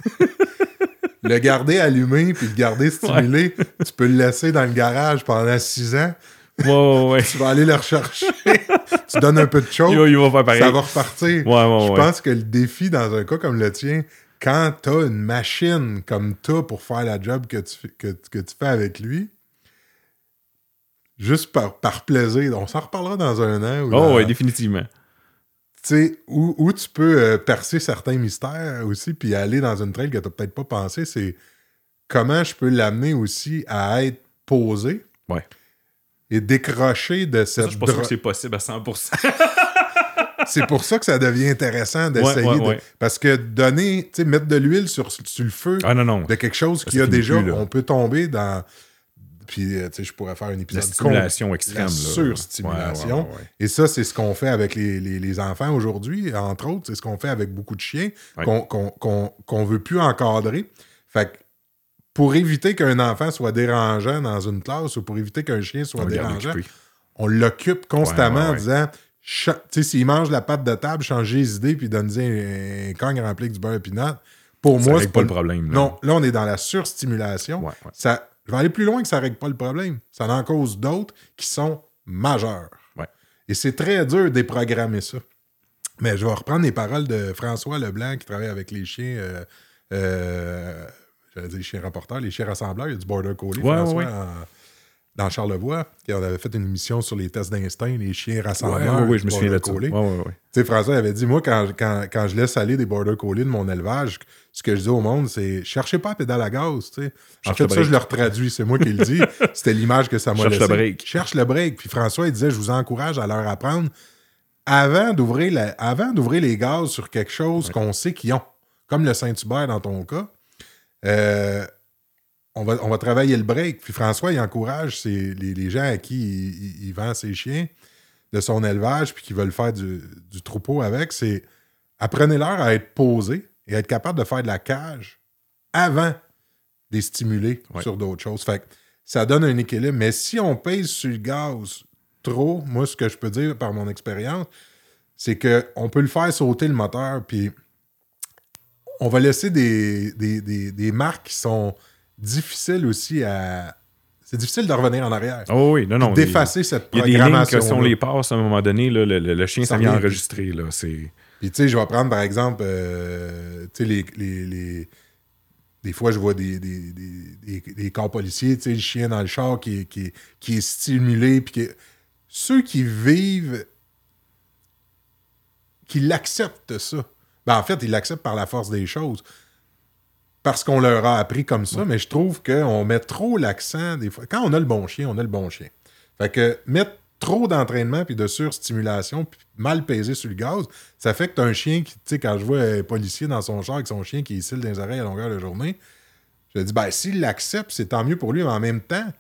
le garder allumé puis le garder stimulé, tu peux le laisser dans le garage pendant six ans. Ouais, ouais, ouais. Tu vas aller le rechercher. tu donnes un peu de Yo, va pareil. ça va repartir. Ouais, ouais, Je pense que le défi dans un cas comme le tien, quand t'as une machine comme toi pour faire la job que tu, fais- que, que tu fais avec lui, juste par, par plaisir, on s'en reparlera dans un an. Ou Oh, ouais, définitivement. tu sais, où, où tu peux euh, percer certains mystères aussi, puis aller dans une trail que tu peut-être pas pensé, c'est comment je peux l'amener aussi à être posé Ouais. Et décrocher de Ça, cette je suis pas sûr dro- que c'est possible à 100%. C'est pour ça que ça devient intéressant d'essayer. ouais, de- ouais. Parce que donner, tu sais, mettre de l'huile sur, sur le feu ah non, non. de quelque chose Ça qui a déjà, plus, on peut tomber dans. Puis, euh, tu sais, je pourrais faire un épisode stimulation extrême. la surstimulation. Et ça, c'est ce qu'on fait avec les, les- les enfants aujourd'hui, entre autres. C'est ce qu'on fait avec beaucoup de chiens qu'on qu'on veut plus encadrer. Fait que pour éviter qu'un enfant soit dérangeant dans une classe ou pour éviter qu'un chien soit On dérangeant, on l'occupe constamment Ouais, ouais, en disant cha- tu sais, s'il mange la pâte de table, changez les idées puis donnez un, un cogne rempli avec du beurre et peanut. Pour Ça moi, règle c'est pas le problème. là. Non, là, on est dans la surstimulation. Ça, je vais aller plus loin que ça règle pas le problème. Ça en cause d'autres qui sont majeurs. Et c'est très dur de déprogrammer ça. Mais je vais reprendre les paroles de François Leblanc qui travaille avec les chiens. euh, euh, J'allais dire les chiens rapporteurs, les chiens rassembleurs. Il y a du border collie. Ouais, François, ouais, ouais. en- dans Charlevoix. On avait fait une émission sur les tests d'instinct, les chiens rassembleurs. ouais, ouais, je me souviens de ça. Tu sais, François avait dit, moi, quand, quand, quand je laisse aller des border collies de mon élevage, ce que je dis au monde, c'est cherchez pas à pédale à gaz. En Cherche fait, ça, je le retraduis. C'est moi qui le dis. C'était l'image que ça m'a Cherche laissé. le break. Cherche le break. Puis François, il disait, je vous encourage à leur apprendre avant d'ouvrir, la- avant d'ouvrir les gaz sur quelque chose qu'on sait qu'ils ont, comme le Saint-Hubert dans ton cas. Euh, on va, on va travailler le break. Puis François, il encourage ses- les, les gens à qui il, il- il vend ses chiens de son élevage puis qui veulent faire du, du troupeau avec, c'est apprenez-leur à être posés et à être capable de faire de la cage avant de les stimuler Ouais. sur d'autres choses. Fait que ça donne un équilibre. Mais si on pèse sur le gaz trop, moi, ce que je peux dire par mon expérience, c'est qu'on peut le faire sauter le moteur, puis on va laisser des, des, des- des marques qui sont difficiles aussi à. C'est difficile de revenir en arrière. Oh oui, non, non. D'effacer cette Il y a des lignes que programmation. si on les passe à un moment donné, là, le, le- le chien, Ça ça vient enregistrer. Là, c'est... Puis, tu sais, je vais prendre, par exemple, euh, tu sais, les, les, les- Des fois, je vois des, des, des, des- des corps policiers, tu sais, le chien dans le char qui, est- qui, est- qui est stimulé, puis qui Ceux qui vivent... qui l'acceptent, ça. Ben, en fait, ils l'acceptent par la force des choses. Parce qu'on leur a appris comme ça, mais je trouve qu'on met trop l'accent, des fois. Quand on a le bon chien, on a le bon chien. Fait que mettre trop d'entraînement puis de surstimulation, puis mal peser sur le gaz, ça fait que tu un chien qui, tu sais, quand je vois un policier dans son char avec son chien qui cille dans les oreilles à longueur de journée, je dis, ben, s'il l'accepte, c'est tant mieux pour lui, mais en même temps,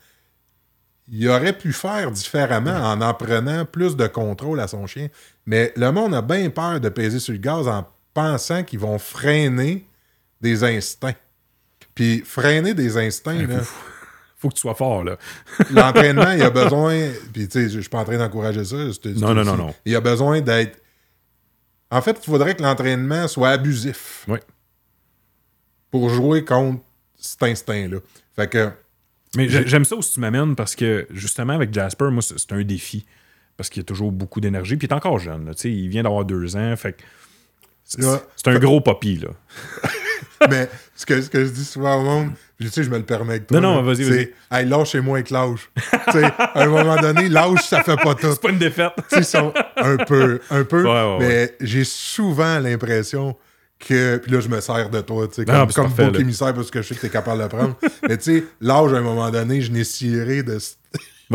il aurait pu faire différemment en en prenant plus de contrôle à son chien. Mais le monde a bien peur de peser sur le gaz en pensant qu'ils vont freiner des instincts. Puis freiner des instincts, là, faut que tu sois fort, là. l'entraînement, il a besoin. Puis, tu sais, je ne suis pas en train d'encourager ça. Non, non, aussi. non, non. Il a besoin d'être. En fait, il faudrait que l'entraînement soit abusif Oui. pour jouer contre cet instinct-là. Fait que. Mais j'ai- j'aime ça où tu m'amènes parce que, justement, avec Jasper, moi, c'est un défi. Parce qu'il a toujours beaucoup d'énergie. Puis il est encore jeune. Là, tu sais, il vient d'avoir deux ans. Fait que c'est un gros papy, là. mais ce que, ce que je dis souvent au monde, puis tu sais, je me le permets avec toi. Non, non, vas-y, c'est, Hey, lâchez-moi avec l'âge. tu sais, à un moment donné, l'âge, ça fait pas tout. C'est pas une défaite. Ils sont un peu, un peu. Ouais, ouais, mais j'ai souvent l'impression que. Puis là, je me sers de toi, tu sais, comme, comme parfait, là. émissaire parce que je sais que t'es capable de le prendre. Mais tu sais, l'âge, à un moment donné, je n'ai ciré de,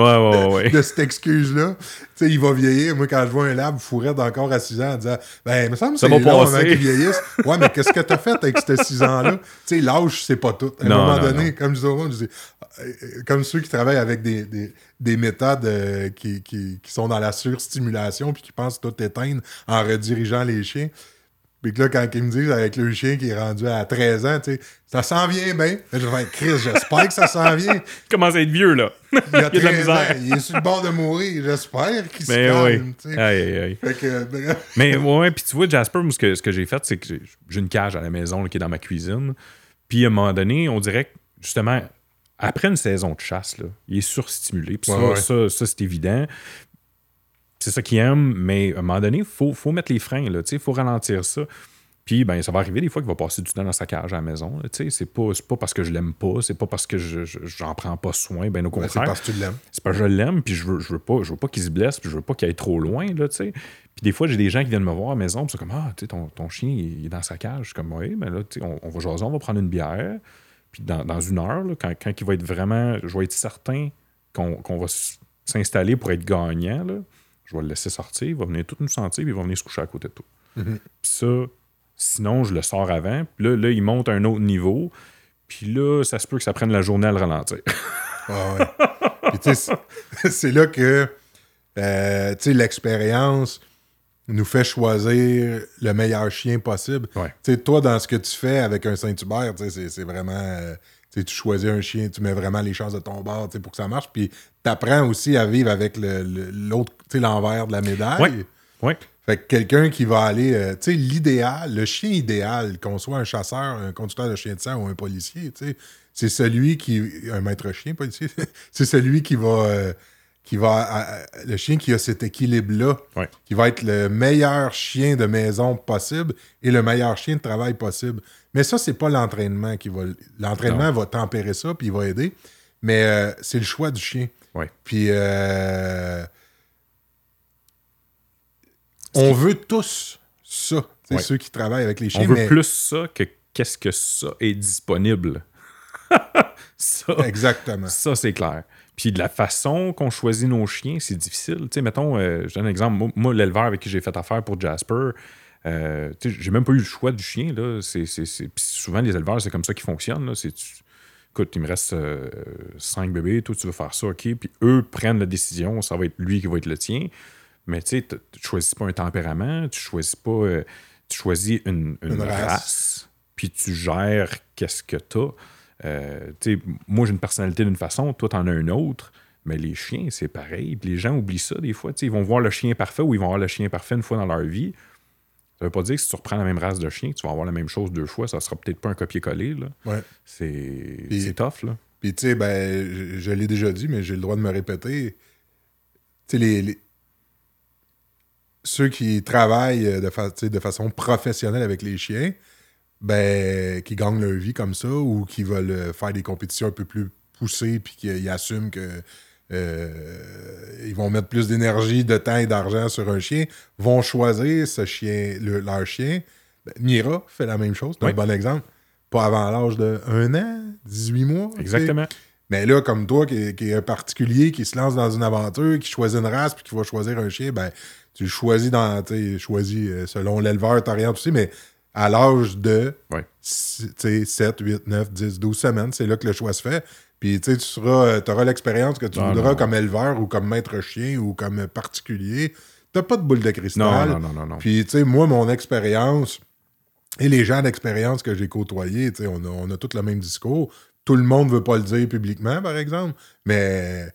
Ouais, ouais, ouais. de cette excuse-là. Tu sais, il va vieillir. Moi, quand je vois un lab fourrette encore à 6 ans en disant Ben, il me semble que c'est long avant qu'il vieillisse. Ouais, mais qu'est-ce que t'as fait avec ces 6 ans-là? Tu sais, l'âge, c'est pas tout. À un Non, moment non, donné, non. comme je disais euh, comme ceux qui travaillent avec des, des, des méthodes euh, qui, qui, qui sont dans la surstimulation puis qui pensent tout éteindre en redirigeant les chiens. Puis que là, quand ils me disent avec le chien qui est rendu à 13 ans, tu sais, ça s'en vient bien. Je vais faire Chris, j'espère que ça s'en vient. Il commence à être vieux, là. Il a Il y a de la 13 ans, misère. il est sur le bord de mourir. J'espère qu'il se Mais calme. oui. Aïe, aïe. Fait que, bref. Mais ouais, puis tu vois, Jasper, moi, ce que, ce que j'ai fait, c'est que j'ai- une cage à la maison là, qui est dans ma cuisine. Puis à un moment donné, on dirait que, justement, après une saison de chasse, là, il est surstimulé. Puis ça, ouais. ça, ça, c'est évident. C'est ça qu'il aime, mais à un moment donné, il faut, faut mettre les freins, il faut ralentir ça. Puis, ben, ça va arriver des fois qu'il va passer du temps dans sa cage à la maison. là. C'est pas, c'est pas parce que je l'aime pas, c'est pas parce que je, je- j'en prends pas soin, ben au Ben, c'est contraire. parce que tu l'aimes. C'est parce que je l'aime, puis je veux, je veux pas, je veux pas qu'il se blesse, puis je veux pas qu'il aille trop loin, là, tu sais. Puis des fois, j'ai des gens qui viennent me voir à la maison, puis c'est comme, ah, tu sais, ton, ton chien, il est dans sa cage. Je suis comme, oui, mais là, tu sais, on, on va jaser, on va prendre une bière. Puis dans, dans une heure, là, quand, quand il va être vraiment, je vais être certain qu'on va s'installer pour être gagnant, là, je vais le laisser sortir, il va venir tout nous sentir, puis il va venir se coucher à côté de toi. Mhm. Puis ça, sinon, je le sors avant, puis là, là, il monte à un autre niveau. Puis là, ça se peut que ça prenne la journée à le ralentir. Ah ouais. Puis, tu sais, c'est- là que euh, tu sais, l'expérience nous fait choisir le meilleur chien possible. Ouais. Tu sais, toi, dans ce que tu fais avec un Saint-Hubert, tu sais, c'est c'est vraiment. euh, tu choisis un chien, tu mets vraiment les chances de ton bord pour que ça marche. Puis tu apprends aussi à vivre avec le- le- l'autre, sais, l'envers de la médaille. Ouais. Oui. Fait que quelqu'un qui va aller, euh, tu sais, l'idéal, le chien idéal, qu'on soit un chasseur, un conducteur de chien de sang ou un policier, tu sais, c'est celui qui, un maître chien policier, c'est celui qui va, euh, qui va, euh, le chien qui a cet équilibre-là, Ouais. qui va être le meilleur chien de maison possible et le meilleur chien de travail possible. Mais ça, c'est pas l'entraînement qui va, l'entraînement va tempérer ça puis il va aider, mais euh, c'est le choix du chien. Ouais. Puis, euh, on veut tous ça. C'est ceux qui travaillent avec les chiens. On veut mais- plus ça que qu'est-ce que ça est disponible. ça, Exactement. ça c'est clair. Puis de la façon qu'on choisit nos chiens, c'est difficile. Tu sais, mettons, euh, je donne un exemple. Moi, moi, l'éleveur avec qui j'ai fait affaire pour Jasper, euh, j'ai même pas eu le choix du chien. Là. Souvent, les éleveurs, c'est comme ça qu'ils fonctionnent. Là. Tu- écoute, il me reste euh, cinq bébés, toi, tu veux faire ça, OK? Puis eux prennent la décision, ça va être lui qui va être le tien. Mais tu sais, tu choisis pas un tempérament, tu choisis pas. euh, tu choisis une, une Une race. race. puis tu gères qu'est-ce que tu as. moi, j'ai une personnalité d'une façon, toi, t'en as une autre. Mais les chiens, c'est pareil. Puis les gens oublient ça des fois. Ils vont voir le chien parfait ou ils vont voir le chien parfait une fois dans leur vie. Ça veut pas dire que si tu reprends la même race de chien, tu vas avoir la même chose deux fois. Ça sera peut-être pas un copier-coller. là. Ouais. C'est tough. Là. Puis, tu sais, ben, je, je l'ai déjà dit, mais j'ai le droit de me répéter. Tu sais, les, les- ceux qui travaillent de, fa- façon professionnelle avec les chiens, ben, qui gagnent leur vie comme ça ou qui veulent faire des compétitions un peu plus poussées puis qui ils assument que euh, ils vont mettre plus d'énergie, de temps et d'argent sur un chien, vont choisir ce chien, le- leur chien. Ben, Mira fait la même chose, c'est Oui. un bon exemple. Pas avant l'âge de 1 an, 18 mois. tu sais. Exactement. Mais là, comme toi, qui, est- qui est un particulier, qui se lance dans une aventure, qui choisit une race, puis qui va choisir un chien, ben, tu choisis dans, tu choisis euh, selon l'éleveur, t'orientes aussi, mais à l'âge de Ouais. si- tu sais, 7, 8, 9, 10, 12 semaines, c'est là que le choix se fait. Puis tu sais, tu seras, auras l'expérience que tu Non, voudras non. comme éleveur ou comme maître chien ou comme particulier. T'as pas de boule de cristal. non, non, non, non. Puis, tu sais, moi, mon expérience et les gens d'expérience que j'ai côtoyés, tu sais, on a, on a tous le même discours. Tout le monde veut pas le dire publiquement, par exemple, mais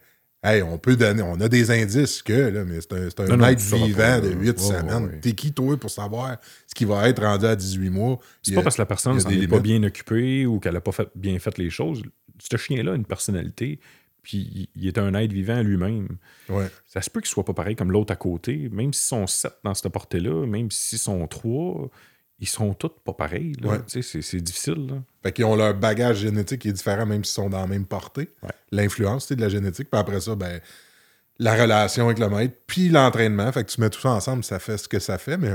hey, on peut donner, on a des indices que, là, mais c'est un, un Non, être vivant de là. 8 Ouais, semaines. T'es qui, toi, pour savoir ce qui va être rendu à 18 mois? C'est pas a- parce que la personne il y a s'en des est pas bien occupée ou qu'elle n'a pas fait, bien fait les choses. Ce chien-là a une personnalité, puis il- est un être vivant lui-même. Ouais. Ça se peut qu'ils soient pas pareils comme l'autre à côté. Même s'ils sont sept dans cette portée-là, même s'ils sont trois, ils sont tous pas pareils. Ouais. C'est difficile. là. Fait qu'ils ont leur bagage génétique qui est différent, même s'ils sont dans la même portée. Ouais. L'influence, c'est de la génétique. Puis après ça, ben, la relation avec le maître, puis l'entraînement. Fait que tu mets tout ça ensemble, ça fait ce que ça fait. Mais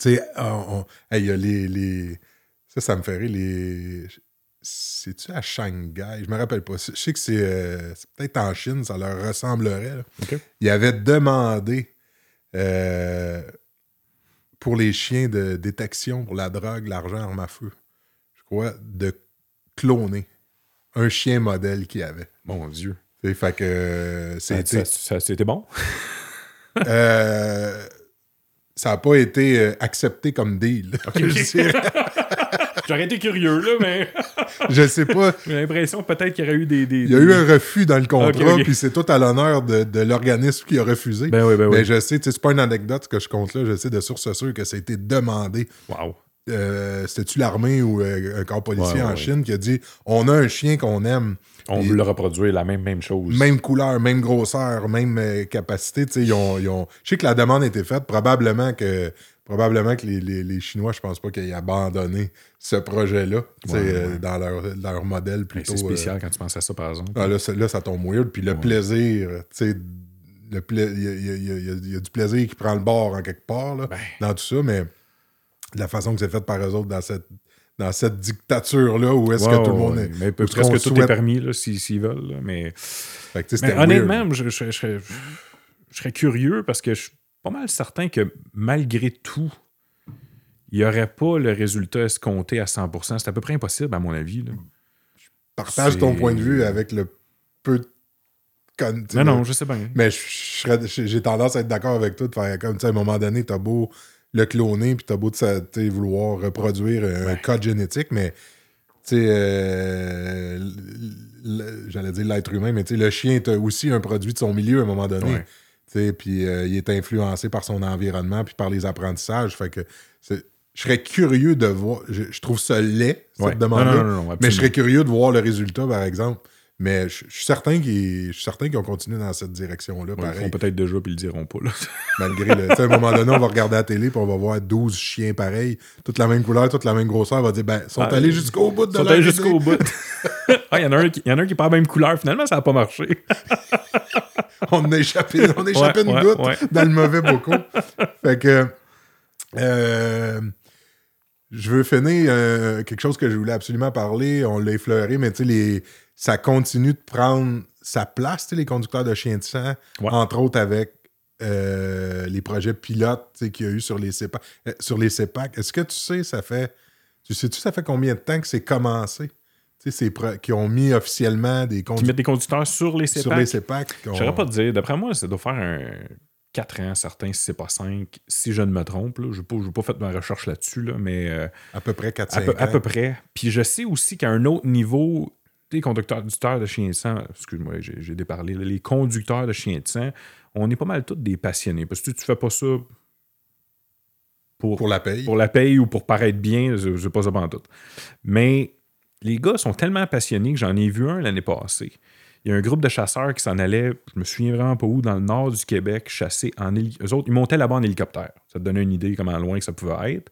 Tu sais, hey, il y a les, les- Ça, ça me fait rire. Les... C'est-tu à Shanghai? Je me rappelle pas. Je sais que c'est euh, peut-être en Chine, ça leur ressemblerait. là. OK. Ils avaient demandé euh, pour les chiens de détection pour la drogue, l'argent, arme à feu, je crois, de cloner un chien modèle qu'ils avaient. Mon Dieu. Fait que euh, c'était. ça- ça- C'était bon? euh, ça n'a pas été accepté comme deal. je, dirais. J'aurais été curieux, là, mais Je sais pas. j'ai l'impression peut-être qu'il y aurait eu des. des- Il y a eu un refus dans le contrat, puis c'est tout à l'honneur de, de l'organisme qui a refusé. Ben oui, ben oui. Mais je sais, tu sais, c'est pas une anecdote que je compte là, je sais de source sûre que ça a été demandé. Wow. Euh, C'était-tu l'armée ou euh, un corps policier Ouais, en ouais, Chine qui a dit on a un chien qu'on aime, On veut le reproduire, la même, même chose. même couleur, même grosseur, même euh, capacité. tu sais, Ils ont, ils ont- Je sais que la demande a été faite, probablement que. Probablement que les, les- les Chinois, je pense pas qu'ils aient abandonné ce projet-là Ouais, euh, ouais. dans leur, leur modèle Ben, plutôt. C'est euh, spécial quand tu penses à ça, par exemple. ah, là, ça, là, ça tombe weird. Puis le plaisir, tu sais, le pla- il y, a- il y il y a- il y il du plaisir qui prend le bord en quelque part là, Ben. dans tout ça, mais la façon que c'est fait par eux autres dans cette, dans cette dictature-là où est-ce que tout le monde est. Mais presque qu'on tout est permis, là, s'ils veulent. là, mais Fait que, honnêtement, je, je- je serais, je serais curieux parce que je pas mal certain que malgré tout, il n'y aurait pas le résultat escompté à 100%. C'est à peu près impossible, à mon avis. là. Partage ton point de vue avec le peu de. Non, le- non, je sais bien. Mais je- je serais- j'ai tendance à être d'accord avec toi de faire comme, tu sais, à un moment donné, t'as beau le cloner, puis t'as beau vouloir reproduire un Ouais. code génétique, mais, tu sais, euh, j'allais dire l'être humain, mais tu sais, le chien est aussi un produit de son milieu à un moment donné. Ouais. Puis euh, il est influencé par son environnement, puis par les apprentissages. Fait que je serais curieux de voir. Je, je trouve ça laid, cette Ouais. demande-là. Non, non, non, non, mais je serais curieux de voir le résultat, par exemple. Mais je, je suis certain qu'ils qu'ils ont continué dans cette direction-là, Ouais, ils peut-être déjà, puis ils le diront pas. Là. Malgré le. à un moment donné, on va regarder la télé, puis on va voir 12 chiens pareils, toute la même couleur, toute la même grosseur. On va dire, ben, ils sont Ah, allés jusqu'au bout de sont allés jusqu'au bout. Ah, Il y, en a un qui- y en a un qui parle la même couleur. Finalement, ça n'a pas marché. on a échappé, on a échappé Ouais, une ouais, goutte ouais. dans le mauvais boco. fait que. euh, je veux finir euh, quelque chose que je voulais absolument parler. On l'a effleuré, mais tu sais, ça continue de prendre sa place, les conducteurs de chiens de sang, entre autres avec euh, les projets pilotes qu'il y a eu sur les CEPAC. Sur les CEPAC. Est-ce que tu sais, ça fait. Tu sais-tu, ça fait combien de temps que c'est commencé? C'est qui ont mis officiellement des Qui conducteurs mettent des conducteurs sur les sur CEPAC. les CEPAC. Je ne saurais pas te dire. D'après moi, ça doit faire un 4 ans, certains, si c'est pas 5, si je ne me trompe. Je n'ai pas, pas fait ma recherche là-dessus, là, mais euh, À peu près 4-5 à, peu, à ans. peu près. Puis je sais aussi qu'à un autre niveau, les conducteurs de chiens de sang, excuse-moi, j'ai, déparlé, les conducteurs de chiens de sang, on est pas mal tous des passionnés. Parce que tu, fais pas ça pour, Pour la paye. pour la paye ou pour paraître bien, je sais pas ça pendant tout. Mais les gars sont tellement passionnés que j'en ai vu un l'année passée. Il y a un groupe de chasseurs qui s'en allait, je me souviens vraiment pas où, dans le nord du Québec, chasser en hélicoptère. Eux autres, ils montaient là-bas en hélicoptère. Ça te donnait une idée comment loin que ça pouvait être.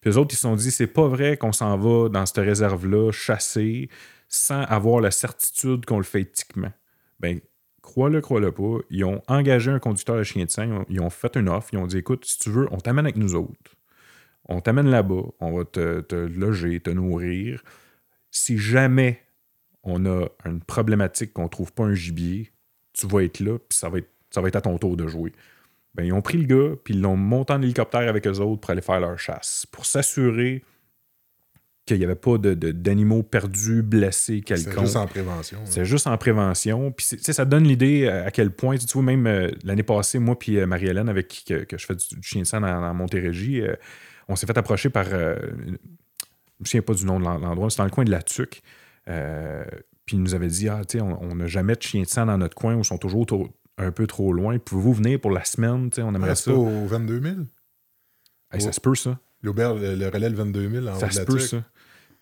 Puis eux autres, ils se sont dit, c'est pas vrai qu'on s'en va dans cette réserve-là chasser sans avoir la certitude qu'on le fait éthiquement. Ben, crois-le, crois-le pas, ils ont engagé un conducteur de chien de sang, ils ont, fait une offre, ils ont dit écoute, si tu veux, on t'amène avec nous autres. On t'amène là-bas, on va te, te loger, te nourrir. Si jamais on a une problématique qu'on trouve pas un gibier, tu vas être là, puis ça va être, ça va être à ton tour de jouer. Ben, ils ont pris le gars, puis ils l'ont monté en hélicoptère avec eux autres pour aller faire leur chasse, pour s'assurer qu'il n'y avait pas de- de- d'animaux perdus, blessés, C'est quelconques. juste en prévention. hein. C'est juste en prévention. Puis, c'est- ça donne l'idée à à quel point, tu vois, même euh, l'année passée, moi puis euh, Marie-Hélène, avec qui que, que je fais du, du chien de sang dans, dans Montérégie, euh, on s'est fait approcher par. Je me souviens pas du nom de l'en- l'endroit, c'est dans le coin de la Tuque. Euh, puis ils nous avait dit, ah, tu sais, on on n'a jamais de chien de sang dans notre coin, ou sont toujours un peu trop loin. Pouvez-vous venir pour la semaine? On aimerait Ah, ça. pas au 22 000? Hey, ça se peut, ça. L'auberge, le, relais le 22 000 en Ça se peut, ça.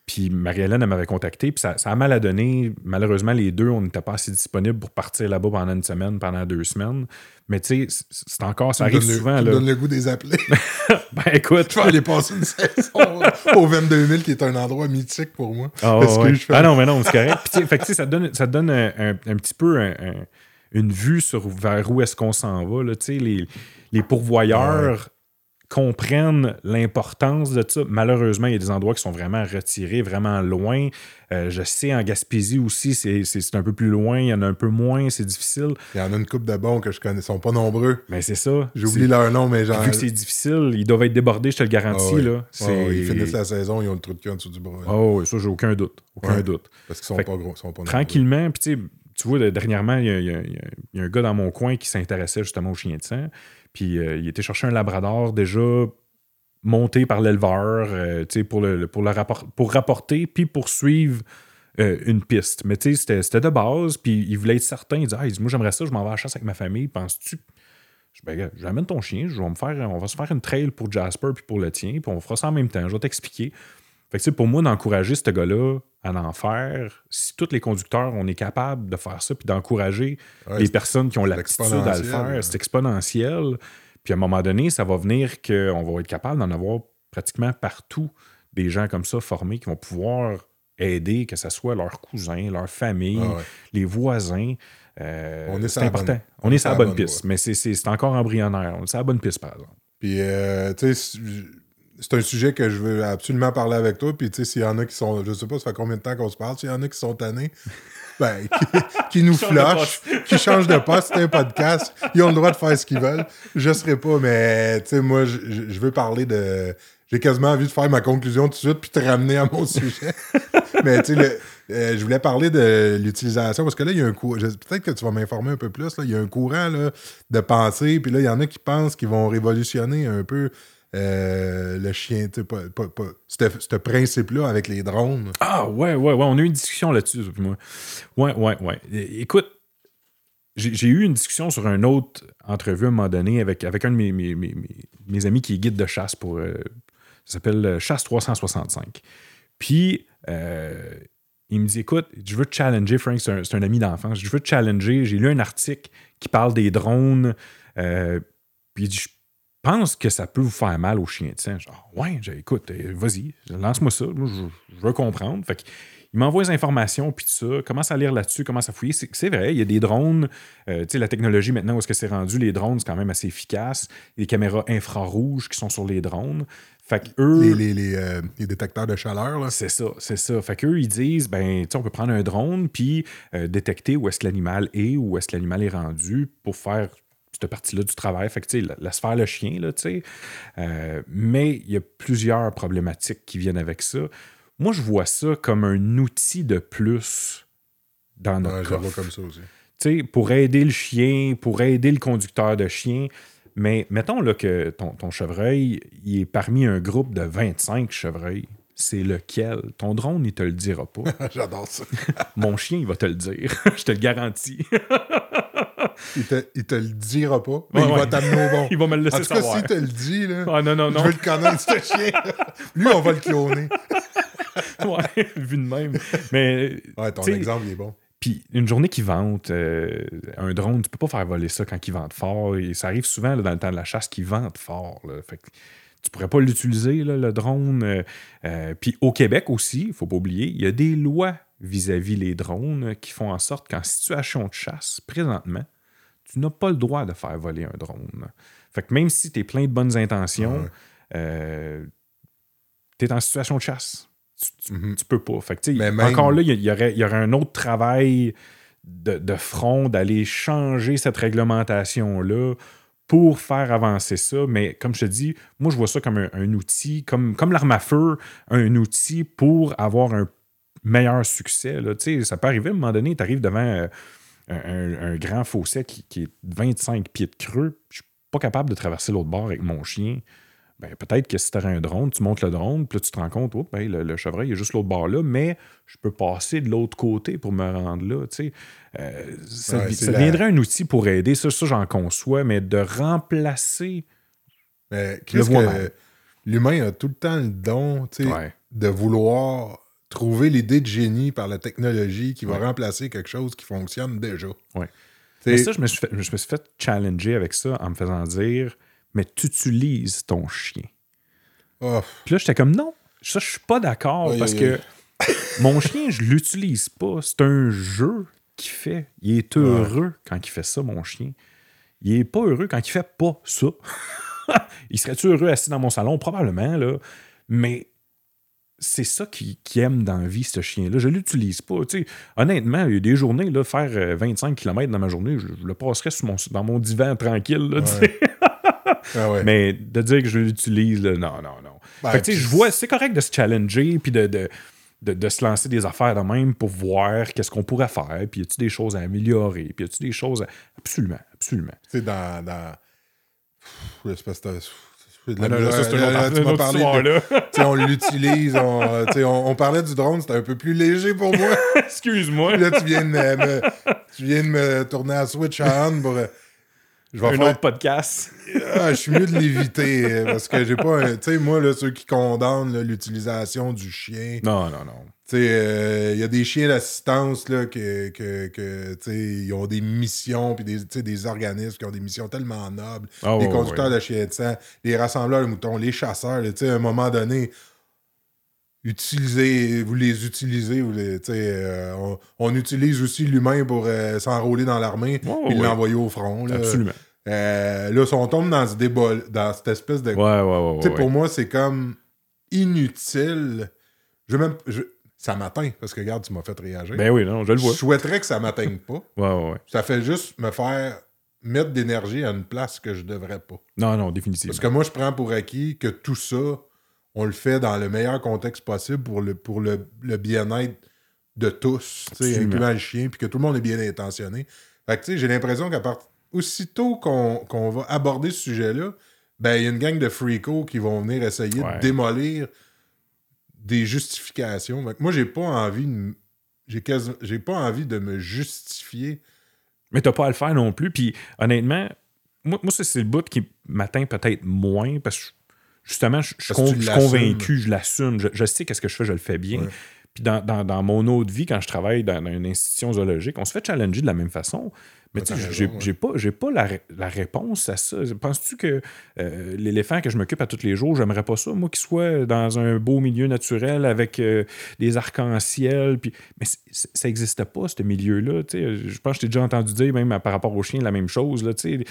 Puis Marie-Hélène, elle m'avait contacté, puis ça, ça a mal à donner. Malheureusement, les deux, on n'était pas assez disponibles pour partir là-bas pendant une semaine, pendant deux semaines. Mais tu sais, c'est- encore, ça Tu me arrive le- souvent. tu me Là. donnes le goût des appeler. Ben écoute. je vais aller passer une saison au 22 000 qui est un endroit mythique pour moi. Ah, Parce que je fais- Ah non, mais non, c'est correct. Puis, fait que, tu sais, ça donne, ça donne un, un- un petit peu un- un- une vue sur vers où est-ce qu'on s'en va. Là. Tu sais, Les, les pourvoyeurs comprennent l'importance de ça. Malheureusement, il y a des endroits qui sont vraiment retirés, vraiment loin. Euh, je sais, en Gaspésie aussi, c'est un peu plus loin, il y en a un peu moins, c'est difficile. Il y en a une coupe de bons que je connais, ils sont pas nombreux. Mais c'est ça. J'oublie leur nom, mais genre. Vu que c'est difficile, ils doivent être débordés, je te le garantis. Ah oui. là. Ah oui, ils finissent la saison, ils ont le trou de cul en dessous du bras. Oh, oui, ça, j'ai aucun doute. Aucun Ouais. doute. Parce qu'ils sont Fait pas gros. ils Sont pas nombreux. Tranquillement, puis tu sais, tu vois, dernièrement, il y, a- un gars dans mon coin qui s'intéressait justement aux chiens de sang. Puis euh, il était chercher un labrador déjà monté par l'éleveur euh, pour, le, pour, le pour rapporter puis poursuivre euh, une piste. Mais tu sais, c'était- de base, puis il voulait être certain. Il dit, ah, il dit, Moi, j'aimerais ça, je m'en vais à la chasse avec ma famille. Penses-tu? Je ben, j'amène ton chien, je vais me faire, on va se faire une trail pour Jasper puis pour le tien, puis on fera ça en même temps. Je vais t'expliquer. Fait que, pour moi, d'encourager ce gars-là à en faire, si tous les conducteurs, on est capable de faire ça, puis d'encourager Ouais, les personnes qui ont l'aptitude à le faire, ouais. c'est exponentiel. Puis à un moment donné, ça va venir qu'on va être capable d'en avoir pratiquement partout des gens comme ça formés qui vont pouvoir aider, que ce soit leurs cousins, leur famille, Ah ouais. les voisins. Euh, On est c'est important. bonne- on est sur la bonne bonne piste, mais c'est encore embryonnaire. On est sur la bonne piste, par exemple. Puis, euh, tu sais, c'est un sujet que je veux absolument parler avec toi. Puis, tu sais, s'il y en a qui sont, je sais pas, ça fait combien de temps qu'on se parle, s'il y en a qui sont tannés, ben, qui, qui nous flushent, qui changent de poste, c'est un podcast, ils ont le droit de faire ce qu'ils veulent. Je serai pas, mais, tu sais, moi, je, veux parler de. J'ai quasiment envie de faire ma conclusion tout de suite puis te ramener à mon sujet. mais, tu sais, euh, je voulais parler de l'utilisation parce que là, il y a un courant. Peut-être que tu vas m'informer un peu plus. Là, il y a un courant là, de pensée, puis là, il y en a qui pensent qu'ils vont révolutionner un peu euh, le chien, tu pas, pas, pas, ce principe-là avec les drones. Ah, ouais, ouais, ouais. On a eu une discussion là-dessus. Ouais, ouais, ouais. Écoute, j'ai eu une discussion sur une autre entrevue à un moment donné avec, avec un de mes, mes, mes- amis qui est guide de chasse pour. euh, ça s'appelle euh, Chasse 365. Puis, il me dit Écoute, je veux te challenger, Frank, c'est un, un ami d'enfance. Je veux te challenger. J'ai lu un article qui parle des drones. puis, Je pense que ça peut vous faire mal aux chiens de sang. Je dis, Ah, ouais, écoute, euh, vas-y, lance-moi ça. Moi, je, je veux comprendre. Fait que, il m'envoie les informations, puis tout ça, commence à lire là-dessus, commence à fouiller. C'est vrai, il y a des drones. euh, tu sais, la technologie maintenant, où est-ce que c'est rendu, les drones, c'est quand même assez efficace. Les caméras infrarouges qui sont sur les drones. Fait que eux. Les, les, les, euh, les détecteurs de chaleur, là. C'est ça, c'est ça. Fait qu'eux, ils disent, ben, tu sais, on peut prendre un drone puis euh, détecter où est-ce que l'animal est, où est-ce que l'animal est rendu pour faire cette partie-là du travail. Fait que, laisse faire le chien, là. Euh, mais il y a plusieurs problématiques qui viennent avec ça. Moi, je vois ça comme un outil de plus dans notre Ouais, je le vois coffre comme ça aussi. tu sais, pour aider le chien, pour aider le conducteur de chien. Mais mettons là, que ton, ton chevreuil, il est parmi un groupe de 25 chevreuils. C'est lequel? Ton drone, il te le dira pas. J'adore ça. Mon chien, il va te le dire. Je te le garantis. Il te, il te le dira pas, mais Ouais, il ouais. va t'amener au bon. il va me le En laisser tout cas, savoir. s'il te le dit, là, Ah non, non, je non. veux le connaître, ce chien. Lui, on va le cloner. Ouais, vu de même. Mais, Ouais, ton exemple, il est bon. puis une journée qui vente, euh, un drone, tu peux pas faire voler ça quand il vente fort. Et ça arrive souvent là, dans le temps de la chasse qu'il vente fort. Là. Fait que tu pourrais pas l'utiliser, là, le drone. Euh, euh, puis au Québec aussi, il faut pas oublier, il y a des lois vis-à-vis les drones qui font en sorte qu'en situation de chasse, présentement, tu n'as pas le droit de faire voler un drone. Fait que même si tu es plein de bonnes intentions, Ouais. tu es en situation de chasse. Tu, tu- Mhm. tu peux pas. Fait que, Mais même- Encore là, il y, aurait, il y aurait un autre travail de, de front d'aller changer cette réglementation-là pour faire avancer ça. Mais comme je te dis, moi, je vois ça comme un, un outil, comme, comme l'arme à feu, un outil pour avoir un meilleur succès. Là. Tu sais, Ça peut arriver à un moment donné, tu arrives devant euh, un, grand fossé qui, qui est 25 pieds de creux. Je suis pas capable de traverser l'autre bord avec mon chien. Ben, peut-être que si tu un drone, tu montes le drone, puis là, tu te rends compte, oh, ben, le, le chevreuil est juste l'autre bord là, mais je peux passer de l'autre côté pour me rendre là. tu sais. Euh, ça Ouais, la- deviendrait un outil pour aider, ça, ça j'en conçois, mais de remplacer. Mais le que l'humain a tout le temps le don, tu sais, Ouais. de vouloir trouver l'idée de génie par la technologie qui va Ouais. remplacer quelque chose qui fonctionne déjà. Tu Mais ça, je me, suis fait, je me suis fait challenger avec ça en me faisant dire Mais tu utilises ton chien. oh, Puis là, j'étais comme non, ça, je suis pas d'accord parce que mon chien, je l'utilise pas. C'est un jeu qu'il fait. Il est heureux quand il fait ça, mon chien. Il est pas heureux quand il fait pas ça. il serait-tu heureux assis dans mon salon? Probablement, là. Mais c'est ça qui, qui aime dans la vie, ce chien-là. Je l'utilise pas. Honnêtement, il y a des journées, là, faire 25 euh, km dans ma journée, je, le passerais sur mon, dans mon divan tranquille. Là, ah ouais. Mais de dire que je l'utilise, non, non, non. Ben, fait que, je vois, c'est correct de se challenger puis de, de, de, se lancer des affaires de même pour voir qu'est-ce qu'on pourrait faire, puis y a-tu des choses à améliorer, puis y a-tu des choses à... Absolument, absolument. Tu sais, dans... dans... de on l'utilise, on, parlait du drone, c'était un peu plus léger pour moi. Excuse-moi. Là, tu viens, de me, tu viens de me tourner à Switch on pour. Je vais un faire... autre podcast. Ah, je suis mieux de l'éviter parce que j'ai pas. Tu sais, moi, là, ceux qui condamnent l'utilisation du chien. Non, non, non. Sais, euh, il y a des chiens d'assistance là, que, que, que ils ont des missions, puis des, des organismes qui ont des missions tellement nobles. Ah, les conducteurs de chiens de sang, les rassembleurs de moutons, les chasseurs. À un moment donné, utilisez, vous les utilisez. Vous les, euh, on, on, utilise aussi l'humain pour euh, s'enrôler dans l'armée et l'envoyer au front. Là. Absolument. Là, si on tombe dans ce débat, dans cette espèce de. Ouais, ouais, ouais. Pour moi, c'est comme inutile. Je même. Ça m'atteint, parce que regarde, tu m'as fait réagir. Ben oui, non, je le vois. Je souhaiterais que ça m'atteigne pas. ouais, ouais, ouais. Ça fait juste me faire mettre d'énergie à une place que je devrais pas. Non, non, définitivement. Parce que moi, je prends pour acquis que tout ça, on le fait dans le meilleur contexte possible pour le, pour le, bien-être de tous, incluant le chien, puis que tout le monde est bien intentionné. Fait que, j'ai l'impression qu'à part... aussitôt qu'on va aborder ce sujet-là, ben, il y a une gang de freakos qui vont venir essayer de démolir des justifications. moi, j'ai pas envie de... J'ai pas envie de me justifier. Mais t'as pas à le faire non plus. Puis honnêtement, moi, moi c'est le bout qui m'atteint peut-être moins parce que justement, je, suis convaincu, je l'assume, je, sais qu'est-ce que je fais, je le fais bien. Puis dans, mon autre vie, quand je travaille dans, une institution zoologique, on se fait challenger de la même façon. Mais tu sais, j'ai pas, pas la, réponse à ça. Penses-tu que euh, l'éléphant que je m'occupe à tous les jours, j'aimerais pas ça, moi, qu'il soit dans un beau milieu naturel avec euh, des arcs-en-ciel? Puis... Mais ça n'existe pas, ce milieu-là. Je pense que je t'ai déjà entendu dire, même par rapport aux chiens, la même chose. Là, il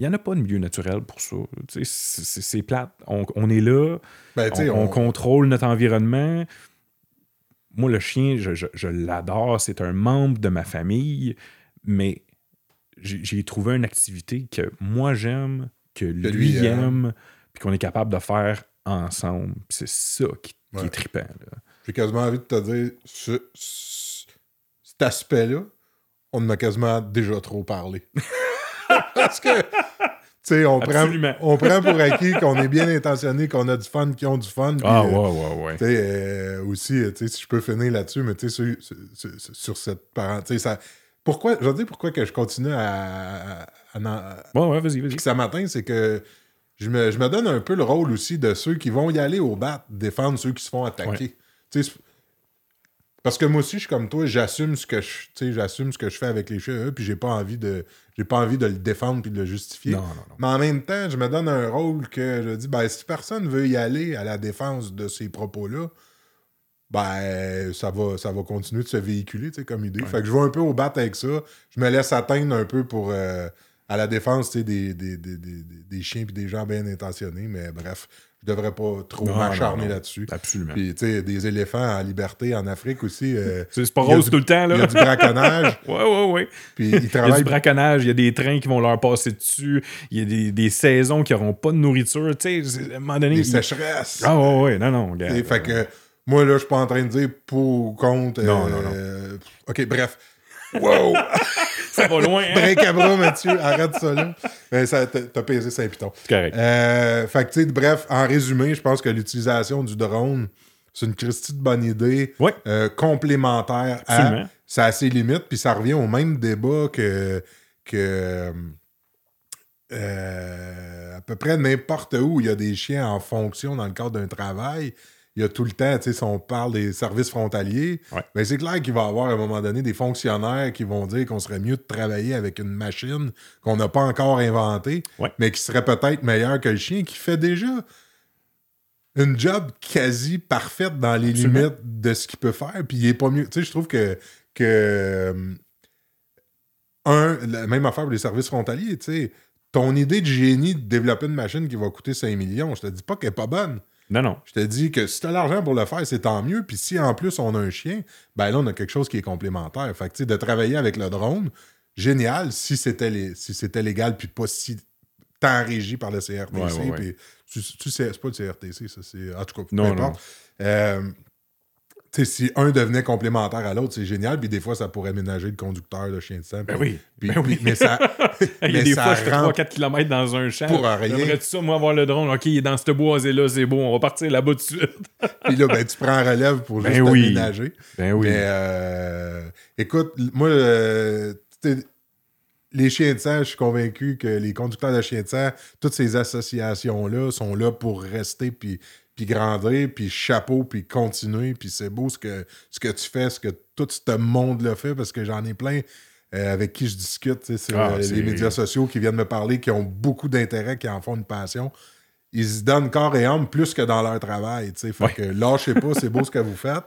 n'y en a pas de milieu naturel pour ça. C'est plate. On, est là, ben, on, contrôle notre environnement. Moi, le chien, je, l'adore. C'est un membre de ma famille, mais j'ai trouvé une activité que moi j'aime, que lui, aime, puis qu'on est capable de faire ensemble. C'est ça qui, est trippant. J'ai quasiment envie de te dire, cet aspect-là, on en a quasiment déjà trop parlé. Parce que, sais, on prend, on prend pour acquis qu'on est bien intentionné, qu'on a du fun, qui ont du fun. Ah, ouais, ouais, ouais. Tu sais, euh, aussi, tu sais, si je peux finir là-dessus, mais tu sais, sur, cette parenthèse, ça. Pourquoi, je veux dire pourquoi que je continue à. ouais, ouais, vas-y, vas-y. Ça m'atteint, c'est que je me, je me, donne un peu le rôle aussi de ceux qui vont y aller au bat, défendre ceux qui se font attaquer. Parce que moi aussi, je suis comme toi, j'assume ce que je, j'assume ce que je fais avec les chiens, puis j'ai pas envie de, j'ai pas envie de le défendre puis de le justifier. Non, non, non. Mais en même temps, je me donne un rôle que je dis, ben, si personne veut y aller à la défense de ces propos-là, ben, ça va, ça va continuer de se véhiculer, comme idée. Fait que je vais un peu au bat avec ça. Je me laisse atteindre un peu pour, euh, à la défense, des, des, des, des, chiens puis des gens bien intentionnés, mais bref je devrais pas trop m'acharner là-dessus. Absolument. Puis, tu sais, des éléphants en liberté en Afrique aussi. Euh, c'est pas rose tout le temps, là. Il y a du braconnage. ouais, ouais, ouais. Puis, ils travaillent... Il y a du braconnage, il y a des trains qui vont leur passer dessus, il y a des, des saisons qui n'auront pas de nourriture, tu sais, à un moment donné... Des sécheresses. Ah, ouais, ouais, non, non, gars. Fait que, moi, là, je suis pas en train de dire pour ou contre... Non, non, non. Euh, OK, bref. Wow! ça va loin, hein? Break Mathieu, arrête ça là. Ben, ça t'as pesé saint pitons. Correct. Euh, fait que, bref, en résumé, je pense que l'utilisation du drone, c'est une Christie de bonne idée. Euh, complémentaire à. Ça a ses limites, puis ça revient au même débat que. que euh, à peu près n'importe où il y a des chiens en fonction dans le cadre d'un travail il y a tout le temps, tu sais, si on parle des services frontaliers, ben c'est clair qu'il va y avoir à un moment donné des fonctionnaires qui vont dire qu'on serait mieux de travailler avec une machine qu'on n'a pas encore inventée, mais qui serait peut-être meilleure que le chien, qui fait déjà une job quasi parfaite dans les limites de ce qu'il peut faire, puis il est pas mieux. Tu sais, je trouve que, que euh, un, la même affaire pour les services frontaliers, tu sais, ton idée de génie de développer une machine qui va coûter 5 millions, je te dis pas qu'elle est pas bonne. Non, non. Je te dis que si tu as l'argent pour le faire, c'est tant mieux. Puis si en plus on a un chien, ben là, on a quelque chose qui est complémentaire. Fait que, tu sais, de travailler avec le drone, génial si c'était les, si c'était légal puis pas si tant régi par le CRTC. Ouais, ouais, ouais. puis tu, tu sais, c'est pas le CRTC, ça, c'est. En tout cas, peu Non. Euh, si un devenait complémentaire à l'autre, c'est génial. Puis des fois, ça pourrait ménager le conducteur de chien de sang. Ben oui. puis- Ben oui. mais ça. Il y a des fois, je fais rentre 3-4 km dans un champ. pour rien. J'aimerais-tu ça, moi, avoir le drone? OK, il est dans ce boisé-là, c'est beau, on va partir là-bas tout de suite. Puis là, ben, tu prends en relève pour Ben juste oui. aménager. Ben oui. Mais euh, écoute, moi, euh, les chiens de sang, je suis convaincu que les conducteurs de chiens de sang, toutes ces associations-là sont là pour rester puis, puis grandir, puis chapeau, puis continuer. Puis c'est beau ce que, ce que tu fais, ce que tout ce monde-là fait, parce que j'en ai plein euh, avec qui je discute sur Ah, euh, c'est- les médias sociaux qui viennent me parler, qui ont beaucoup d'intérêt, qui en font une passion. Ils se donnent corps et âme plus que dans leur travail. tu sais. Fait Ouais. que lâchez pas, c'est beau ce que vous faites.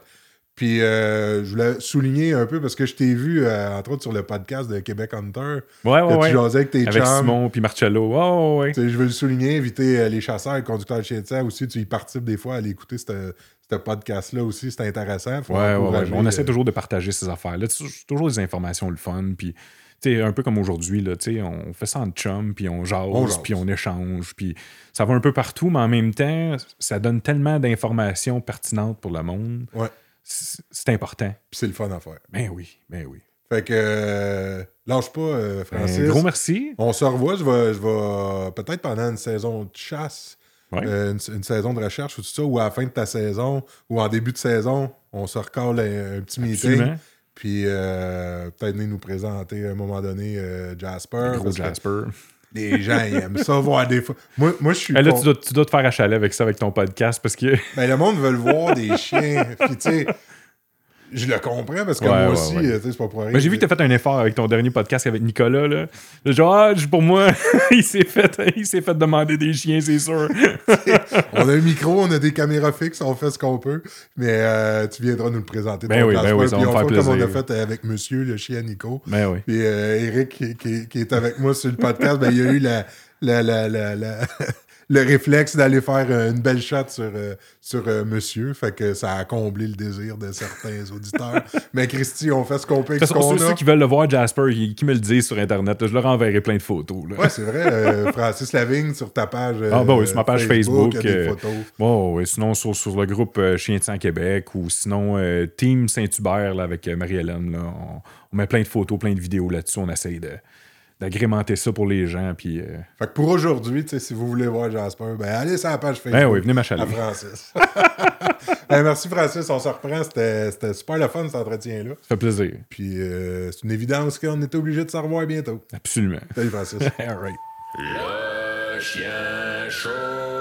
Puis euh, je voulais souligner un peu parce que je t'ai vu, euh, entre autres, sur le podcast de Québec Hunter. Ouais, ouais, que ouais. tu jasais avec tes Avec chums. Simon puis Marcello. Oh, ouais. Je veux le souligner, inviter euh, les chasseurs et conducteurs de chiens de aussi. Tu y participes des fois à aller écouter ce podcast-là aussi. C'est intéressant. Faut Ouais, ouais, ouais. On essaie toujours de partager ces affaires-là. C'est toujours des informations le fun. Puis, tu sais, un peu comme aujourd'hui, là, tu sais, on fait ça en chum, puis on jase, On jase. puis on échange, puis ça va un peu partout, mais en même temps, ça donne tellement d'informations pertinentes pour le monde. Ouais. C'est important. Puis c'est le fun à faire. Ben oui, ben oui. Fait que euh, lâche pas, euh, Ben, Francis. gros merci. On se revoit. Je vais, je vais peut-être pendant une saison de chasse, Ouais. euh, une, une saison de recherche ou tout ça, ou à la fin de ta saison, ou en début de saison, on se recale un, un petit meeting. Absolument. Puis euh, peut-être venir nous présenter à un moment donné Jasper. Gros que Jasper. Les gens ils aiment ça voir des fois. Moi, moi je suis. Là, con- tu dois, tu dois te faire achaler avec ça, avec ton podcast, parce que. Ben, le monde veut le voir des chiens. Puis tu sais, je le comprends parce que Ouais, moi ouais, aussi, ouais. euh, c'est pas pour rien. Ben, j'ai vu que tu as fait un effort avec ton dernier podcast avec Nicolas. Là. Genre, ah, pour moi, il s'est fait, il s'est fait demander des chiens, c'est sûr. On a un micro, on a des caméras fixes, on fait ce qu'on peut. Mais euh, tu viendras nous le présenter. Ben oui, ben oui, ça va me faire fera comme on a plaisir. fait avec monsieur, le chien Nico. Ben oui. Puis euh, Eric, qui, qui- qui est avec moi sur le podcast, ben, il a eu la, la- la- le réflexe d'aller faire euh, une belle chatte sur, euh, sur euh, monsieur. Fait que ça a comblé le désir de certains auditeurs. Mais Christy, on fait ce qu'on peut De avec toute ce façon, qu'on ceux, qui veulent le voir, Jasper, qui, me le disent sur Internet, je leur enverrai plein de photos. Là. Ouais, c'est vrai. euh, Francis Lavigne sur ta page. Ah, bah oui, sur ma page Facebook, des photos. Bon, ouais, sinon sur, sur le groupe Chien de sang Québec ou sinon euh, Team Saint-Hubert là, avec Marie-Hélène. là, On, on met plein de photos, plein de vidéos là-dessus. On essaye de- d'agrémenter ça pour les gens. Puis, euh, Fait que pour aujourd'hui, si vous voulez voir Jasper, ben allez sur la page Facebook. ben oui, venez m'achaler. à Francis. Ben, merci Francis, on se reprend. C'était c'était super le fun cet entretien-là. Ça fait plaisir. Puis euh, c'est une évidence qu'on est obligé de se revoir bientôt. Absolument. Salut Francis. All right. Le chien chaud.